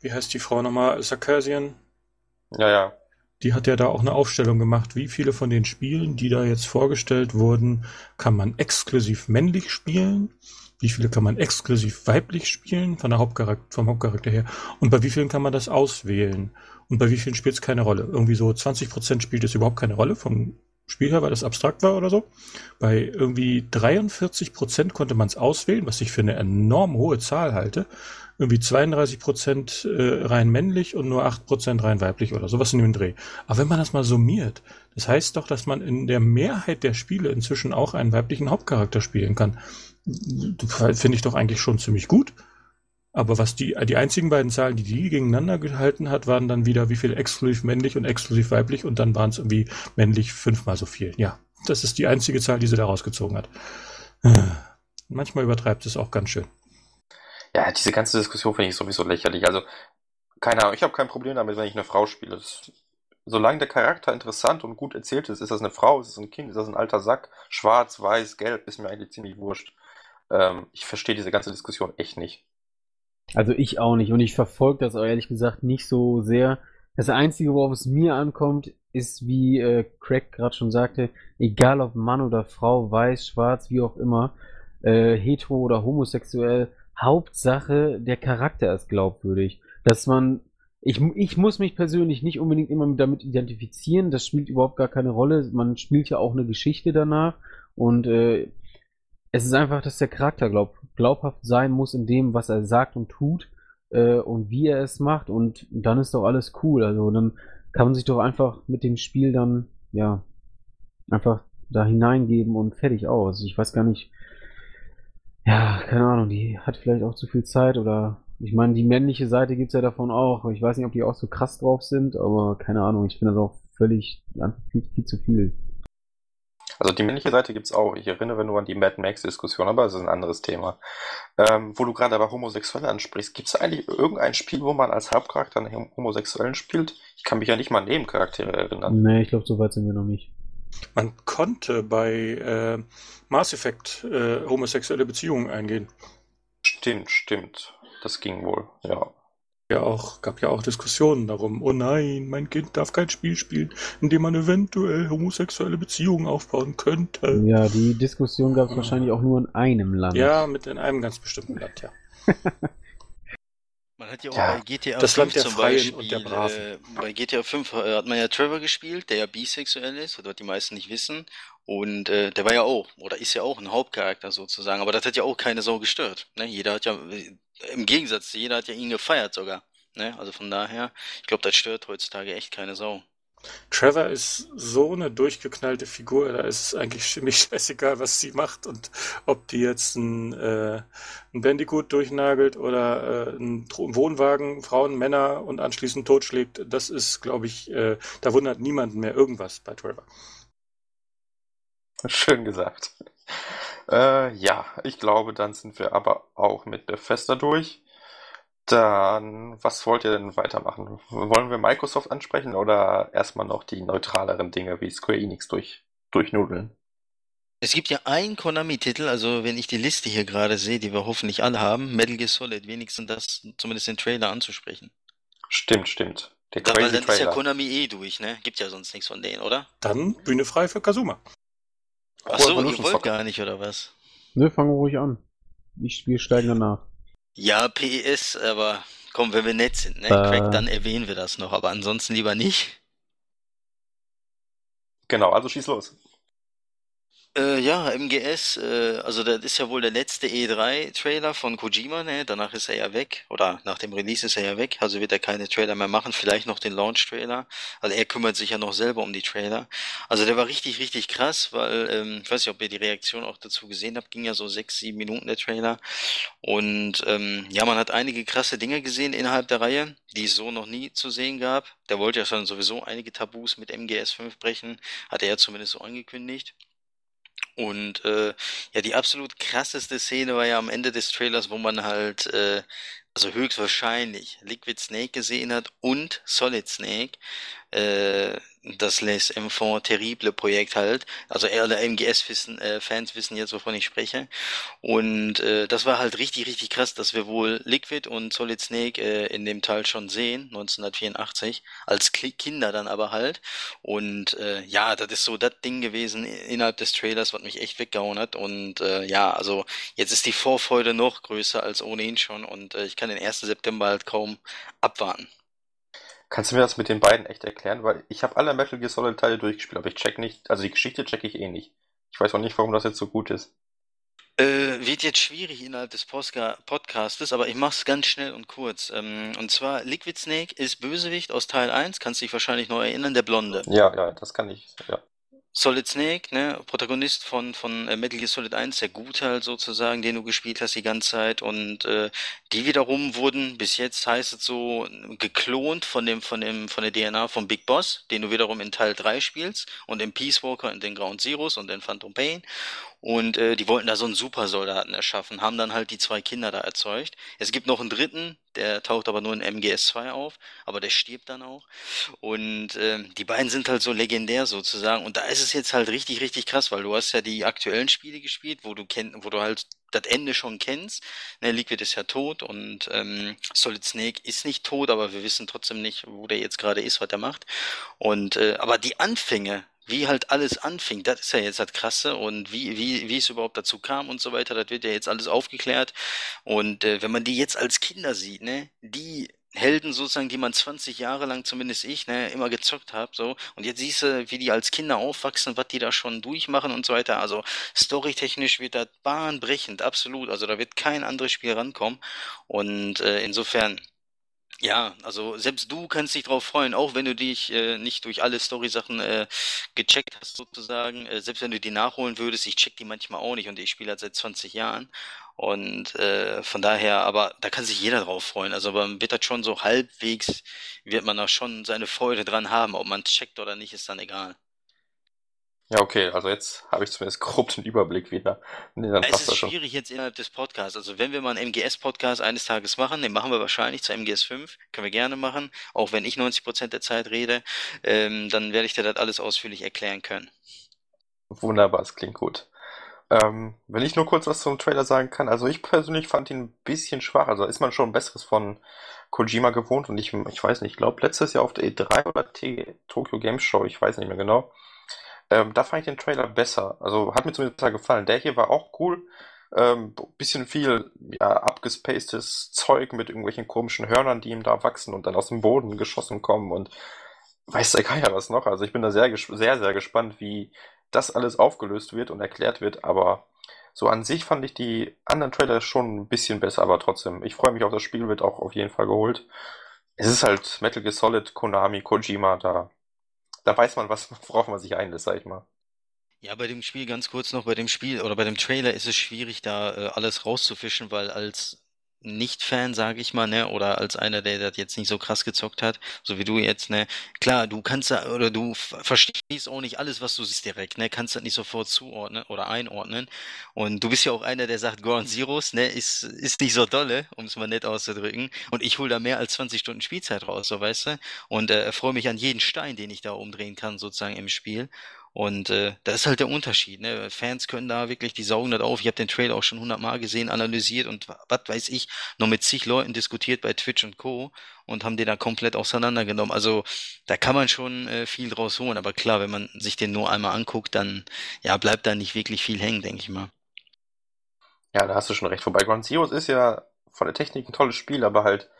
wie heißt die Frau nochmal, Sarkasian? Ja, ja die hat ja da auch eine Aufstellung gemacht, wie viele von den Spielen, die da jetzt vorgestellt wurden, kann man exklusiv männlich spielen, wie viele kann man exklusiv weiblich spielen, von der Hauptcharakter, vom Hauptcharakter her, und bei wie vielen kann man das auswählen? Und bei wie vielen spielt es keine Rolle. Irgendwie so 20% spielt es überhaupt keine Rolle vom Spiel her, weil das abstrakt war oder so. Bei irgendwie 43% konnte man es auswählen, was ich für eine enorm hohe Zahl halte irgendwie 32 Prozent äh, rein männlich und nur 8 Prozent rein weiblich oder sowas in dem Dreh. Aber wenn man das mal summiert, das heißt doch, dass man in der Mehrheit der Spiele inzwischen auch einen weiblichen Hauptcharakter spielen kann. Finde ich doch eigentlich schon ziemlich gut. Aber was die, die einzigen beiden Zahlen, die die gegeneinander gehalten hat, waren dann wieder wie viel exklusiv männlich und exklusiv weiblich und dann waren es irgendwie männlich fünfmal so viel. Ja, das ist die einzige Zahl, die sie da rausgezogen hat. Manchmal übertreibt es auch ganz schön. Ja, diese ganze Diskussion finde ich sowieso lächerlich. Also, keine Ahnung, ich habe kein Problem damit, wenn ich eine Frau spiele. Das, solange der Charakter interessant und gut erzählt ist, ist das eine Frau, ist das ein Kind, ist das ein alter Sack, schwarz, weiß, gelb, ist mir eigentlich ziemlich wurscht. Ähm, ich verstehe diese ganze Diskussion echt nicht. Also ich auch nicht und ich verfolge das auch ehrlich gesagt nicht so sehr. Das Einzige, worauf es mir ankommt, ist, wie äh, Craig gerade schon sagte, egal ob Mann oder Frau, weiß, schwarz, wie auch immer, äh, hetero oder homosexuell, Hauptsache, der Charakter ist glaubwürdig. Dass man, ich, ich muss mich persönlich nicht unbedingt immer damit identifizieren, das spielt überhaupt gar keine Rolle. Man spielt ja auch eine Geschichte danach und äh, es ist einfach, dass der Charakter glaub, glaubhaft sein muss in dem, was er sagt und tut äh, und wie er es macht und dann ist doch alles cool. Also dann kann man sich doch einfach mit dem Spiel dann, ja, einfach da hineingeben und fertig aus. Ich weiß gar nicht, ja, keine Ahnung, die hat vielleicht auch zu viel Zeit oder ich meine, die männliche Seite gibt es ja davon auch. Ich weiß nicht, ob die auch so krass drauf sind, aber keine Ahnung, ich finde das auch völlig viel, viel zu viel. Also die männliche Seite gibt es auch. Ich erinnere nur an die Mad Max-Diskussion, aber das ist ein anderes Thema. Ähm, wo du gerade aber Homosexuelle ansprichst, gibt es eigentlich irgendein Spiel, wo man als Hauptcharakter einen Homosexuellen spielt? Ich kann mich ja nicht mal an Nebencharaktere erinnern. Nee, ich glaube, so weit sind wir noch nicht. Man konnte bei äh, Mass Effect äh, homosexuelle Beziehungen eingehen. Stimmt, stimmt. Das ging wohl, ja. Ja, auch, gab ja auch Diskussionen darum, oh nein, mein Kind darf kein Spiel spielen, in dem man eventuell homosexuelle Beziehungen aufbauen könnte. Ja, die Diskussion gab es ja. wahrscheinlich auch nur in einem Land. Ja, mit in einem ganz bestimmten Land, ja. Hat ja auch ja, bei GTA das 5 zum Beispiel, äh, bei GTA 5 äh, hat man ja Trevor gespielt, der ja bisexuell ist, was die meisten nicht wissen. Und äh, der war ja auch, oder ist ja auch ein Hauptcharakter sozusagen, aber das hat ja auch keine Sau gestört. Ne? Jeder hat ja, äh, im Gegensatz, jeder hat ja ihn gefeiert sogar. Ne? Also von daher, ich glaube, das stört heutzutage echt keine Sau. Trevor ist so eine durchgeknallte Figur, da ist es eigentlich ziemlich scheißegal, was sie macht und ob die jetzt ein, äh, ein Bandicoot durchnagelt oder äh, einen Wohnwagen, Frauen, Männer und anschließend totschlägt. Das ist, glaube ich, äh, da wundert niemanden mehr irgendwas bei Trevor. Schön gesagt. Äh, ja, ich glaube, dann sind wir aber auch mit Bethesda durch. Dann, was wollt ihr denn weitermachen? Wollen wir Microsoft ansprechen oder erstmal noch die neutraleren Dinge wie Square Enix durch, durchnudeln? Es gibt ja einen Konami-Titel, also wenn ich die Liste hier gerade sehe, die wir hoffentlich alle haben, Metal Gear Solid, wenigstens das, zumindest den Trailer anzusprechen. Stimmt, stimmt. Der Da, weil dann ist ja Trailer. Konami eh durch, ne? Gibt ja sonst nichts von denen, oder? Dann Bühne frei für Kazuma. Ach so, Evolution ihr wollt gar nicht, oder was? Ne, fangen wir ruhig an. Ich spiele steigen danach. Ja, PES, aber komm, wenn wir nett sind, ne? Äh. Craig, dann erwähnen wir das noch, aber ansonsten lieber nicht. Genau, also schieß los. Äh, ja, MGS, äh, also das ist ja wohl der letzte E3-Trailer von Kojima, ne? Danach ist er ja weg. Oder nach dem Release ist er ja weg. Also wird er keine Trailer mehr machen. Vielleicht noch den Launch-Trailer. Also er kümmert sich ja noch selber um die Trailer. Also der war richtig, richtig krass, weil, ähm, ich weiß nicht, ob ihr die Reaktion auch dazu gesehen habt, ging ja so sechs, sieben Minuten der Trailer. Und ähm, ja, man hat einige krasse Dinge gesehen innerhalb der Reihe, die es so noch nie zu sehen gab. Der wollte ja schon sowieso einige Tabus mit MGS 5 brechen, hat er ja zumindest so angekündigt. Und äh, ja, die absolut krasseste Szene war ja am Ende des Trailers, wo man halt, äh, also höchstwahrscheinlich Liquid Snake gesehen hat und Solid Snake, äh, das Les Enfants Terrible Projekt halt. Also alle MGS-Fans wissen, äh, wissen jetzt, wovon ich spreche. Und äh, das war halt richtig, richtig krass, dass wir wohl Liquid und Solid Snake äh, in dem Teil schon sehen, 1984, als Ki- Kinder dann aber halt. Und äh, ja, das ist so das Ding gewesen innerhalb des Trailers, was mich echt weggehauen hat. Und äh, ja, also jetzt ist die Vorfreude noch größer als ohnehin schon und äh, ich kann den 1. September halt kaum abwarten. Kannst du mir das mit den beiden echt erklären? Weil ich habe alle Metal Gear Solid Teile durchgespielt, aber ich check nicht, also die Geschichte check ich eh nicht. Ich weiß auch nicht, warum das jetzt so gut ist. Äh, wird jetzt schwierig innerhalb des Postka Podcastes, aber ich mach's ganz schnell und kurz. Ähm, und zwar, Liquid Snake ist Bösewicht aus Teil 1, kannst dich wahrscheinlich noch erinnern, der Blonde. Ja, ja, das kann ich, ja. Solid Snake, ne, Protagonist von, von äh, Metal Gear Solid 1, der Gute halt sozusagen, den du gespielt hast die ganze Zeit. Und äh, die wiederum wurden, bis jetzt heißt es so, geklont von dem, von dem, von der DNA vom Big Boss, den du wiederum in Teil 3 spielst und in Peace Walker und den Ground Zeroes und in Phantom Pain. Und äh, die wollten da so einen Supersoldaten erschaffen, haben dann halt die zwei Kinder da erzeugt. Es gibt noch einen dritten, der taucht aber nur in MGS2 auf, aber der stirbt dann auch. Und ähm, die beiden sind halt so legendär sozusagen. Und da ist es jetzt halt richtig, richtig krass, weil du hast ja die aktuellen Spiele gespielt, wo du kenn, wo du halt das Ende schon kennst. Ne, Liquid ist ja tot und ähm, Solid Snake ist nicht tot, aber wir wissen trotzdem nicht, wo der jetzt gerade ist, was er macht. Und äh, aber die Anfänge, wie halt alles anfing, das ist ja jetzt das Krasse und wie, wie, wie es überhaupt dazu kam und so weiter, das wird ja jetzt alles aufgeklärt. Und äh, wenn man die jetzt als Kinder sieht, ne, die Helden sozusagen, die man 20 Jahre lang, zumindest ich, ne, immer gezockt hab, so. Und jetzt siehst du, wie die als Kinder aufwachsen, was die da schon durchmachen und so weiter. Also storytechnisch wird das bahnbrechend, absolut. Also da wird kein anderes Spiel rankommen. Und äh, insofern, ja, also selbst du kannst dich drauf freuen, auch wenn du dich äh, nicht durch alle Story-Sachen äh, gecheckt hast sozusagen. Äh, selbst wenn du die nachholen würdest, ich check die manchmal auch nicht und ich spiele halt seit 20 Jahren. Und äh, von daher, aber da kann sich jeder drauf freuen. Also man wird das schon so halbwegs, wird man da schon seine Freude dran haben. Ob man checkt oder nicht, ist dann egal. Ja, okay, also jetzt habe ich zumindest grob den Überblick wieder. Nee, dann Es ist schwierig jetzt innerhalb des Podcasts. Also wenn wir mal einen MGS-Podcast eines Tages machen, den machen wir wahrscheinlich zu MGS 5, können wir gerne machen, auch wenn ich 90% der Zeit rede, ähm, dann werde ich dir das alles ausführlich erklären können. Wunderbar, es klingt gut. Ähm, wenn ich nur kurz was zum Trailer sagen kann, also ich persönlich fand ihn ein bisschen schwach. Also ist man schon Besseres von Kojima gewohnt und ich, ich weiß nicht, ich glaube letztes Jahr auf der E3 oder T Tokyo Game Show, ich weiß nicht mehr genau. Ähm, da fand ich den Trailer besser. Also hat mir zumindest gefallen. Der hier war auch cool. Ähm, bisschen viel ja, abgespacedes Zeug mit irgendwelchen komischen Hörnern, die ihm da wachsen und dann aus dem Boden geschossen kommen und weiß der Geier was noch. Also ich bin da sehr, sehr, sehr gespannt, wie das alles aufgelöst wird und erklärt wird. Aber so an sich fand ich die anderen Trailer schon ein bisschen besser, aber trotzdem, ich freue mich auf das Spiel, wird auch auf jeden Fall geholt. Es ist halt Metal Gear Solid, Konami, Kojima, da, da weiß man, was, worauf man sich einlässt, sag ich mal. Ja, bei dem Spiel ganz kurz noch, bei dem Spiel oder bei dem Trailer ist es schwierig, da äh, alles rauszufischen, weil als Nicht-Fan, sage ich mal, ne, oder als einer, der das jetzt nicht so krass gezockt hat, so wie du jetzt, ne, klar, du kannst da, oder du verstehst auch nicht alles, was du siehst direkt, ne, kannst das nicht sofort zuordnen oder einordnen. Und du bist ja auch einer, der sagt, Ground Zeroes, ne, ist, ist nicht so dolle, um es mal nett auszudrücken. Und ich hole da mehr als 20 Stunden Spielzeit raus, so weißt du, und äh, freue mich an jeden Stein, den ich da umdrehen kann, sozusagen im Spiel. Und äh, das ist halt der Unterschied. Ne? Fans können da wirklich, die saugen das auf. Ich habe den Trailer auch schon hundertmal gesehen, analysiert und was weiß ich, noch mit zig Leuten diskutiert bei Twitch und Co. und haben den da komplett auseinandergenommen. Also da kann man schon äh, viel draus holen. Aber klar, wenn man sich den nur einmal anguckt, dann ja bleibt da nicht wirklich viel hängen, denke ich mal. Ja, da hast du schon recht. Wobei Ground Zeroes ist ja von der Technik ein tolles Spiel, aber halt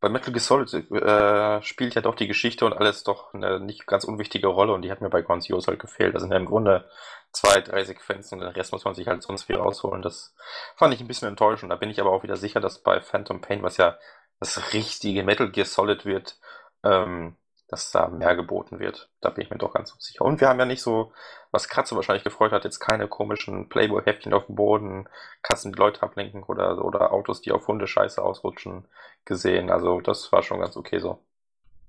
bei Metal Gear Solid äh, spielt ja doch die Geschichte und alles doch eine nicht ganz unwichtige Rolle und die hat mir bei Zeroes halt gefehlt. Da sind ja im Grunde zwei, drei Sequenzen und den Rest muss man sich halt sonst viel rausholen. Das fand ich ein bisschen enttäuschend. Da bin ich aber auch wieder sicher, dass bei Phantom Pain, was ja das richtige Metal Gear Solid wird, ähm, dass da mehr geboten wird. Da bin ich mir doch ganz sicher. Und wir haben ja nicht so, was Kratze wahrscheinlich gefreut hat, jetzt keine komischen Playboy-Häppchen auf dem Boden, Kassen, die Leute ablenken oder, oder Autos, die auf Hundescheiße ausrutschen, gesehen. Also das war schon ganz okay so.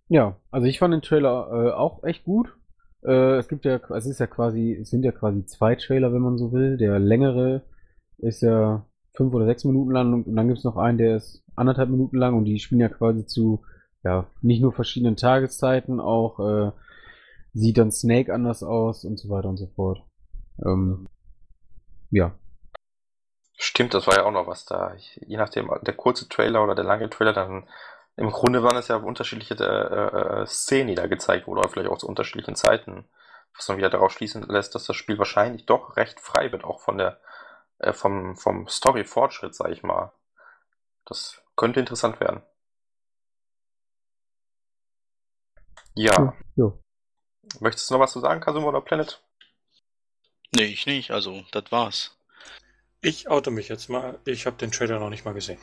Ja, also ich fand den Trailer äh, auch echt gut. Äh, es gibt ja, es ist ja quasi, es sind ja quasi zwei Trailer, wenn man so will. Der längere ist ja fünf oder sechs Minuten lang und dann gibt es noch einen, der ist anderthalb Minuten lang und die spielen ja quasi zu ja, nicht nur verschiedenen Tageszeiten, auch äh, sieht dann Snake anders aus und so weiter und so fort. Ähm, ja. Stimmt, das war ja auch noch was da. Ich, je nachdem, der kurze Trailer oder der lange Trailer, dann im Grunde waren es ja unterschiedliche äh, äh, Szenen, die da gezeigt wurden, oder vielleicht auch zu unterschiedlichen Zeiten. Was dann wieder darauf schließen lässt, dass das Spiel wahrscheinlich doch recht frei wird, auch von der, äh, vom, vom Story-Fortschritt, sag ich mal. Das könnte interessant werden. Ja. Ja. Möchtest du noch was zu sagen, Kazuma oder Planet? Nee, ich nicht. Also, das war's. Ich oute mich jetzt mal. Ich habe den Trailer noch nicht mal gesehen.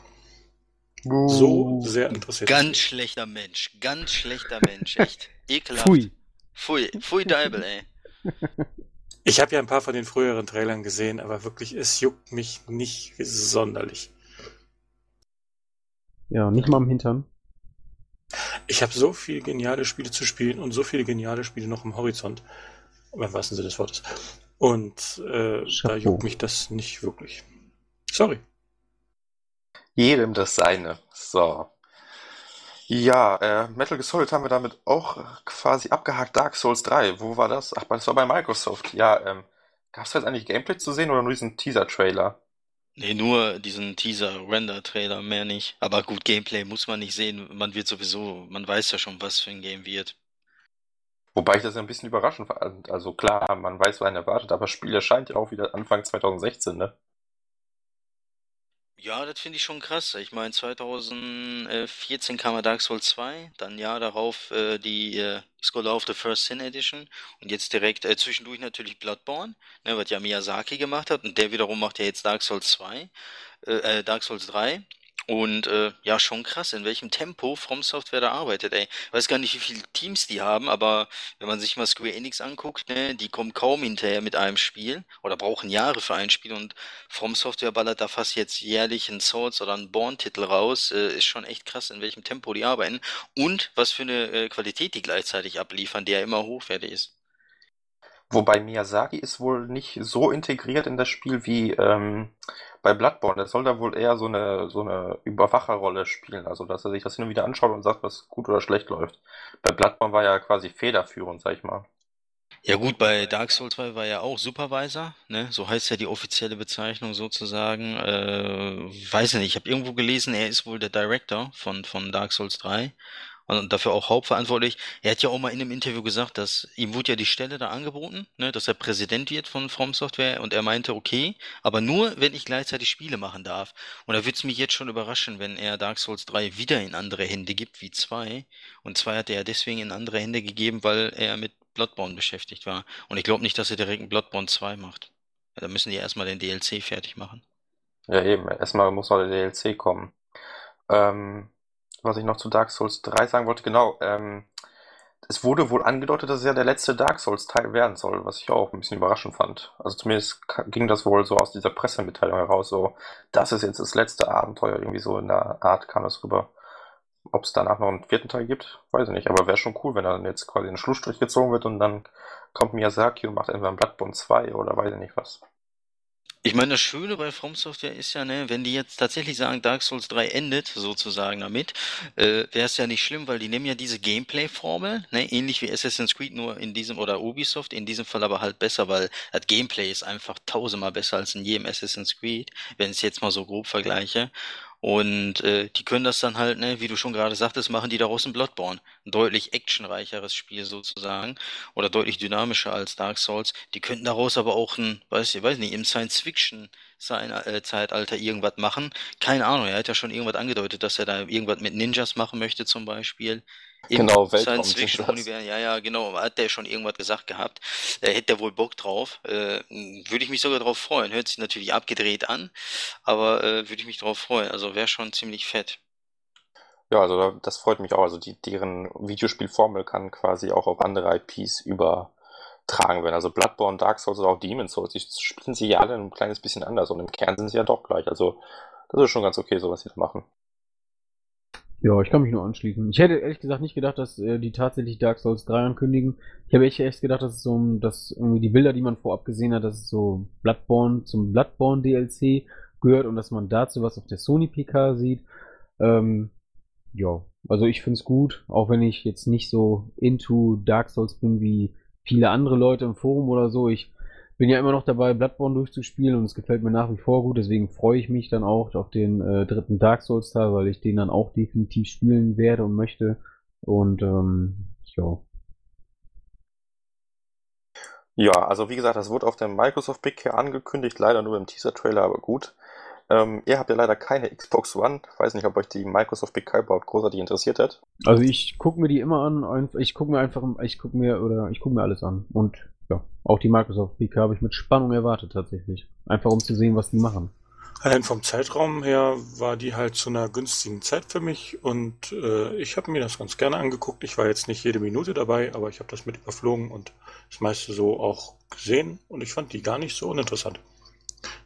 So sehr interessiert. Ganz schlechter Mensch. Ganz schlechter Mensch. Echt. Ekelhaft. Pfui. Pfui. Pfui Deibel, ey. Ich habe ja ein paar von den früheren Trailern gesehen, aber wirklich, es juckt mich nicht sonderlich. Ja, nicht mal am Hintern. Ich habe so viele geniale Spiele zu spielen und so viele geniale Spiele noch im Horizont. Beim wahrsten Sinne des Wortes. Und äh, da juckt mich das nicht wirklich. Sorry. Jedem das seine. So. Ja, äh, Metal Gear Solid haben wir damit auch quasi abgehakt. Dark Souls 3, wo war das? Ach, das war bei Microsoft. Ja, ähm, gab es jetzt eigentlich Gameplay zu sehen oder nur diesen Teaser-Trailer? Nee, nur diesen Teaser-Render-Trailer, mehr nicht. Aber gut, Gameplay muss man nicht sehen. Man wird sowieso, man weiß ja schon, was für ein Game wird. Wobei ich das ja ein bisschen überraschend fand. Also klar, man weiß, was einen erwartet, aber Spiel erscheint ja auch wieder Anfang 2016, ne? Ja, das finde ich schon krass. Ich meine, 2014 kam ja Dark Souls 2, dann Jahr darauf äh, die äh, Scholar of the First Sin Edition und jetzt direkt äh, zwischendurch natürlich Bloodborne, ne, was ja Miyazaki gemacht hat und der wiederum macht ja jetzt Dark Souls 2, äh, äh, Dark Souls 3 und äh, ja, schon krass, in welchem Tempo From Software da arbeitet, ey. Ich weiß gar nicht, wie viele Teams die haben, aber wenn man sich mal Square Enix anguckt, ne, die kommen kaum hinterher mit einem Spiel oder brauchen Jahre für ein Spiel und From Software ballert da fast jetzt jährlich einen Souls oder einen Born-Titel raus. Äh, ist schon echt krass, in welchem Tempo die arbeiten und was für eine äh, Qualität die gleichzeitig abliefern, die ja immer hochwertig ist. Wobei Miyazaki ist wohl nicht so integriert in das Spiel wie ähm, bei Bloodborne. Der soll da wohl eher so eine, so eine Überwacherrolle spielen. Also, dass er sich das hin und wieder anschaut und sagt, was gut oder schlecht läuft. Bei Bloodborne war er quasi federführend, sag ich mal. Ja gut, bei Dark Souls 2 war er auch Supervisor, ne? So heißt ja die offizielle Bezeichnung sozusagen. Äh, weiß ich nicht, ich habe irgendwo gelesen, er ist wohl der Director von, von Dark Souls 3 und dafür auch hauptverantwortlich. Er hat ja auch mal in einem Interview gesagt, dass ihm wurde ja die Stelle da angeboten, ne, dass er Präsident wird von From Software und er meinte, okay, aber nur, wenn ich gleichzeitig Spiele machen darf. Und da würde es mich jetzt schon überraschen, wenn er Dark Souls 3 wieder in andere Hände gibt wie 2. Und 2 hat er ja deswegen in andere Hände gegeben, weil er mit Bloodborne beschäftigt war. Und ich glaube nicht, dass er direkt ein Bloodborne 2 macht. Ja, da müssen die erstmal den DLC fertig machen. Ja, eben. Erstmal muss noch der DLC kommen. Ähm, was ich noch zu Dark Souls 3 sagen wollte, genau, ähm, es wurde wohl angedeutet, dass es ja der letzte Dark Souls-Teil werden soll, was ich auch ein bisschen überraschend fand. Also zumindest ging das wohl so aus dieser Pressemitteilung heraus, so, das ist jetzt das letzte Abenteuer, irgendwie so in der Art kam das rüber. Ob es danach noch einen vierten Teil gibt, weiß ich nicht, aber wäre schon cool, wenn dann jetzt quasi ein Schlussstrich gezogen wird und dann kommt Miyazaki und macht entweder ein Bloodborne 2 oder weiß ich nicht was. Ich meine, das Schöne bei From Software ist ja, ne, wenn die jetzt tatsächlich sagen, Dark Souls 3 endet sozusagen damit, äh, wäre es ja nicht schlimm, weil die nehmen ja diese Gameplay-Formel, ne, ähnlich wie Assassin's Creed, nur in diesem, oder Ubisoft, in diesem Fall aber halt besser, weil das Gameplay ist einfach tausendmal besser als in jedem Assassin's Creed, wenn ich es jetzt mal so grob vergleiche. Und äh, die können das dann halt, ne, wie du schon gerade sagtest, machen die daraus ein Bloodborne. Ein deutlich actionreicheres Spiel sozusagen. Oder deutlich dynamischer als Dark Souls. Die könnten daraus aber auch ein, weiß ich, weiß nicht, im Science-Fiction äh, irgendwas machen. Keine Ahnung, er hat ja schon irgendwas angedeutet, dass er da irgendwas mit Ninjas machen möchte zum Beispiel. Genau, Science Fiction Universum. Ja, ja, genau. Hat der schon irgendwas gesagt gehabt. Da hätte er wohl Bock drauf. Äh, würde ich mich sogar drauf freuen. Hört sich natürlich abgedreht an, aber äh, würde ich mich drauf freuen. Also wäre schon ziemlich fett. Ja, also das freut mich auch. Also die, deren Videospielformel kann quasi auch auf andere IPs übertragen werden. Also Bloodborne, Dark Souls oder auch Demon's Souls, die spielen sich ja alle ein kleines bisschen anders und im Kern sind sie ja doch gleich. Also das ist schon ganz okay, so was sie da machen. Ja, ich kann mich nur anschließen. Ich hätte ehrlich gesagt nicht gedacht, dass äh, die tatsächlich Dark Souls 3 ankündigen. Ich habe echt, echt gedacht, dass es so, dass irgendwie die Bilder, die man vorab gesehen hat, dass es so Bloodborne zum Bloodborne DLC gehört und dass man dazu was auf der Sony PK sieht. Ähm, ja, also ich find's gut, auch wenn ich jetzt nicht so into Dark Souls bin wie viele andere Leute im Forum oder so. Ich bin ja immer noch dabei, Bloodborne durchzuspielen und es gefällt mir nach wie vor gut. Deswegen freue ich mich dann auch auf den äh, dritten Dark Souls Teil, weil ich den dann auch definitiv spielen werde und möchte. Und ähm, ja. Ja, also wie gesagt, das wurde auf dem Microsoft Big Care angekündigt, leider nur im Teaser-Trailer, aber gut. Ähm, ihr habt ja leider keine Xbox One. Ich weiß nicht, ob euch die Microsoft Big Care überhaupt großartig interessiert hat. Also ich gucke mir die immer an. Ich gucke mir einfach, ich gucke mir oder ich gucke mir alles an. Und ja, auch die Microsoft Week habe ich mit Spannung erwartet tatsächlich. Einfach um zu sehen, was die machen. Allein vom Zeitraum her war die halt zu einer günstigen Zeit für mich und äh, ich habe mir das ganz gerne angeguckt. Ich war jetzt nicht jede Minute dabei, aber ich habe das mit überflogen und das meiste so auch gesehen und ich fand die gar nicht so uninteressant.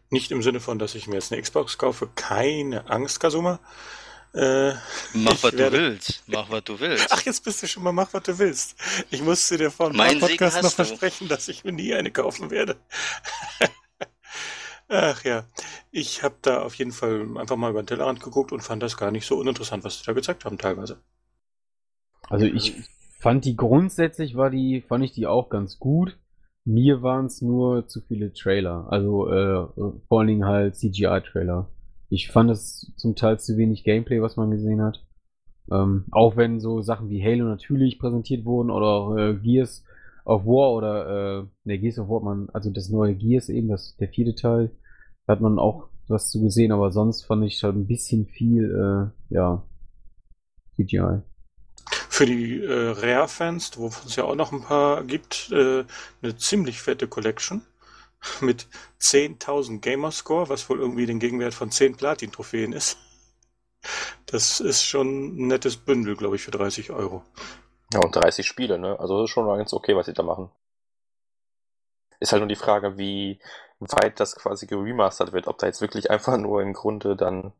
Nicht im Sinne von, dass ich mir jetzt eine Xbox kaufe, keine Angst, Kasuma. Äh, mach, was werde... du willst. Mach, was du willst. Ach, jetzt bist du schon mal, mach, was du willst. Ich musste dir vor ein mein paar Podcasts noch du. versprechen, dass ich mir nie eine kaufen werde. Ach ja, ich habe da auf jeden Fall einfach mal über den Tellerrand geguckt und fand das gar nicht so uninteressant, was sie da gezeigt haben teilweise. Also ich fand die grundsätzlich war die, fand ich die auch ganz gut. Mir waren es nur zu viele Trailer, also äh, vor allen Dingen halt CGI-Trailer. Ich fand es zum Teil zu wenig Gameplay, was man gesehen hat. Ähm, auch wenn so Sachen wie Halo natürlich präsentiert wurden oder auch äh, Gears of War oder äh, ne, Gears of War, man, also das neue Gears eben, das der vierte Teil, hat man auch was zu gesehen, aber sonst fand ich halt ein bisschen viel, äh, ja, CGI. Für die äh, Rare-Fans, wovon es ja auch noch ein paar gibt, äh, eine ziemlich fette Collection mit 10.000 Gamerscore, was wohl irgendwie den Gegenwert von 10 Platin-Trophäen ist. Das ist schon ein nettes Bündel, glaube ich, für 30 Euro. Ja, und 30 Spiele, ne? Also das ist schon ganz okay, was sie da machen. Ist halt nur die Frage, wie weit das quasi geremastert wird. Ob da jetzt wirklich einfach nur im Grunde dann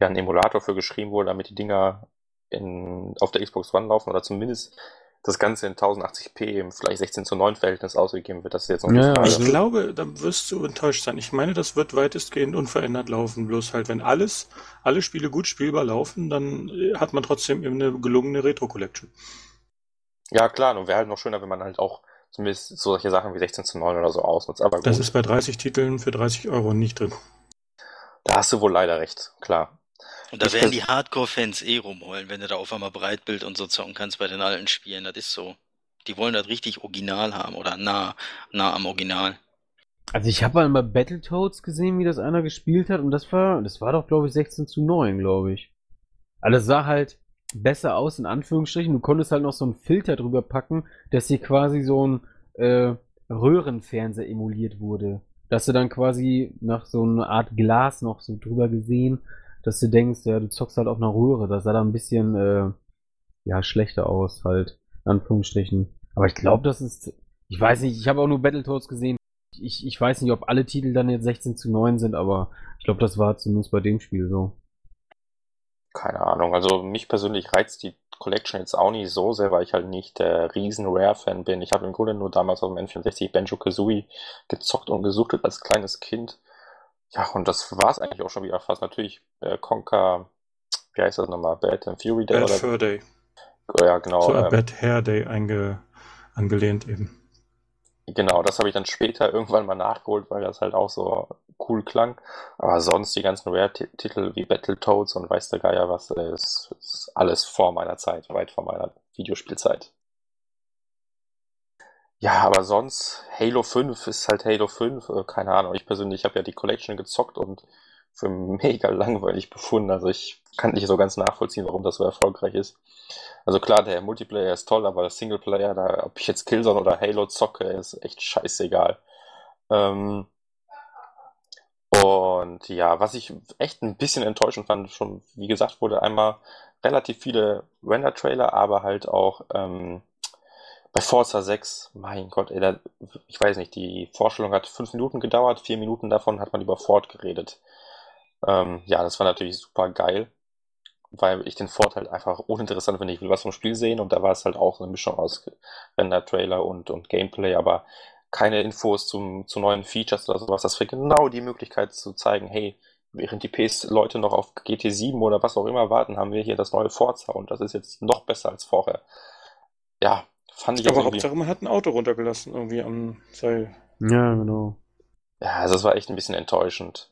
ja, ein Emulator für geschrieben wurde, damit die Dinger in, auf der Xbox One laufen oder zumindest das Ganze in 1080p im vielleicht 16 zu 9 Verhältnis ausgegeben wird. Das ist jetzt noch ja, Ich glaube, da wirst du enttäuscht sein. Ich meine, das wird weitestgehend unverändert laufen. Bloß halt, wenn alles, alle Spiele gut spielbar laufen, dann äh, hat man trotzdem eben eine gelungene Retro-Collection. Ja, klar, und wäre halt noch schöner, wenn man halt auch zumindest solche Sachen wie 16 zu 9 oder so ausnutzt. Aber gut. Das ist bei 30 Titeln für 30 Euro nicht drin. Da hast du wohl leider recht, klar. Und da werden die Hardcore-Fans eh rumheulen, wenn du da auf einmal Breitbild und so zocken kannst bei den alten Spielen. Das ist so. Die wollen das richtig original haben oder nah, nah am Original. Also ich habe mal bei Battletoads gesehen, wie das einer gespielt hat und das war, das war doch glaube ich 16 zu 9, glaube ich. Alles sah halt besser aus, in Anführungsstrichen. Du konntest halt noch so einen Filter drüber packen, dass hier quasi so ein äh, Röhrenfernseher emuliert wurde. Dass du dann quasi nach so einer Art Glas noch so drüber gesehen dass du denkst, ja, du zockst halt auf einer Röhre. Das sah da ein bisschen, äh, ja, schlechter aus, halt, in Anführungsstrichen. Aber ich glaube, das ist, ich weiß nicht, ich habe auch nur Battletoads gesehen. Ich, ich weiß nicht, ob alle Titel dann jetzt 16 zu 9 sind, aber ich glaube, das war zumindest bei dem Spiel so. Keine Ahnung, also mich persönlich reizt die Collection jetzt auch nicht so sehr, weil ich halt nicht der riesen Rare-Fan bin. Ich habe im Grunde nur damals auf dem N64 Banjo-Kazooie gezockt und gesuchtet als kleines Kind Ja, und das war es eigentlich auch schon wieder fast. Natürlich äh, Conker, wie heißt das nochmal? Bad and Fury Day? Bad oder? Fur Day. Ja, genau. So ähm, Bad Hair Day einge angelehnt eben. Genau, das habe ich dann später irgendwann mal nachgeholt, weil das halt auch so cool klang. Aber sonst die ganzen Rare-Titel wie Battletoads und weiß der Geier was, äh, ist, ist alles vor meiner Zeit, weit vor meiner Videospielzeit. Ja, aber sonst, Halo 5 ist halt Halo 5, äh, keine Ahnung. Ich persönlich habe ja die Collection gezockt und für mega langweilig befunden. Also ich kann nicht so ganz nachvollziehen, warum das so erfolgreich ist. Also klar, der Multiplayer ist toll, aber der Singleplayer, da, ob ich jetzt Killzone oder Halo zocke, ist echt scheißegal. Ähm, und ja, was ich echt ein bisschen enttäuschend fand, schon wie gesagt wurde, einmal relativ viele Render-Trailer, aber halt auch ähm, bei Forza 6, mein Gott, ey, da, ich weiß nicht, die Vorstellung hat fünf Minuten gedauert, vier Minuten davon hat man über Ford geredet. Ähm, ja, das war natürlich super geil, weil ich den Ford halt einfach uninteressant finde. Ich will was vom Spiel sehen und da war es halt auch eine Mischung aus Render-Trailer und, und Gameplay, aber keine Infos zum, zu neuen Features oder sowas. Das wäre genau die Möglichkeit zu zeigen, hey, während die PS-Leute noch auf GT7 oder was auch immer warten, haben wir hier das neue Forza und das ist jetzt noch besser als vorher. Ja, fand ich Aber. Hauptsache, man hat ein Auto runtergelassen, irgendwie am Seil. Ja, genau. Ja, also das war echt ein bisschen enttäuschend.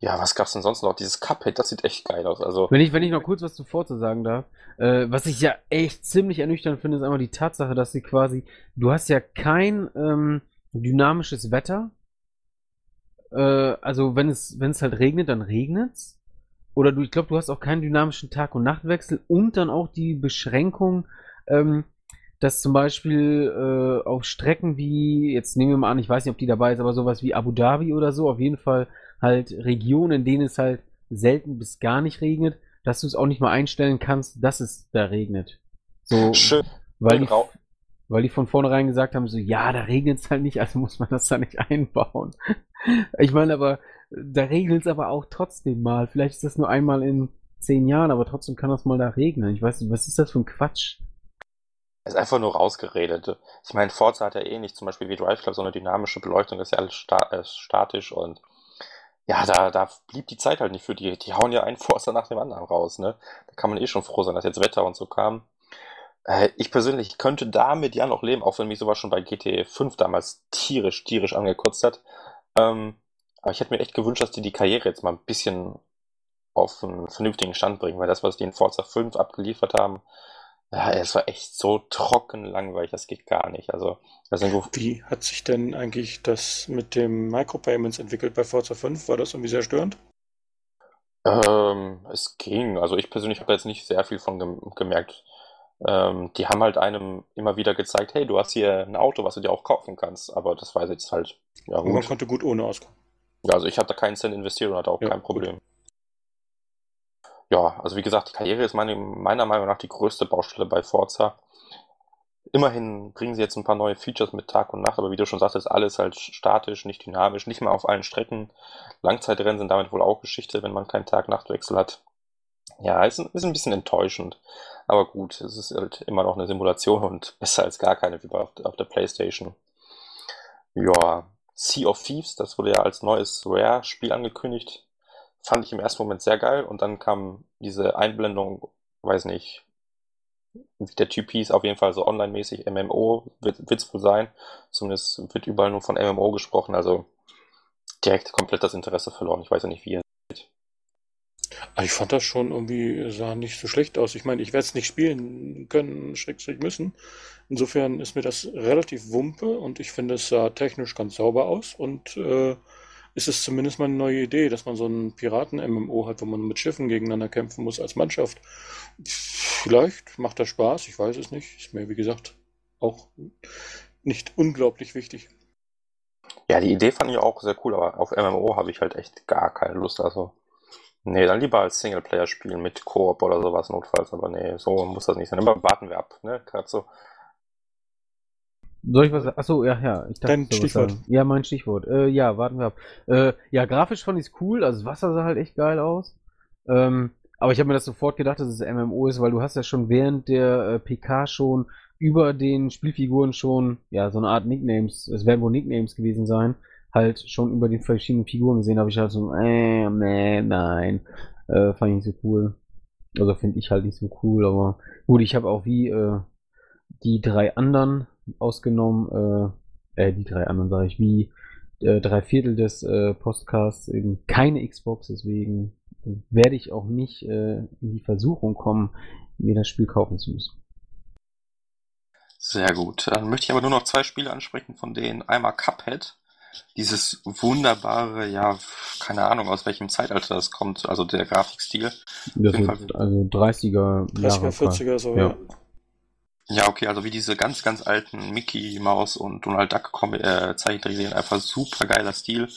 Ja, was gab's denn sonst noch? Dieses Cuphead, das sieht echt geil aus. Also, Wenn ich, wenn ich noch kurz was zuvor zu sagen darf, äh, was ich ja echt ziemlich ernüchternd finde, ist einfach die Tatsache, dass sie quasi, du hast ja kein ähm, dynamisches Wetter. Äh, also wenn es, wenn es halt regnet, dann regnet's. Oder du, ich glaube, du hast auch keinen dynamischen Tag- und Nachtwechsel und dann auch die Beschränkung, ähm, dass zum Beispiel äh, auf Strecken wie, jetzt nehmen wir mal an, ich weiß nicht, ob die dabei ist, aber sowas wie Abu Dhabi oder so, auf jeden Fall halt Regionen, in denen es halt selten bis gar nicht regnet, dass du es auch nicht mal einstellen kannst, dass es da regnet. So, schön. weil die, Rau- weil die von vornherein gesagt haben, so, ja, da regnet es halt nicht, also muss man das da nicht einbauen. Ich meine, aber da regnet es aber auch trotzdem mal. Vielleicht ist das nur einmal in zehn Jahren, aber trotzdem kann das mal da regnen. Ich weiß nicht, was ist das für ein Quatsch? Ist einfach nur rausgeredet. Ich meine, Forza hat ja eh nicht zum Beispiel wie Drive Club so eine dynamische Beleuchtung, das ist ja alles sta äh, statisch und ja, da, da blieb die Zeit halt nicht für die. Die hauen ja einen Forza nach dem anderen raus, ne? Da kann man eh schon froh sein, dass jetzt Wetter und so kam. Äh, ich persönlich könnte damit ja noch leben, auch wenn mich sowas schon bei GT5 damals tierisch, tierisch angekotzt hat. Ähm, aber ich hätte mir echt gewünscht, dass die die Karriere jetzt mal ein bisschen auf einen vernünftigen Stand bringen, weil das, was die in Forza 5 abgeliefert haben, ja, es war echt so trocken langweilig, das geht gar nicht. Also, Wie hat sich denn eigentlich das mit dem Micropayments entwickelt bei Forza 5? War das irgendwie sehr störend? Ähm, es ging. Also ich persönlich habe jetzt nicht sehr viel von gem gemerkt. Ähm, die haben halt einem immer wieder gezeigt, hey, du hast hier ein Auto, was du dir auch kaufen kannst. Aber das war jetzt halt, ja man gut. konnte gut ohne auskommen. Ja, also ich habe da keinen Cent investiert und hatte auch Ja, kein Problem. Ja, also wie gesagt, die Karriere ist meine, meiner Meinung nach die größte Baustelle bei Forza. Immerhin bringen sie jetzt ein paar neue Features mit Tag und Nacht, aber wie du schon sagtest, alles halt statisch, nicht dynamisch, nicht mal auf allen Strecken. Langzeitrennen sind damit wohl auch Geschichte, wenn man keinen Tag-Nacht-Wechsel hat. Ja, ist, ein- ist ein bisschen enttäuschend. Aber gut, es ist halt immer noch eine Simulation und besser als gar keine wie bei auf, auf der Playstation. Ja, Sea of Thieves, das wurde ja als neues Rare-Spiel angekündigt. Fand ich im ersten Moment sehr geil und dann kam diese Einblendung, weiß nicht, wie der Typ hieß, auf jeden Fall so online-mäßig, MMO wird es wohl sein. Zumindest wird überall nur von MMO gesprochen, also direkt komplett das Interesse verloren. Ich weiß ja nicht, wie ihr. Aber ich fand das schon irgendwie, sah nicht so schlecht aus. Ich meine, ich werde es nicht spielen können, schrägstrich müssen. Insofern ist mir das relativ wumpe und ich finde, es sah technisch ganz sauber aus und äh, ist es zumindest mal eine neue Idee, dass man so einen Piraten-MMO hat, wo man mit Schiffen gegeneinander kämpfen muss als Mannschaft. Vielleicht macht das Spaß, ich weiß es nicht. Ist mir, wie gesagt, auch nicht unglaublich wichtig. Ja, die Idee fand ich auch sehr cool, aber auf MMO habe ich halt echt gar keine Lust. Also, nee, dann lieber als Singleplayer spielen mit Koop oder sowas notfalls, aber nee, so muss das nicht sein. Aber warten wir ab, ne? Gerade so. Soll ich was sagen? Achso, ja, ja. Ich Dein soll was Stichwort. Ja, mein Stichwort. Äh, ja, warten wir ab. Äh, ja, grafisch fand ich es cool. Also das Wasser sah halt echt geil aus. Ähm, aber ich habe mir das sofort gedacht, dass es MMO ist, weil du hast ja schon während der äh, PK schon über den Spielfiguren schon, ja, so eine Art Nicknames, es werden wohl Nicknames gewesen sein, halt schon über die verschiedenen Figuren gesehen habe, ich halt so, äh, nee, nein, äh, fand ich nicht so cool. Also finde ich halt nicht so cool, aber gut, ich habe auch wie äh, die drei anderen ausgenommen, äh, äh, die drei anderen sage ich, wie äh, drei Viertel des äh, Podcasts eben keine Xbox, deswegen werde ich auch nicht äh, in die Versuchung kommen, mir das Spiel kaufen zu müssen. Sehr gut. Dann möchte ich aber nur noch zwei Spiele ansprechen, von denen einmal Cuphead, dieses wunderbare, ja, keine Ahnung, aus welchem Zeitalter das kommt, also der Grafikstil. Das ist also 30er, 30er, Jahre 40er, so, ja. Ja, okay, also wie diese ganz, ganz alten Mickey Mouse und Donald Duck äh, Zeichentrickserien, einfach super geiler Stil.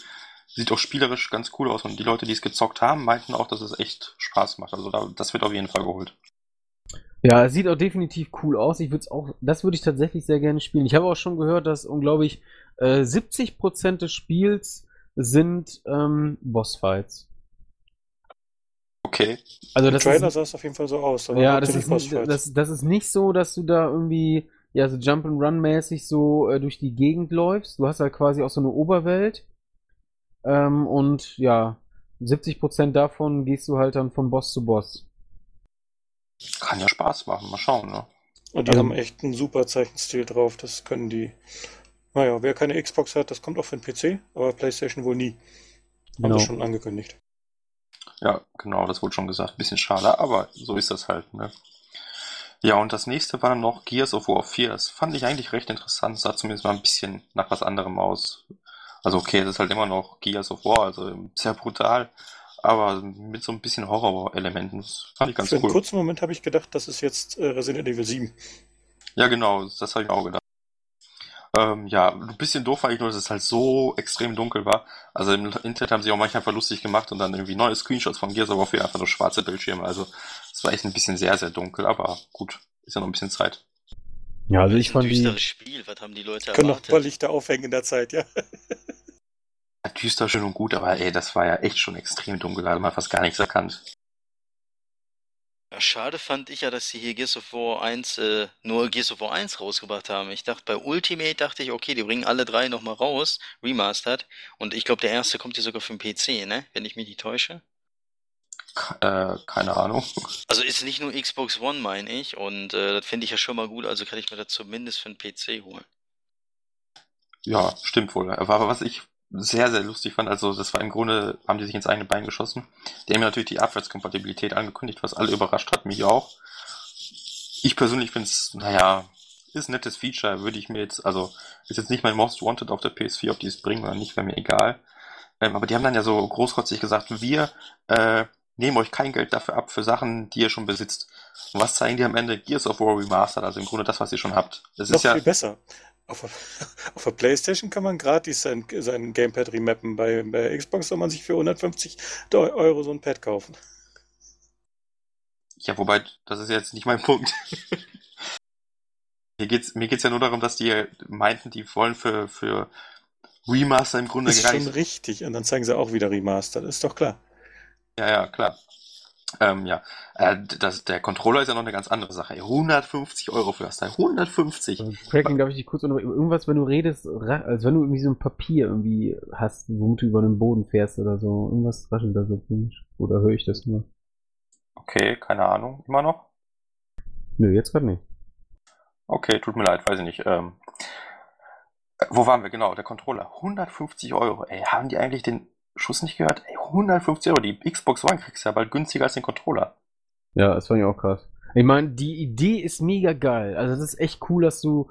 Sieht auch spielerisch ganz cool aus und die Leute, die es gezockt haben, meinten auch, dass es echt Spaß macht. Also da, das wird auf jeden Fall geholt. Ja, es sieht auch definitiv cool aus. Ich würde es auch, das würde ich tatsächlich sehr gerne spielen. Ich habe auch schon gehört, dass unglaublich äh, 70% des Spiels sind ähm, Bossfights. Okay. Also Im das Trailer ist, sah es auf jeden Fall so aus. ja, das ist, das, das ist nicht so, dass du da irgendwie ja so Jump and Run mäßig so äh, durch die Gegend läufst. Du hast halt quasi auch so eine Oberwelt ähm, und ja 70% davon gehst du halt dann von Boss zu Boss. Kann ja Spaß machen, mal schauen, ne? Und die Also- haben echt einen super Zeichenstil drauf. Das können die. Naja, wer keine Xbox hat, das kommt auch für den PC, aber PlayStation wohl nie. Haben Genau. sie schon angekündigt. Ja, genau, das wurde schon gesagt. Bisschen schade, aber so ist das halt, ne? Ja, und das nächste war dann noch Gears of War 4. Das fand ich eigentlich recht interessant. Sah zumindest mal ein bisschen nach was anderem aus. Also okay, es ist halt immer noch Gears of War, also sehr brutal, aber mit so ein bisschen Horror-Elementen. Das fand ich ganz Für einen cool. kurzen Moment habe ich gedacht, das ist jetzt äh, Resident Evil 7. Ja, genau, das habe ich auch gedacht. Ähm, ja, ein bisschen doof war ich nur, dass es halt so extrem dunkel war. Also im Internet haben sie auch manchmal einfach lustig gemacht und dann irgendwie neue Screenshots von Gears of War 4 einfach nur schwarze Bildschirme. Also es war echt ein bisschen sehr, sehr dunkel, aber gut, ist ja noch ein bisschen Zeit. Ja, also ich ist ein fand die. düsteres Spiel, was haben die Leute Können noch ein paar? Lichter aufhängen in der Zeit, ja. Ja, düster schön und gut, aber ey, das war ja echt schon extrem dunkel, da hat man fast gar nichts erkannt. Ja, schade fand ich ja, dass sie hier Gears of War 1, äh, nur Gears of War 1 rausgebracht haben. Ich dachte, bei Ultimate dachte ich, okay, die bringen alle drei nochmal raus, remastered. Und ich glaube, der erste kommt hier sogar für den PC, ne? Wenn ich mich nicht täusche. Äh, keine Ahnung. Also ist nicht nur Xbox One, meine ich. Und äh, das finde ich ja schon mal gut, also kann ich mir das zumindest für den PC holen. Ja, stimmt wohl. Aber was ich sehr, sehr lustig fand, also das war im Grunde, haben die sich ins eigene Bein geschossen. Die haben natürlich die Abwärtskompatibilität angekündigt, was alle überrascht hat, mich auch. Ich persönlich finde es, naja, ist ein nettes Feature, würde ich mir jetzt, also ist jetzt nicht mein Most Wanted auf der PS4, ob die es bringen oder nicht, wäre mir egal. Ähm, aber die haben dann ja so großkotzig gesagt, wir äh, nehmen euch kein Geld dafür ab für Sachen, die ihr schon besitzt. Und was zeigen die am Ende? Gears of War Remastered, also im Grunde das, was ihr schon habt. Das Noch ist ja, viel besser. Auf der, auf der Playstation kann man gratis sein, sein Gamepad remappen. Bei, bei Xbox soll man sich für 150 Euro so ein Pad kaufen. Ja, wobei, das ist jetzt nicht mein Punkt. Hier geht's, mir geht's ja nur darum, dass die meinten, die wollen für, für Remaster im Grunde Ist gar schon nicht. richtig. Und dann zeigen sie auch wieder Remastered. Ist doch klar. Ja, ja, klar. Ähm, ja, äh, das, der Controller ist ja noch eine ganz andere Sache. ey. 150 Euro für das Teil. 150. Also, Cracking, darf ich dich kurz unterbrechen? Irgendwas, wenn du redest, als wenn du irgendwie so ein Papier irgendwie hast, womit du über den Boden fährst oder so. Irgendwas raschelt da so komisch. Oder höre ich das nur? Okay, keine Ahnung. Immer noch? Nö, jetzt gerade nicht. Okay, tut mir leid, weiß ich nicht. Ähm, äh, wo waren wir? Genau, der Controller. 150 Euro. Ey, haben die eigentlich den Schuss nicht gehört? Ey, 150 Euro. Die Xbox One kriegst du ja bald günstiger als den Controller. Ja, das fand ich auch krass. Ich meine, die Idee ist mega geil. Also es ist echt cool, dass du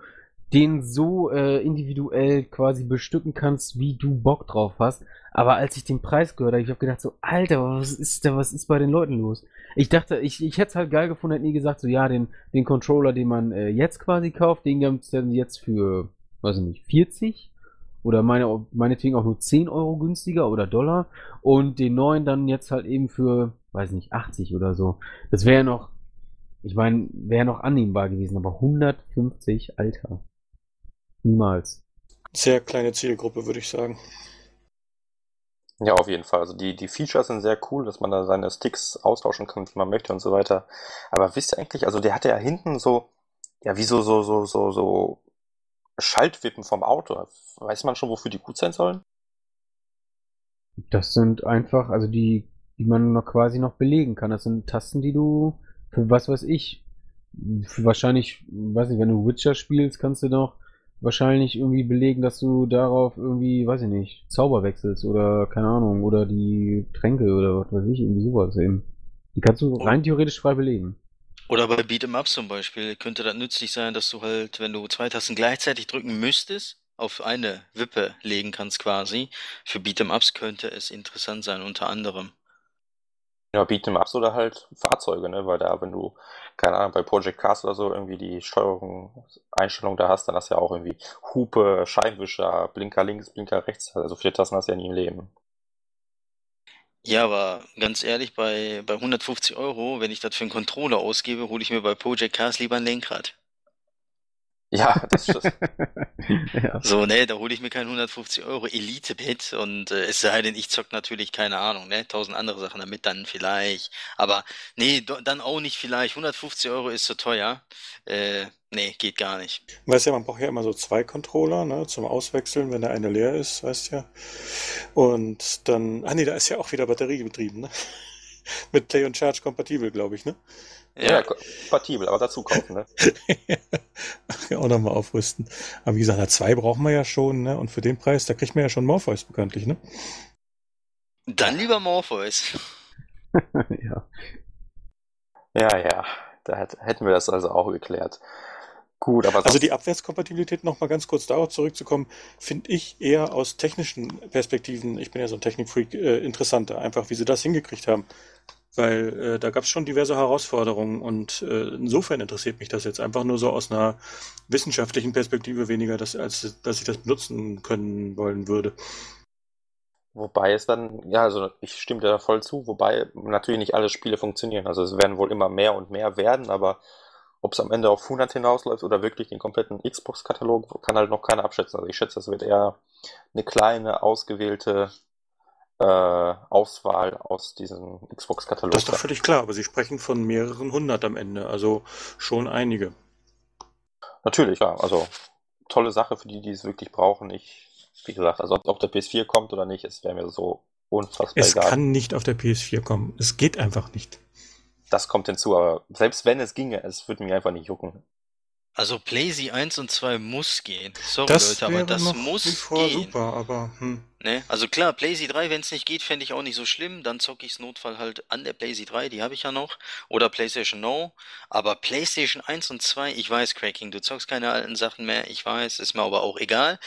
den so äh, individuell quasi bestücken kannst, wie du Bock drauf hast. Aber als ich den Preis gehört habe, ich habe gedacht so, Alter, was ist da, was ist bei den Leuten los? Ich dachte, ich, ich hätte es halt geil gefunden, hätten die gesagt, so ja, den, den Controller, den man äh, jetzt quasi kauft, den gibt's dann jetzt für, weiß ich nicht, 40 oder meine, meinetwegen auch nur 10 Euro günstiger oder Dollar und den neuen dann jetzt halt eben für, weiß nicht, 80 oder so. Das wäre noch, ich meine, wäre noch annehmbar gewesen, aber 150, Alter. Niemals. Sehr kleine Zielgruppe, würde ich sagen. Ja, auf jeden Fall. Also die, die Features sind sehr cool, dass man da seine Sticks austauschen kann, wie man möchte und so weiter. Aber wisst ihr eigentlich, also der hatte ja hinten so, ja, wie so, so, so, so, so Schaltwippen vom Auto. Weiß man schon, wofür die gut sein sollen? Das sind einfach, also die, die man noch quasi noch belegen kann. Das sind Tasten, die du für was weiß ich, für wahrscheinlich, weiß nicht, wenn du Witcher spielst, kannst du doch wahrscheinlich irgendwie belegen, dass du darauf irgendwie, weiß ich nicht, Zauber wechselst oder keine Ahnung, oder die Tränke oder was weiß ich, irgendwie sowas eben. Die kannst du rein theoretisch frei belegen. Oder bei Beat'em Up zum Beispiel könnte das nützlich sein, dass du halt, wenn du zwei Tasten gleichzeitig drücken müsstest, auf eine Wippe legen kannst quasi. Für Beat'em Ups könnte es interessant sein, unter anderem. Ja, Beat'em Ups oder halt Fahrzeuge, ne? Weil da, wenn du, keine Ahnung, bei Project Cars oder so irgendwie die Steuerung, Einstellung da hast, dann hast du ja auch irgendwie Hupe, Scheinwischer, Blinker links, Blinker rechts. Also vier Tasten hast du ja nie im Leben. Ja, aber ganz ehrlich, bei, bei 150 Euro, wenn ich das für einen Controller ausgebe, hole ich mir bei Project Cars lieber ein Lenkrad. Ja, das ist. ja. So, ne, da hole ich mir kein 150 Euro Elite-Bit und äh, es sei denn, ich zock natürlich, keine Ahnung, ne, tausend andere Sachen damit dann vielleicht. Aber nee, do, dann auch nicht vielleicht. 150 Euro ist zu teuer. Äh, nee, geht gar nicht. Weißt ja, man braucht ja immer so zwei Controller, ne, zum Auswechseln, wenn der eine leer ist, weißt ja. Und dann, ah nee, da ist ja auch wieder Batterie betrieben, ne? Mit Play und Charge kompatibel, glaube ich, ne? Ja, kompatibel, aber dazu kaufen, ne? ja, auch nochmal aufrüsten. Aber wie gesagt, zwei brauchen wir ja schon, ne? Und für den Preis, da kriegt man ja schon Morpheus bekanntlich, ne? Dann lieber Morpheus. ja. Ja, ja, da hätt- hätten wir das also auch geklärt. Gut, aber Also die Abwärtskompatibilität, nochmal ganz kurz darauf zurückzukommen, finde ich eher aus technischen Perspektiven, ich bin ja so ein Technikfreak, äh, interessanter, einfach wie sie das hingekriegt haben. Weil äh, da gab es schon diverse Herausforderungen und äh, insofern interessiert mich das jetzt einfach nur so aus einer wissenschaftlichen Perspektive weniger, dass, als dass ich das benutzen können wollen würde. Wobei es dann, ja, also ich stimme dir da voll zu, wobei natürlich nicht alle Spiele funktionieren. Also es werden wohl immer mehr und mehr werden, aber ob es am Ende auf 100 hinausläuft oder wirklich den kompletten Xbox-Katalog, kann halt noch keiner abschätzen. Also ich schätze, das wird eher eine kleine, ausgewählte äh, Auswahl aus diesem Xbox-Katalog. Das ist doch völlig klar, aber Sie sprechen von mehreren hundert am Ende, also schon einige. Natürlich, ja, also tolle Sache für die, die es wirklich brauchen. Ich, wie gesagt, also ob, ob der PS4 kommt oder nicht, es wäre mir so unfassbar Es egal. kann nicht auf der PS4 kommen. Es geht einfach nicht. Das kommt hinzu, aber selbst wenn es ginge, es würde mich einfach nicht jucken. Also PlayZ 1 und 2 muss gehen. Sorry Das Leute, aber das muss gehen. super, aber hm. Ne? Also klar, PlayZ 3, wenn es nicht geht, fände ich auch nicht so schlimm. Dann zocke ich's Notfall halt an der PlayZ 3, die habe ich ja noch. Oder PlayStation No. Aber PlayStation 1 und 2, ich weiß, Cracking, du zockst keine alten Sachen mehr, ich weiß, ist mir aber auch egal.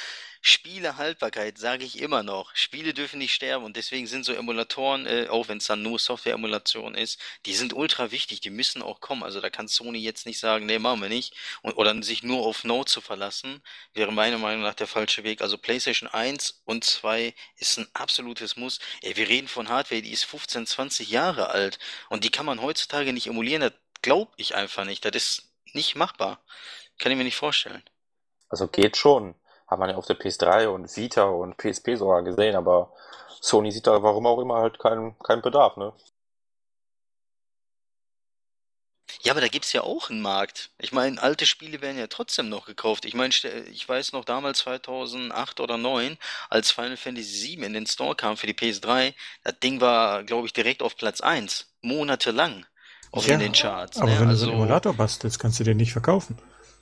Spielehaltbarkeit, sage ich immer noch. Spiele dürfen nicht sterben und deswegen sind so Emulatoren, äh, auch wenn es dann nur Software-Emulation ist, die sind ultra wichtig, die müssen auch kommen. Also da kann Sony jetzt nicht sagen, nee, machen wir nicht. Und, oder sich nur auf No zu verlassen, wäre meiner Meinung nach der falsche Weg. Also PlayStation 1 und 2 ist ein absolutes Muss. Ey, wir reden von Hardware, die ist 15, 20 Jahre alt und die kann man heutzutage nicht emulieren. Das glaube ich einfach nicht. Das ist nicht machbar. Kann ich mir nicht vorstellen. Also geht schon. Hat man ja auf der PS3 und Vita und PSP sogar gesehen, aber Sony sieht da warum auch immer halt keinen keinen Bedarf, ne? Ja, aber da gibt's ja auch einen Markt. Ich meine, alte Spiele werden ja trotzdem noch gekauft. Ich meine, ich weiß noch damals 2008 oder 2009, als Final Fantasy VII in den Store kam für die PS3, das Ding war, glaube ich, direkt auf Platz 1, monatelang auf Ja, in den Charts. Aber ne? wenn du so Also, einen Emulator bastelst, kannst du den nicht verkaufen.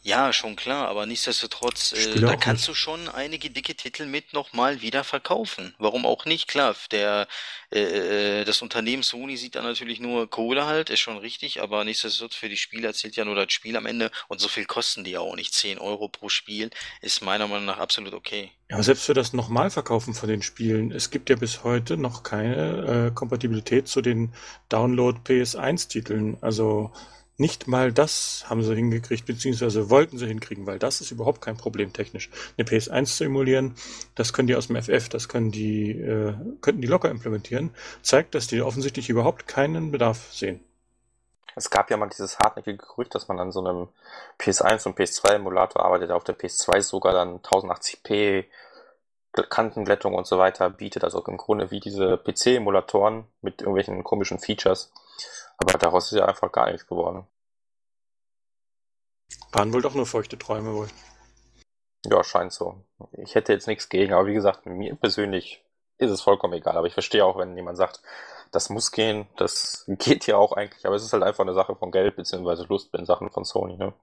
Ja, schon klar, aber nichtsdestotrotz, äh, da kannst nicht. du schon einige dicke Titel mit nochmal wieder verkaufen. Warum auch nicht? Klar, der, äh, äh, das Unternehmen Sony sieht da natürlich nur Kohle halt, ist schon richtig, aber nichtsdestotrotz für die Spieler zählt ja nur das Spiel am Ende und so viel kosten die ja auch nicht. 10 Euro pro Spiel ist meiner Meinung nach absolut okay. Ja, aber selbst für das Nochmalverkaufen von den Spielen, es gibt ja bis heute noch keine äh, Kompatibilität zu den Download PS1-Titeln. Also nicht mal das haben sie hingekriegt, beziehungsweise wollten sie hinkriegen, weil das ist überhaupt kein Problem technisch. Eine PS1 zu emulieren, das können die aus dem FF, das können die, äh, könnten die locker implementieren, zeigt, dass die offensichtlich überhaupt keinen Bedarf sehen. Es gab ja mal dieses hartnäckige Gerücht, dass man an so einem PS1 und PS2 Emulator arbeitet, auf der PS2 sogar dann 1080p Kantenglättung und so weiter bietet, also im Grunde wie diese PC-Emulatoren mit irgendwelchen komischen Features. Aber daraus ist ja einfach gar nichts geworden. Waren wohl doch nur feuchte Träume wohl. Ja, scheint so. Ich hätte jetzt nichts gegen, aber wie gesagt, mir persönlich ist es vollkommen egal. Aber ich verstehe auch, wenn jemand sagt, das muss gehen, das geht ja auch eigentlich, aber es ist halt einfach eine Sache von Geld beziehungsweise Lust in Sachen von Sony, ne?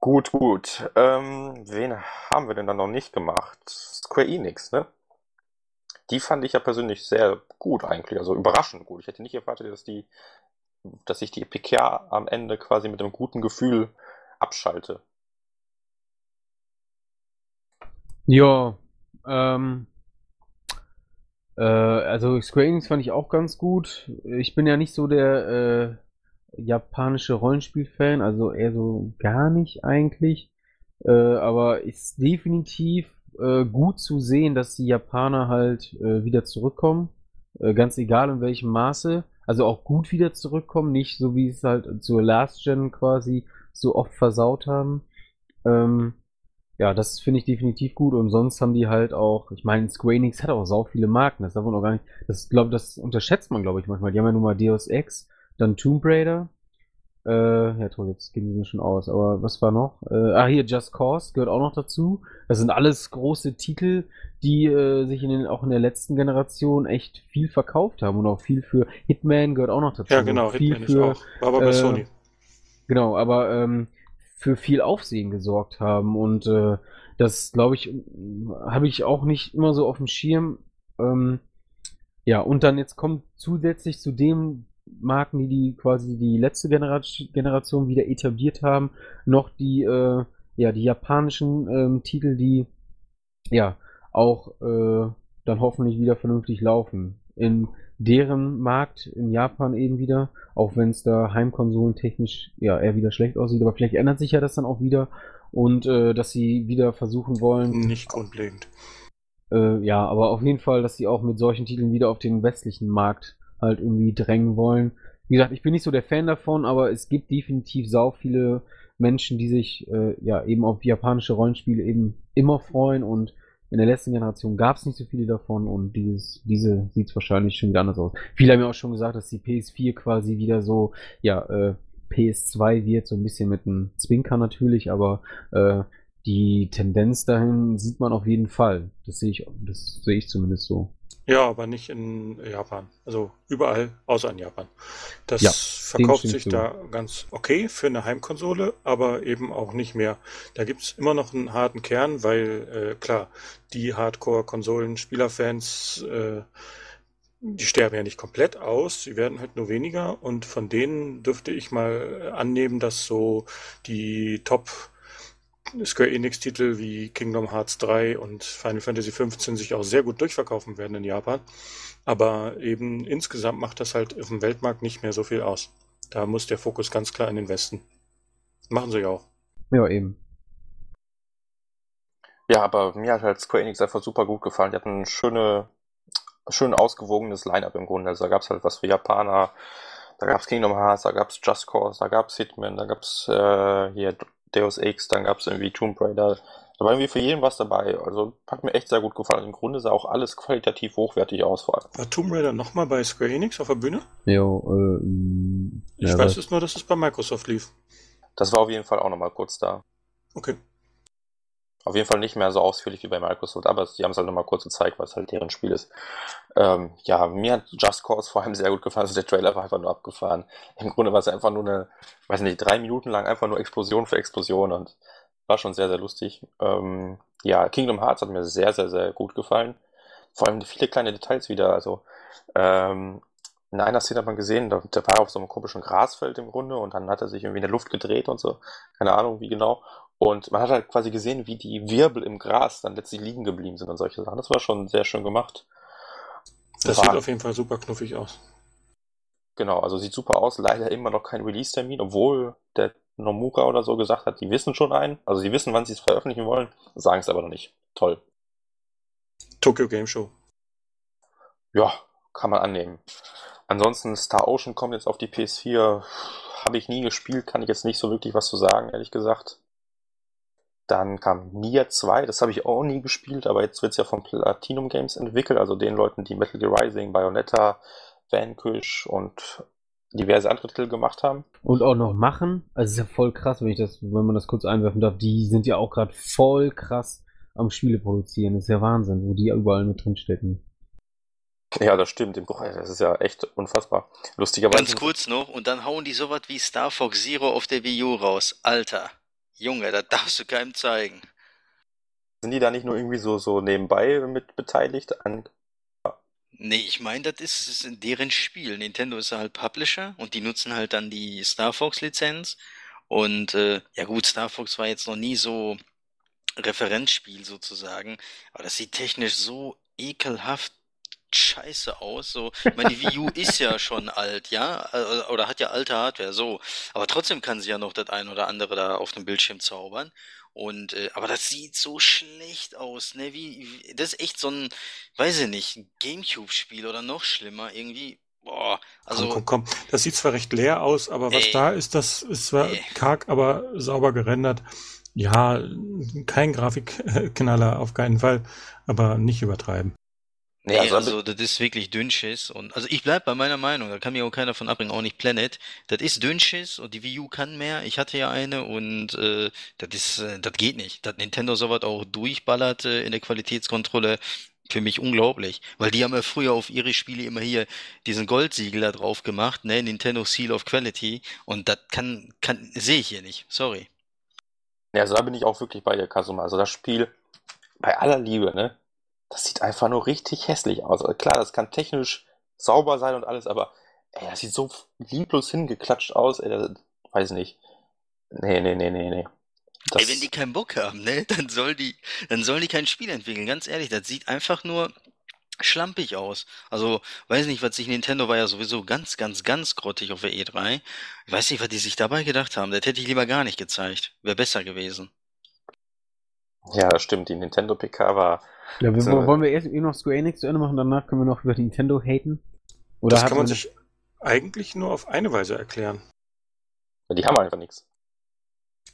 Gut, gut. Ähm, wen haben wir denn dann noch nicht gemacht? Square Enix, ne? Die fand ich ja persönlich sehr gut eigentlich, also überraschend gut. Ich hätte nicht erwartet, dass die, dass ich die PK am Ende quasi mit einem guten Gefühl abschalte. Ja, ähm, äh, also Square fand ich auch ganz gut. Ich bin ja nicht so der äh, japanische Rollenspiel-Fan, also eher so gar nicht eigentlich. Äh, aber ist definitiv äh, gut zu sehen, dass die Japaner halt äh, wieder zurückkommen. Äh, ganz egal in welchem Maße. Also auch gut wieder zurückkommen, nicht so wie es halt zur Last Gen quasi so oft versaut haben. Ähm, ja, das finde ich definitiv gut. Und sonst haben die halt auch, ich meine, Square Enix hat auch sau viele Marken, das darf man auch gar nicht, das glaube das unterschätzt man, glaube ich, manchmal. Die haben ja nun mal Deus Ex, dann Tomb Raider, äh, ja toll, jetzt gehen die schon aus, aber was war noch? Äh, ah, hier, Just Cause gehört auch noch dazu. Das sind alles große Titel, die äh, sich in den, auch in der letzten Generation echt viel verkauft haben und auch viel für Hitman gehört auch noch dazu. Ja, genau, viel Hitman für, ist auch. War aber bei äh, Sony. Genau, aber ähm, für viel Aufsehen gesorgt haben und äh, das, glaube ich, habe ich auch nicht immer so auf dem Schirm. Ähm, ja, und dann jetzt kommt zusätzlich zu dem Marken, die die quasi die letzte Genera Generation wieder etabliert haben, noch die äh, ja die japanischen ähm, Titel, die ja auch äh, dann hoffentlich wieder vernünftig laufen. In deren Markt in Japan eben wieder, auch wenn es da Heimkonsolen technisch ja eher wieder schlecht aussieht, aber vielleicht ändert sich ja das dann auch wieder und äh, dass sie wieder versuchen wollen. Nicht grundlegend. Äh, ja, aber auf jeden Fall, dass sie auch mit solchen Titeln wieder auf den westlichen Markt halt irgendwie drängen wollen. Wie gesagt, ich bin nicht so der Fan davon, aber es gibt definitiv sau viele Menschen, die sich äh, ja eben auf japanische Rollenspiele eben immer freuen und in der letzten Generation gab es nicht so viele davon und dieses, diese sieht es wahrscheinlich schon wieder anders aus. Viele haben ja auch schon gesagt, dass die PS4 quasi wieder so, ja, äh, PS2 wird, so ein bisschen mit einem Zwinker natürlich, aber äh, die Tendenz dahin sieht man auf jeden Fall. Das sehe ich, das sehe ich zumindest so. Ja, aber nicht in Japan. Also überall außer in Japan. Das Ja, verkauft sich ich da ganz okay für eine Heimkonsole, aber eben auch nicht mehr. Da gibt's immer noch einen harten Kern, weil äh, klar, die Hardcore-Konsolen-Spielerfans, äh, die sterben ja nicht komplett aus, sie werden halt nur weniger und von denen dürfte ich mal annehmen, dass so die Top Square Enix-Titel wie Kingdom Hearts 3 und Final Fantasy 15 sich auch sehr gut durchverkaufen werden in Japan. Aber eben insgesamt macht das halt auf dem Weltmarkt nicht mehr so viel aus. Da muss der Fokus ganz klar in den Westen. Machen sie ja auch. Ja, eben. Ja, aber mir hat halt Square Enix einfach super gut gefallen. Die hatten ein schöne, schön ausgewogenes Line-Up im Grunde. Also da gab es halt was für Japaner, da gab es Kingdom Hearts, da gab es Just Cause, da gab es Hitman, da gab es äh, hier Deus Ex, dann gab es irgendwie Tomb Raider. Da war irgendwie für jeden was dabei. Also hat mir echt sehr gut gefallen. Im Grunde sah auch alles qualitativ hochwertig aus vor allem. War Tomb Raider nochmal bei Square Enix auf der Bühne? Jo, äh, mm, Ich ja, weiß es nur, dass es bei Microsoft lief. Das war auf jeden Fall auch nochmal kurz da. Okay. Auf jeden Fall nicht mehr so ausführlich wie bei Microsoft, aber die haben es halt nochmal kurz gezeigt, was halt deren Spiel ist. Ähm, ja, mir hat Just Cause vor allem sehr gut gefallen. Also der Trailer war einfach nur abgefahren. Im Grunde war es einfach nur eine, weiß nicht, drei Minuten lang einfach nur Explosion für Explosion und war schon sehr, sehr lustig. Ähm, ja, Kingdom Hearts hat mir sehr, sehr, sehr gut gefallen. Vor allem viele kleine Details wieder. Also ähm, in einer Szene hat man gesehen, da, der war auf so einem komischen Grasfeld im Grunde und dann hat er sich irgendwie in der Luft gedreht und so. Keine Ahnung, wie genau. Und man hat halt quasi gesehen, wie die Wirbel im Gras dann letztlich liegen geblieben sind und solche Sachen. Das war schon sehr schön gemacht. Das War- sieht auf jeden Fall super knuffig aus. Genau, also sieht super aus. Leider immer noch kein Release-Termin, obwohl der Nomura oder so gesagt hat, die wissen schon einen. Also die wissen, wann sie es veröffentlichen wollen, sagen es aber noch nicht. Toll. Tokyo Game Show. Ja, kann man annehmen. Ansonsten Star Ocean kommt jetzt auf die PS4. Habe ich nie gespielt, kann ich jetzt nicht so wirklich was zu sagen, ehrlich gesagt. Dann kam Nier 2, das habe ich auch nie gespielt, aber jetzt wird es ja von Platinum Games entwickelt, also den Leuten, die Metal Gear Rising, Bayonetta, Vanquish und diverse andere Titel gemacht haben. Und auch noch machen. Also es ist ja voll krass, wenn ich das, wenn man das kurz einwerfen darf. Die sind ja auch gerade voll krass am Spiele produzieren. Das ist ja Wahnsinn, wo die überall mit drin stecken. Ja, das stimmt. Das ist ja echt unfassbar. Lustigerweise. Ganz kurz noch, und dann hauen die sowas wie Star Fox Zero auf der Wii U raus. Alter, Junge, das darfst du keinem zeigen. Sind die da nicht nur irgendwie so, so nebenbei mit beteiligt an Nee, ich meine, das ist, ist deren Spiel. Nintendo ist halt Publisher und die nutzen halt dann die Star Fox Lizenz. Und äh, ja gut, Star Fox war jetzt noch nie so Referenzspiel sozusagen, aber das sieht technisch so ekelhaft scheiße aus. So, ich meine, die Wii U ist ja schon alt, ja, oder hat ja alte Hardware, so. Aber trotzdem kann sie ja noch das ein oder andere da auf dem Bildschirm zaubern. Und, äh, aber das sieht so schlecht aus, ne? Wie, wie das ist echt so ein, weiß ich nicht, Gamecube-Spiel oder noch schlimmer, irgendwie. Boah, also. Komm, komm, komm. Das sieht zwar recht leer aus, aber was Ey. da ist, das ist zwar Ey. karg, aber sauber gerendert. Ja, kein Grafikknaller auf keinen Fall, aber nicht übertreiben. Nee, Ja, also- also das ist wirklich Dünnschiss und also ich bleib bei meiner Meinung, da kann mir auch keiner von abbringen, auch nicht Planet. Das ist Dünnschiss und die Wii U kann mehr. Ich hatte ja eine und äh, das ist, äh, das geht nicht. Dass Nintendo sowas auch durchballert äh, in der Qualitätskontrolle, für mich unglaublich, weil die haben ja früher auf ihre Spiele immer hier diesen Goldsiegel da drauf gemacht, ne, Nintendo Seal of Quality und das kann, kann, sehe ich hier nicht. Sorry. Ja, also da bin ich auch wirklich bei dir, Kasuma. Also das Spiel, bei aller Liebe, ne? Das sieht einfach nur richtig hässlich aus. Also klar, das kann technisch sauber sein und alles, aber ey, das sieht so lieblos hingeklatscht aus, ey, das, weiß nicht. Nee, nee, nee, nee, nee. Das, Ey, wenn die keinen Bock haben, ne, dann soll die, dann sollen die kein Spiel entwickeln. Ganz ehrlich, das sieht einfach nur schlampig aus. Also, weiß nicht, was sich Nintendo war ja sowieso ganz, ganz, ganz grottig auf der E3. Ich weiß nicht, was die sich dabei gedacht haben. Das hätte ich lieber gar nicht gezeigt. Wäre besser gewesen. ja, das stimmt. Die Nintendo PK war. Ja, wir, So. wollen wir erst eh noch Square Enix zu Ende machen, danach können wir noch über Nintendo haten? Oder das kann man sich eigentlich nur auf eine Weise erklären. Die haben einfach nichts.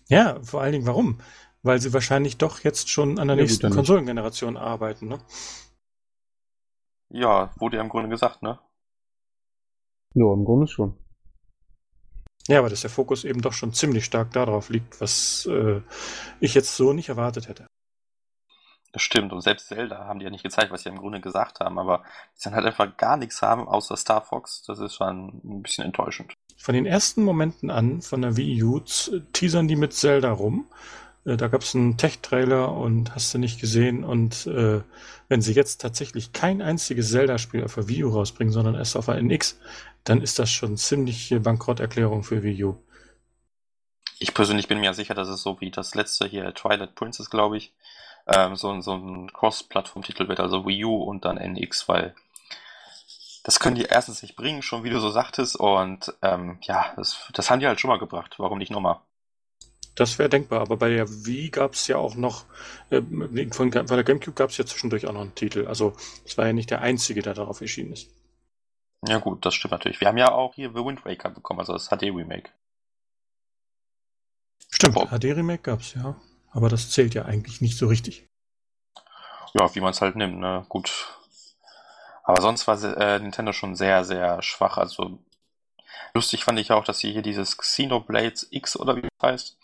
Ja, vor allen Dingen warum? Weil sie wahrscheinlich doch jetzt schon an der Ja, nächsten. Konsolengeneration arbeiten, ne? Ja, wurde ja im Grunde gesagt, ne? Ja, im Grunde schon. Ja, aber dass der Fokus eben doch schon ziemlich stark darauf liegt, was äh, ich jetzt so nicht erwartet hätte. Das stimmt. Und selbst Zelda haben die ja nicht gezeigt, was sie im Grunde gesagt haben, aber sie dann halt einfach gar nichts haben außer Star Fox. Das ist schon ein bisschen enttäuschend. Von den ersten Momenten an von der Wii U z- teasern die mit Zelda rum. Äh, Da gab es einen Tech-Trailer und hast du nicht gesehen. Und äh, wenn sie jetzt tatsächlich kein einziges Zelda-Spiel auf der Wii U rausbringen, sondern erst auf der NX, dann ist das schon ziemliche Bankrotterklärung für Wii U. Ich persönlich bin mir sicher, dass es so wie das letzte hier, Twilight Princess, glaube ich, ähm, so, ein- so ein Cross-Plattform-Titel wird, also Wii U und dann NX, weil das können die erstens nicht bringen, schon wie du so sagtest, und ähm, ja, das, das haben die halt schon mal gebracht. Warum nicht nochmal? Das wäre denkbar, aber bei der Wii gab es ja auch noch, äh, von, von der GameCube gab es ja zwischendurch auch noch einen Titel. Also es war ja nicht der einzige, der darauf erschienen ist. Ja gut, das stimmt natürlich. Wir haben ja auch hier The Wind Waker bekommen, also das HD-Remake. Stimmt. HD-Remake gab es, ja. Aber das zählt ja eigentlich nicht so richtig. Ja, wie man es halt nimmt, ne? Gut. Aber sonst war äh, Nintendo schon sehr, sehr schwach. Also lustig fand ich auch, dass sie hier dieses Xenoblades X oder wie das heißt.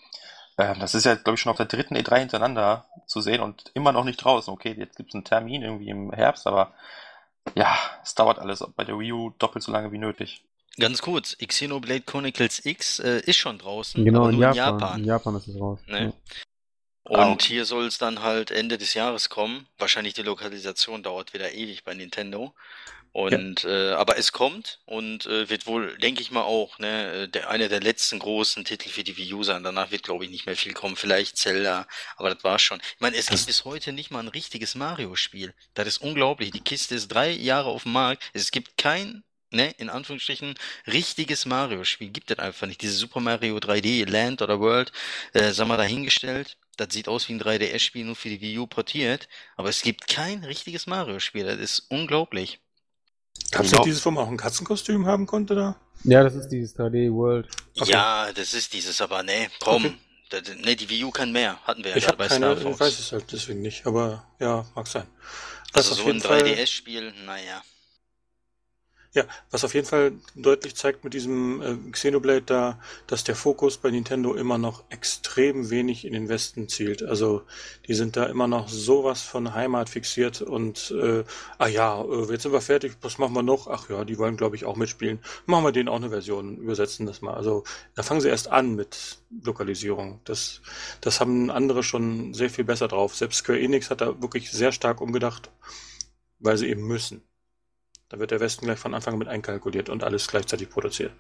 Ähm, das ist ja, glaube ich, schon auf der dritten E3 hintereinander zu sehen und immer noch nicht draußen. Okay, jetzt gibt es einen Termin irgendwie im Herbst, aber ja, es dauert alles bei der Wii U doppelt so lange wie nötig. Ganz kurz, Xenoblade Chronicles X äh, ist schon draußen, Genau, aber in nur Japan. in Japan. In Japan ist es raus. Ne? Ah, Und okay. hier soll es dann halt Ende des Jahres kommen. Wahrscheinlich die Lokalisation dauert wieder ewig bei Nintendo. Und äh, aber es kommt und äh, wird wohl, denke ich mal auch, ne, äh, der einer der letzten großen Titel für die Wii U sein. Danach wird, glaube ich, nicht mehr viel kommen. Vielleicht Zelda, aber das war's schon. Ich meine, es Das- gibt bis heute nicht mal ein richtiges Mario-Spiel. Das ist unglaublich. Die Kiste ist drei Jahre auf dem Markt. Es gibt kein, ne, in Anführungsstrichen, richtiges Mario-Spiel. Gibt es einfach nicht. Diese Super Mario 3D, Land oder World, äh, sagen wir dahingestellt. Das sieht aus wie ein 3DS-Spiel, nur für die Wii U portiert. Aber es gibt kein richtiges Mario-Spiel. Das ist unglaublich. Gab es nicht dieses, wo man auch ein Katzenkostüm haben konnte da? Ja, das ist dieses 3D World. Okay. Ja, das ist dieses, aber ne, komm. Okay. Das, ne, die Wii U kann mehr. Hatten wir ja ich gerade habe bei keine, Star ich Fox. weiß es halt deswegen nicht, aber ja, mag sein. Was also auf so ein jeden Fall- 3DS-Spiel, naja. Ja, was auf jeden Fall deutlich zeigt mit diesem äh, Xenoblade da, dass der Fokus bei Nintendo immer noch extrem wenig in den Westen zielt. Also die sind da immer noch sowas von Heimat fixiert und äh, ah ja, äh, jetzt sind wir fertig, was machen wir noch? Ach ja, die wollen glaube ich auch mitspielen. Machen wir denen auch eine Version, übersetzen das mal. Also da fangen sie erst an mit Lokalisierung. Das, das haben andere schon sehr viel besser drauf. Selbst Square Enix hat da wirklich sehr stark umgedacht, weil sie eben müssen. Da wird der Westen gleich von Anfang mit einkalkuliert und alles gleichzeitig produziert.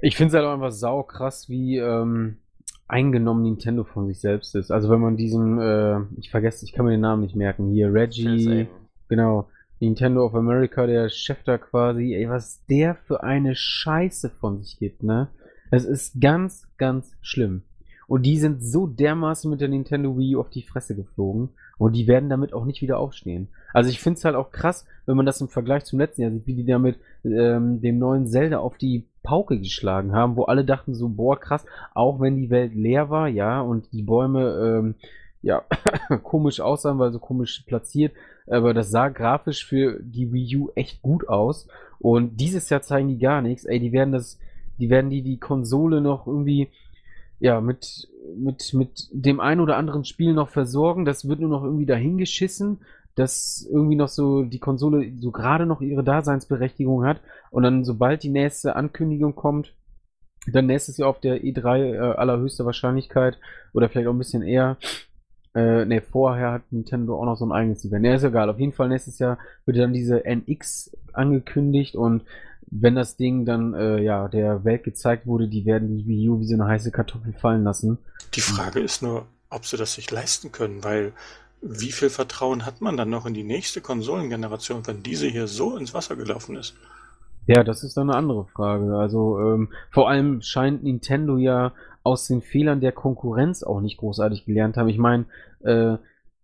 Ich finde es halt auch einfach sau krass, wie ähm, eingenommen Nintendo von sich selbst ist. Also wenn man diesen, äh, ich vergesse, ich kann mir den Namen nicht merken, hier Reggie, genau, Nintendo of America, der Chef da quasi, ey, was der für eine Scheiße von sich gibt, ne? Es ist ganz, ganz schlimm. Und die sind so dermaßen mit der Nintendo Wii U auf die Fresse geflogen. Und die werden damit auch nicht wieder aufstehen. Also ich finde es halt auch krass, wenn man das im Vergleich zum letzten Jahr sieht, wie die damit ähm, dem neuen Zelda auf die Pauke geschlagen haben, wo alle dachten so, boah, krass, auch wenn die Welt leer war, ja, und die Bäume, ähm, ja, komisch aussahen, weil so komisch platziert, aber das sah grafisch für die Wii U echt gut aus. Und dieses Jahr zeigen die gar nichts. Ey, die werden das, die werden die, die Konsole noch irgendwie ja, mit, mit, mit dem ein oder anderen Spiel noch versorgen. Das wird nur noch irgendwie dahingeschissen, dass irgendwie noch so die Konsole so gerade noch ihre Daseinsberechtigung hat. Und dann, sobald die nächste Ankündigung kommt, dann nächstes Jahr auf der E3 äh, allerhöchster Wahrscheinlichkeit oder vielleicht auch ein bisschen eher. Äh, ne, vorher hat Nintendo auch noch so ein eigenes Event. Ne, ist egal. Auf jeden Fall nächstes Jahr wird dann diese NX angekündigt und wenn das Ding dann äh, ja der Welt gezeigt wurde, die werden die Wii U wie so eine heiße Kartoffel fallen lassen. Die Frage ist nur, ob sie das sich leisten können, weil wie viel Vertrauen hat man dann noch in die nächste Konsolengeneration, wenn diese hier so ins Wasser gelaufen ist? Ja, das ist dann eine andere Frage. Also ähm, vor allem scheint Nintendo ja aus den Fehlern der Konkurrenz auch nicht großartig gelernt haben. Ich meine, äh,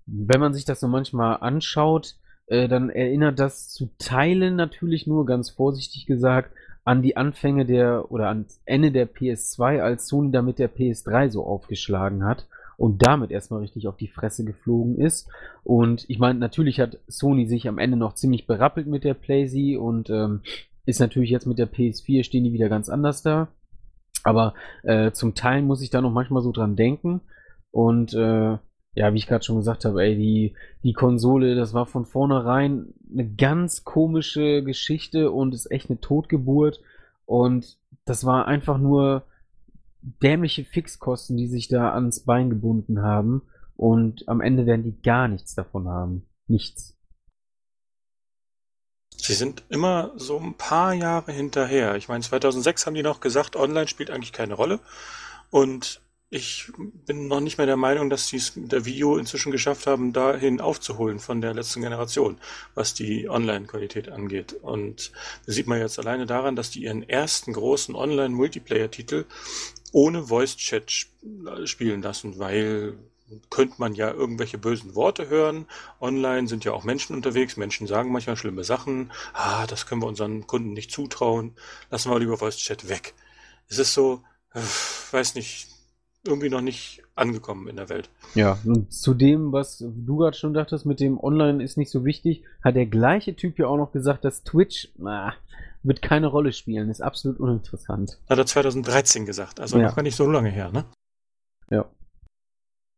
wenn man sich das so manchmal anschaut, äh, dann erinnert das zu Teilen natürlich nur, ganz vorsichtig gesagt, an die Anfänge der oder ans Ende der PS2, als Sony damit der PS3 so aufgeschlagen hat und damit erstmal richtig auf die Fresse geflogen ist. Und ich meine, natürlich hat Sony sich am Ende noch ziemlich berappelt mit der PlayZ und ähm, ist natürlich jetzt mit der PS4 stehen die wieder ganz anders da. Aber äh, zum Teil muss ich da noch manchmal so dran denken. Und äh, ja, wie ich gerade schon gesagt habe, ey, die, die Konsole, das war von vornherein eine ganz komische Geschichte und ist echt eine Totgeburt. Und das war einfach nur dämliche Fixkosten, die sich da ans Bein gebunden haben. Und am Ende werden die gar nichts davon haben. Nichts. Sie sind immer so ein paar Jahre hinterher. Ich meine, 2006 haben die noch gesagt, online spielt eigentlich keine Rolle. Und ich bin noch nicht mehr der Meinung, dass sie es mit der U inzwischen geschafft haben, dahin aufzuholen von der letzten Generation, was die Online-Qualität angeht. Und das sieht man jetzt alleine daran, dass die ihren ersten großen Online-Multiplayer-Titel ohne Voice-Chat spielen lassen, weil könnte man ja irgendwelche bösen Worte hören. Online sind ja auch Menschen unterwegs. Menschen sagen manchmal schlimme Sachen. Ah, das können wir unseren Kunden nicht zutrauen. Lassen wir lieber Voice Chat weg. Es ist so, äh, weiß nicht, irgendwie noch nicht angekommen in der Welt. Ja, und zu dem, was du gerade schon dachtest, mit dem Online ist nicht so wichtig, hat der gleiche Typ ja auch noch gesagt, dass Twitch na, wird keine Rolle spielen, ist absolut uninteressant. Hat er 2013 gesagt, also ja. noch gar nicht so lange her, ne? Ja.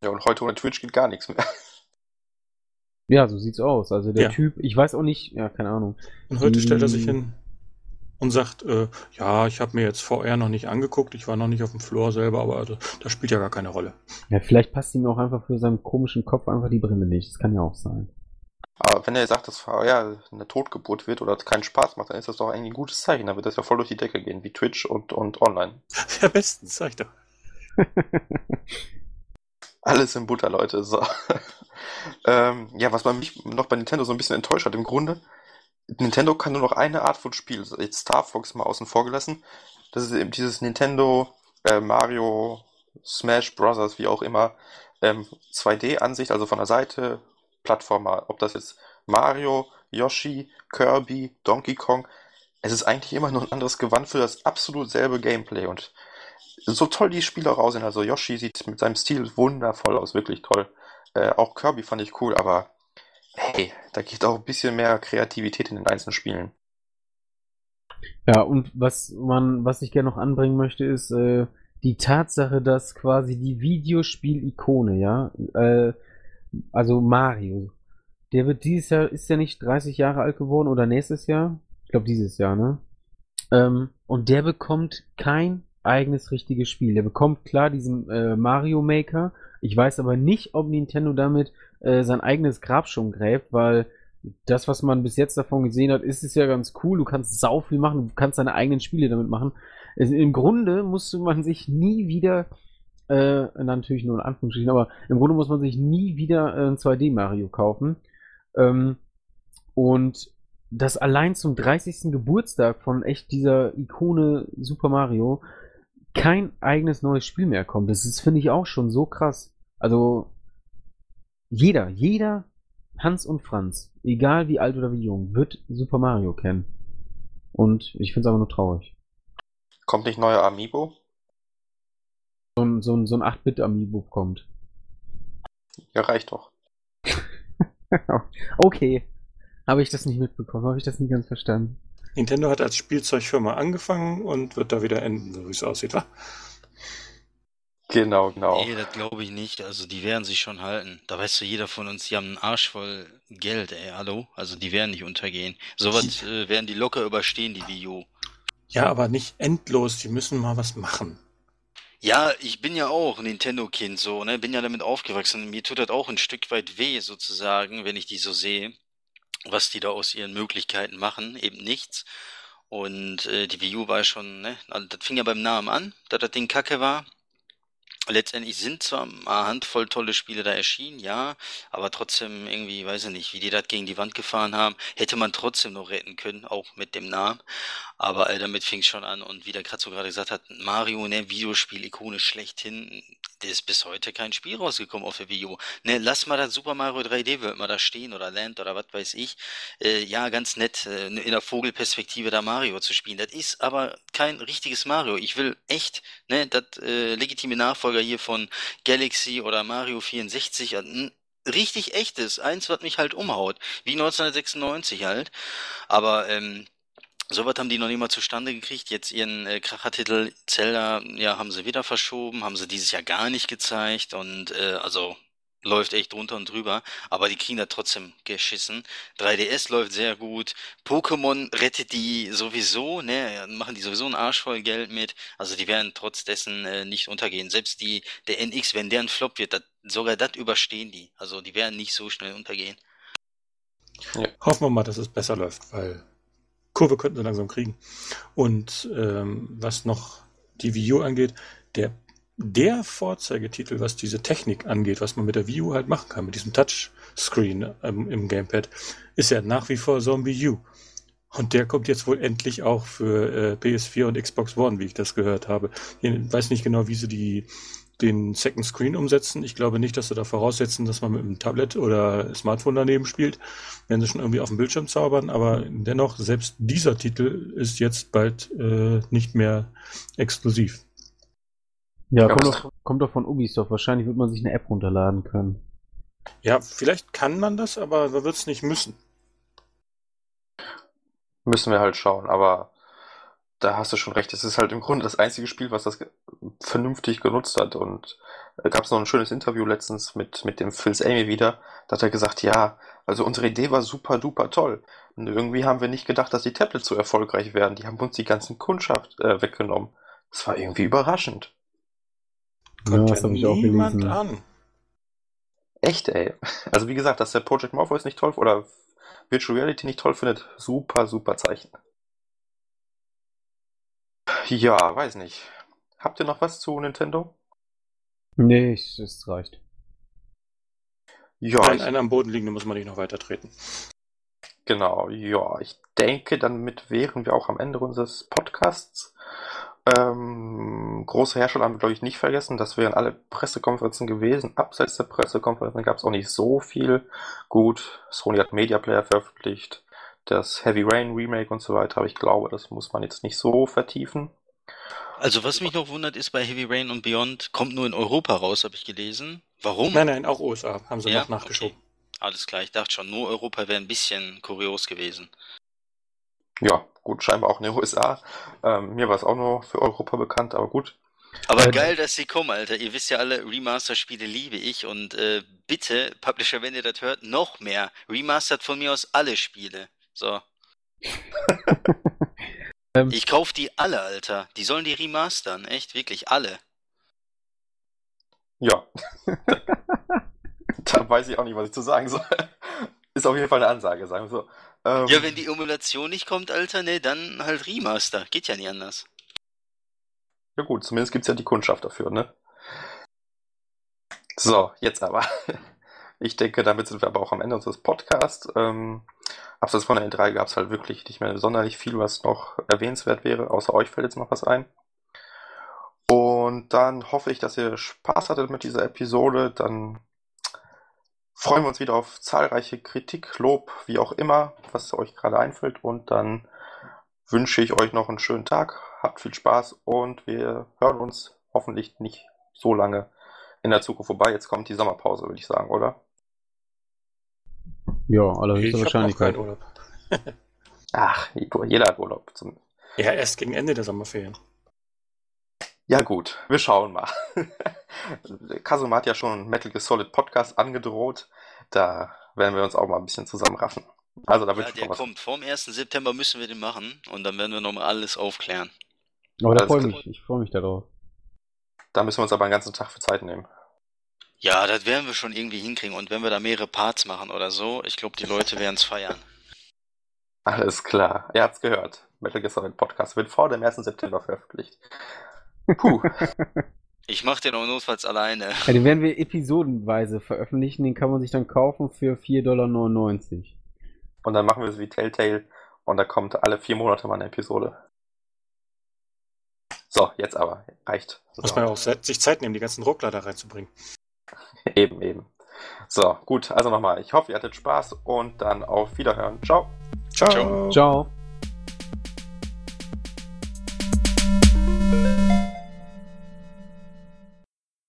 Ja, und heute ohne Twitch geht gar nichts mehr. Ja, so sieht's aus. Also der Ja. Typ, ich weiß auch nicht, ja, keine Ahnung. Und heute Die- stellt er sich hin und sagt, äh, ja, ich habe mir jetzt VR noch nicht angeguckt, ich war noch nicht auf dem Floor selber, aber das, das spielt ja gar keine Rolle. Ja, vielleicht passt ihm auch einfach für seinen komischen Kopf einfach die Brille nicht. Das kann ja auch sein. Aber wenn er sagt, dass VR eine Totgeburt wird oder keinen Spaß macht, dann ist das doch eigentlich ein gutes Zeichen. Dann wird das ja voll durch die Decke gehen, wie Twitch und, und online. Ja, bestens, sag ich doch. Alles in Butter, Leute. So. ähm, ja, was man mich noch bei Nintendo so ein bisschen enttäuscht hat, im Grunde, Nintendo kann nur noch eine Art von Spiel, jetzt Star Fox mal außen vor gelassen. Das ist eben dieses Nintendo äh, Mario Smash Brothers, wie auch immer, ähm, 2D-Ansicht, also von der Seite, Plattformer, ob das jetzt Mario, Yoshi, Kirby, Donkey Kong, es ist eigentlich immer nur ein anderes Gewand für das absolut selbe Gameplay und so toll die Spiele auch aussehen. Also Yoshi sieht mit seinem Stil wundervoll aus, wirklich toll. Äh, auch Kirby fand ich cool, aber hey, da geht auch ein bisschen mehr Kreativität in den einzelnen Spielen. Ja, und was man, was ich gerne noch anbringen möchte, ist äh, die Tatsache, dass quasi die Videospiel-Ikone, ja, äh, also Mario, der wird dieses Jahr, ist ja nicht 30 Jahre alt geworden oder nächstes Jahr? Ich glaube dieses Jahr, ne? Ähm, und der bekommt kein eigenes richtiges Spiel. Der bekommt klar diesen äh, Mario Maker. Ich weiß aber nicht, ob Nintendo damit äh, sein eigenes Grab schon gräbt, weil das, was man bis jetzt davon gesehen hat, ist es ja ganz cool. Du kannst sau viel machen, du kannst deine eigenen Spiele damit machen. Also Im Grunde musste man sich nie wieder, äh, natürlich nur in Anführungsstrichen, aber im Grunde muss man sich nie wieder äh, ein 2D Mario kaufen. Ähm, und dass allein zum 30. Geburtstag von echt dieser Ikone Super Mario kein eigenes neues Spiel mehr kommt. Das finde ich, auch schon so krass. Also, jeder, jeder Hans und Franz, egal wie alt oder wie jung, wird Super Mario kennen. Und ich finde es aber nur traurig. Kommt nicht neuer Amiibo? So ein, so ein, so ein 8-Bit-Amiibo kommt. Ja, reicht doch. okay. Habe ich das nicht mitbekommen? Habe ich das nicht ganz verstanden? Nintendo hat als Spielzeugfirma angefangen und wird da wieder enden, so wie es aussieht, wa? Genau, genau. Nee, das glaube ich nicht. Also die werden sich schon halten. Da weißt du, jeder von uns, die haben einen Arsch voll Geld, ey, hallo? Also die werden nicht untergehen. Sowas äh, werden die locker überstehen, die Wii U. Ja, aber nicht endlos, die müssen mal was machen. Ja, ich bin ja auch Nintendo-Kind so, ne? Bin ja damit aufgewachsen. Mir tut das auch ein Stück weit weh, sozusagen, wenn ich die so sehe, was die da aus ihren Möglichkeiten machen. Eben nichts. Und äh, die Wii U war schon, ne? Also, das fing ja beim Namen an, dass das Ding kacke war. Letztendlich sind zwar eine Handvoll tolle Spiele da erschienen, ja, aber trotzdem irgendwie, weiß ich nicht, wie die das gegen die Wand gefahren haben, hätte man trotzdem noch retten können, auch mit dem Namen. Aber äh, damit fing es schon an und wie der so gerade gesagt hat, Mario, ne, Videospiel-Ikone schlechthin, der ist bis heute kein Spiel rausgekommen auf der Wii U. Ne, lass mal das Super Mario 3D wird mal da stehen oder Land oder was weiß ich. Äh, ja, ganz nett, äh, in der Vogelperspektive da Mario zu spielen. Das ist aber kein richtiges Mario. Ich will echt, ne, das äh, legitime Nachfolger hier von Galaxy oder Mario 64, ein richtig echtes, eins, was mich halt umhaut, wie 1996 halt. Aber ähm, Sowas haben die noch nicht mal zustande gekriegt. Jetzt ihren äh, Krachertitel Zelda, ja, haben sie wieder verschoben, haben sie dieses Jahr gar nicht gezeigt und äh, also läuft echt drunter und drüber, aber die kriegen da trotzdem geschissen. 3DS läuft sehr gut. Pokémon rettet die sowieso, ne, machen die sowieso einen Arsch voll Geld mit. Also die werden trotz dessen äh, nicht untergehen. Selbst die, der NX, wenn der ein Flop wird, dat, sogar das überstehen die. Also die werden nicht so schnell untergehen. Ja. Hoffen wir mal, dass es besser läuft, weil Kurve könnten sie langsam kriegen. Und ähm, was noch die Wii U angeht, der, der Vorzeigetitel, was diese Technik angeht, was man mit der Wii U halt machen kann, mit diesem Touchscreen ähm, im Gamepad, ist ja nach wie vor Zombie U. Und der kommt jetzt wohl endlich auch für äh, PS4 und Xbox One, wie ich das gehört habe. Ich weiß nicht genau, wie sie die den Second Screen umsetzen. Ich glaube nicht, dass sie da voraussetzen, dass man mit einem Tablet oder Smartphone daneben spielt. Werden sie schon irgendwie auf dem Bildschirm zaubern, aber dennoch, selbst dieser Titel ist jetzt bald äh, nicht mehr exklusiv. Ja, kommt doch, kommt doch von Ubisoft. Wahrscheinlich wird man sich eine App runterladen können. Ja, vielleicht kann man das, aber man wird es nicht müssen. Müssen wir halt schauen, aber da hast du schon recht. Es ist halt im Grunde das einzige Spiel, was das vernünftig genutzt hat. Und da gab es noch ein schönes Interview letztens mit, mit dem Phil Amy wieder. Da hat er gesagt, ja, also unsere Idee war super duper toll. Und irgendwie haben wir nicht gedacht, dass die Tablets so erfolgreich werden. Die haben uns die ganzen Kundschaft äh, weggenommen. Das war irgendwie überraschend. Ja, das habe ich auch gelesen. An. Echt, ey. Also wie gesagt, dass der Project Morpheus nicht toll oder Virtual Reality nicht toll findet, super, super Zeichen. Ja, weiß nicht. Habt ihr noch was zu Nintendo? Nee, es reicht. Ja, Ein, ich, einer am Boden liegende muss man nicht noch weiter treten. Genau, ja, ich denke, damit wären wir auch am Ende unseres Podcasts. Ähm, große Hersteller haben wir, glaube ich, nicht vergessen. Das wären alle Pressekonferenzen gewesen. Abseits der Pressekonferenzen gab es auch nicht so viel. Gut, Sony hat Media Player veröffentlicht das Heavy Rain Remake und so weiter, aber ich glaube, das muss man jetzt nicht so vertiefen. Also was mich noch wundert ist, bei Heavy Rain und Beyond kommt nur in Europa raus, habe ich gelesen. Warum? Nein, nein, auch USA haben sie ja? noch nachgeschoben. Okay. Alles klar, ich dachte schon, nur Europa wäre ein bisschen kurios gewesen. Ja, gut, scheinbar auch in den USA. Ähm, mir war es auch nur für Europa bekannt, aber gut. Aber Äh, geil, dass sie kommen, Alter. Ihr wisst ja alle, Remaster-Spiele liebe ich und äh, bitte, Publisher, wenn ihr das hört, noch mehr. Remastert von mir aus alle Spiele. So. Ähm. ich kauf die alle, Alter. Die sollen die remastern, echt, wirklich alle. Ja. da weiß ich auch nicht, was ich zu sagen soll. Ist auf jeden Fall eine Ansage, sagen wir so. Ähm, Ja, wenn die Emulation nicht kommt, Alter, ne, dann halt Remaster. Geht ja nicht anders. Ja gut, zumindest gibt es ja die Kundschaft dafür, ne? So, jetzt aber. Ich denke, damit sind wir aber auch am Ende unseres Podcasts. Ähm, abseits von der E3 gab es halt wirklich nicht mehr sonderlich viel, was noch erwähnenswert wäre. Außer euch fällt jetzt noch was ein. Und dann hoffe ich, dass ihr Spaß hattet mit dieser Episode. Dann freuen wir uns wieder auf zahlreiche Kritik, Lob, wie auch immer, was euch gerade einfällt. Und dann wünsche ich euch noch einen schönen Tag. Habt viel Spaß und wir hören uns hoffentlich nicht so lange in der Zukunft vorbei. Jetzt kommt die Sommerpause, würde ich sagen, oder? Ja, allerhöchste noch Wahrscheinlichkeit. keinen Urlaub. Ach, jeder hat Urlaub. Zum Ja, erst gegen Ende der Sommerferien. ja gut, wir schauen mal. Kasuma hat ja schon Metal Gear Solid Podcast angedroht. Da werden wir uns auch mal ein bisschen zusammenraffen. Also da wird Ja, der was. kommt. Vorm 1. September müssen wir den machen und dann werden wir nochmal alles aufklären. Aber da freue ich mich. Ich freue mich darauf. Da müssen wir uns aber einen ganzen Tag für Zeit nehmen. Ja, das werden wir schon irgendwie hinkriegen. Und wenn wir da mehrere Parts machen oder so, ich glaube, die Leute werden es feiern. Alles klar. Ihr habt's gehört. Metal Gear Solid Podcast wird vor dem 1. September veröffentlicht. Puh. Ich mache den auch notfalls alleine. Ja, den werden wir episodenweise veröffentlichen. Den kann man sich dann kaufen für 4,99 Dollar. Und dann machen wir es wie Telltale und da kommt alle vier Monate mal eine Episode. So, jetzt aber. Reicht. Muss man ja auch sich Zeit nehmen, die ganzen Ruckler da reinzubringen. Eben, eben. So, gut. Also nochmal. Ich hoffe, ihr hattet Spaß und dann auf Wiederhören. Ciao. Ciao. Ciao. Ciao.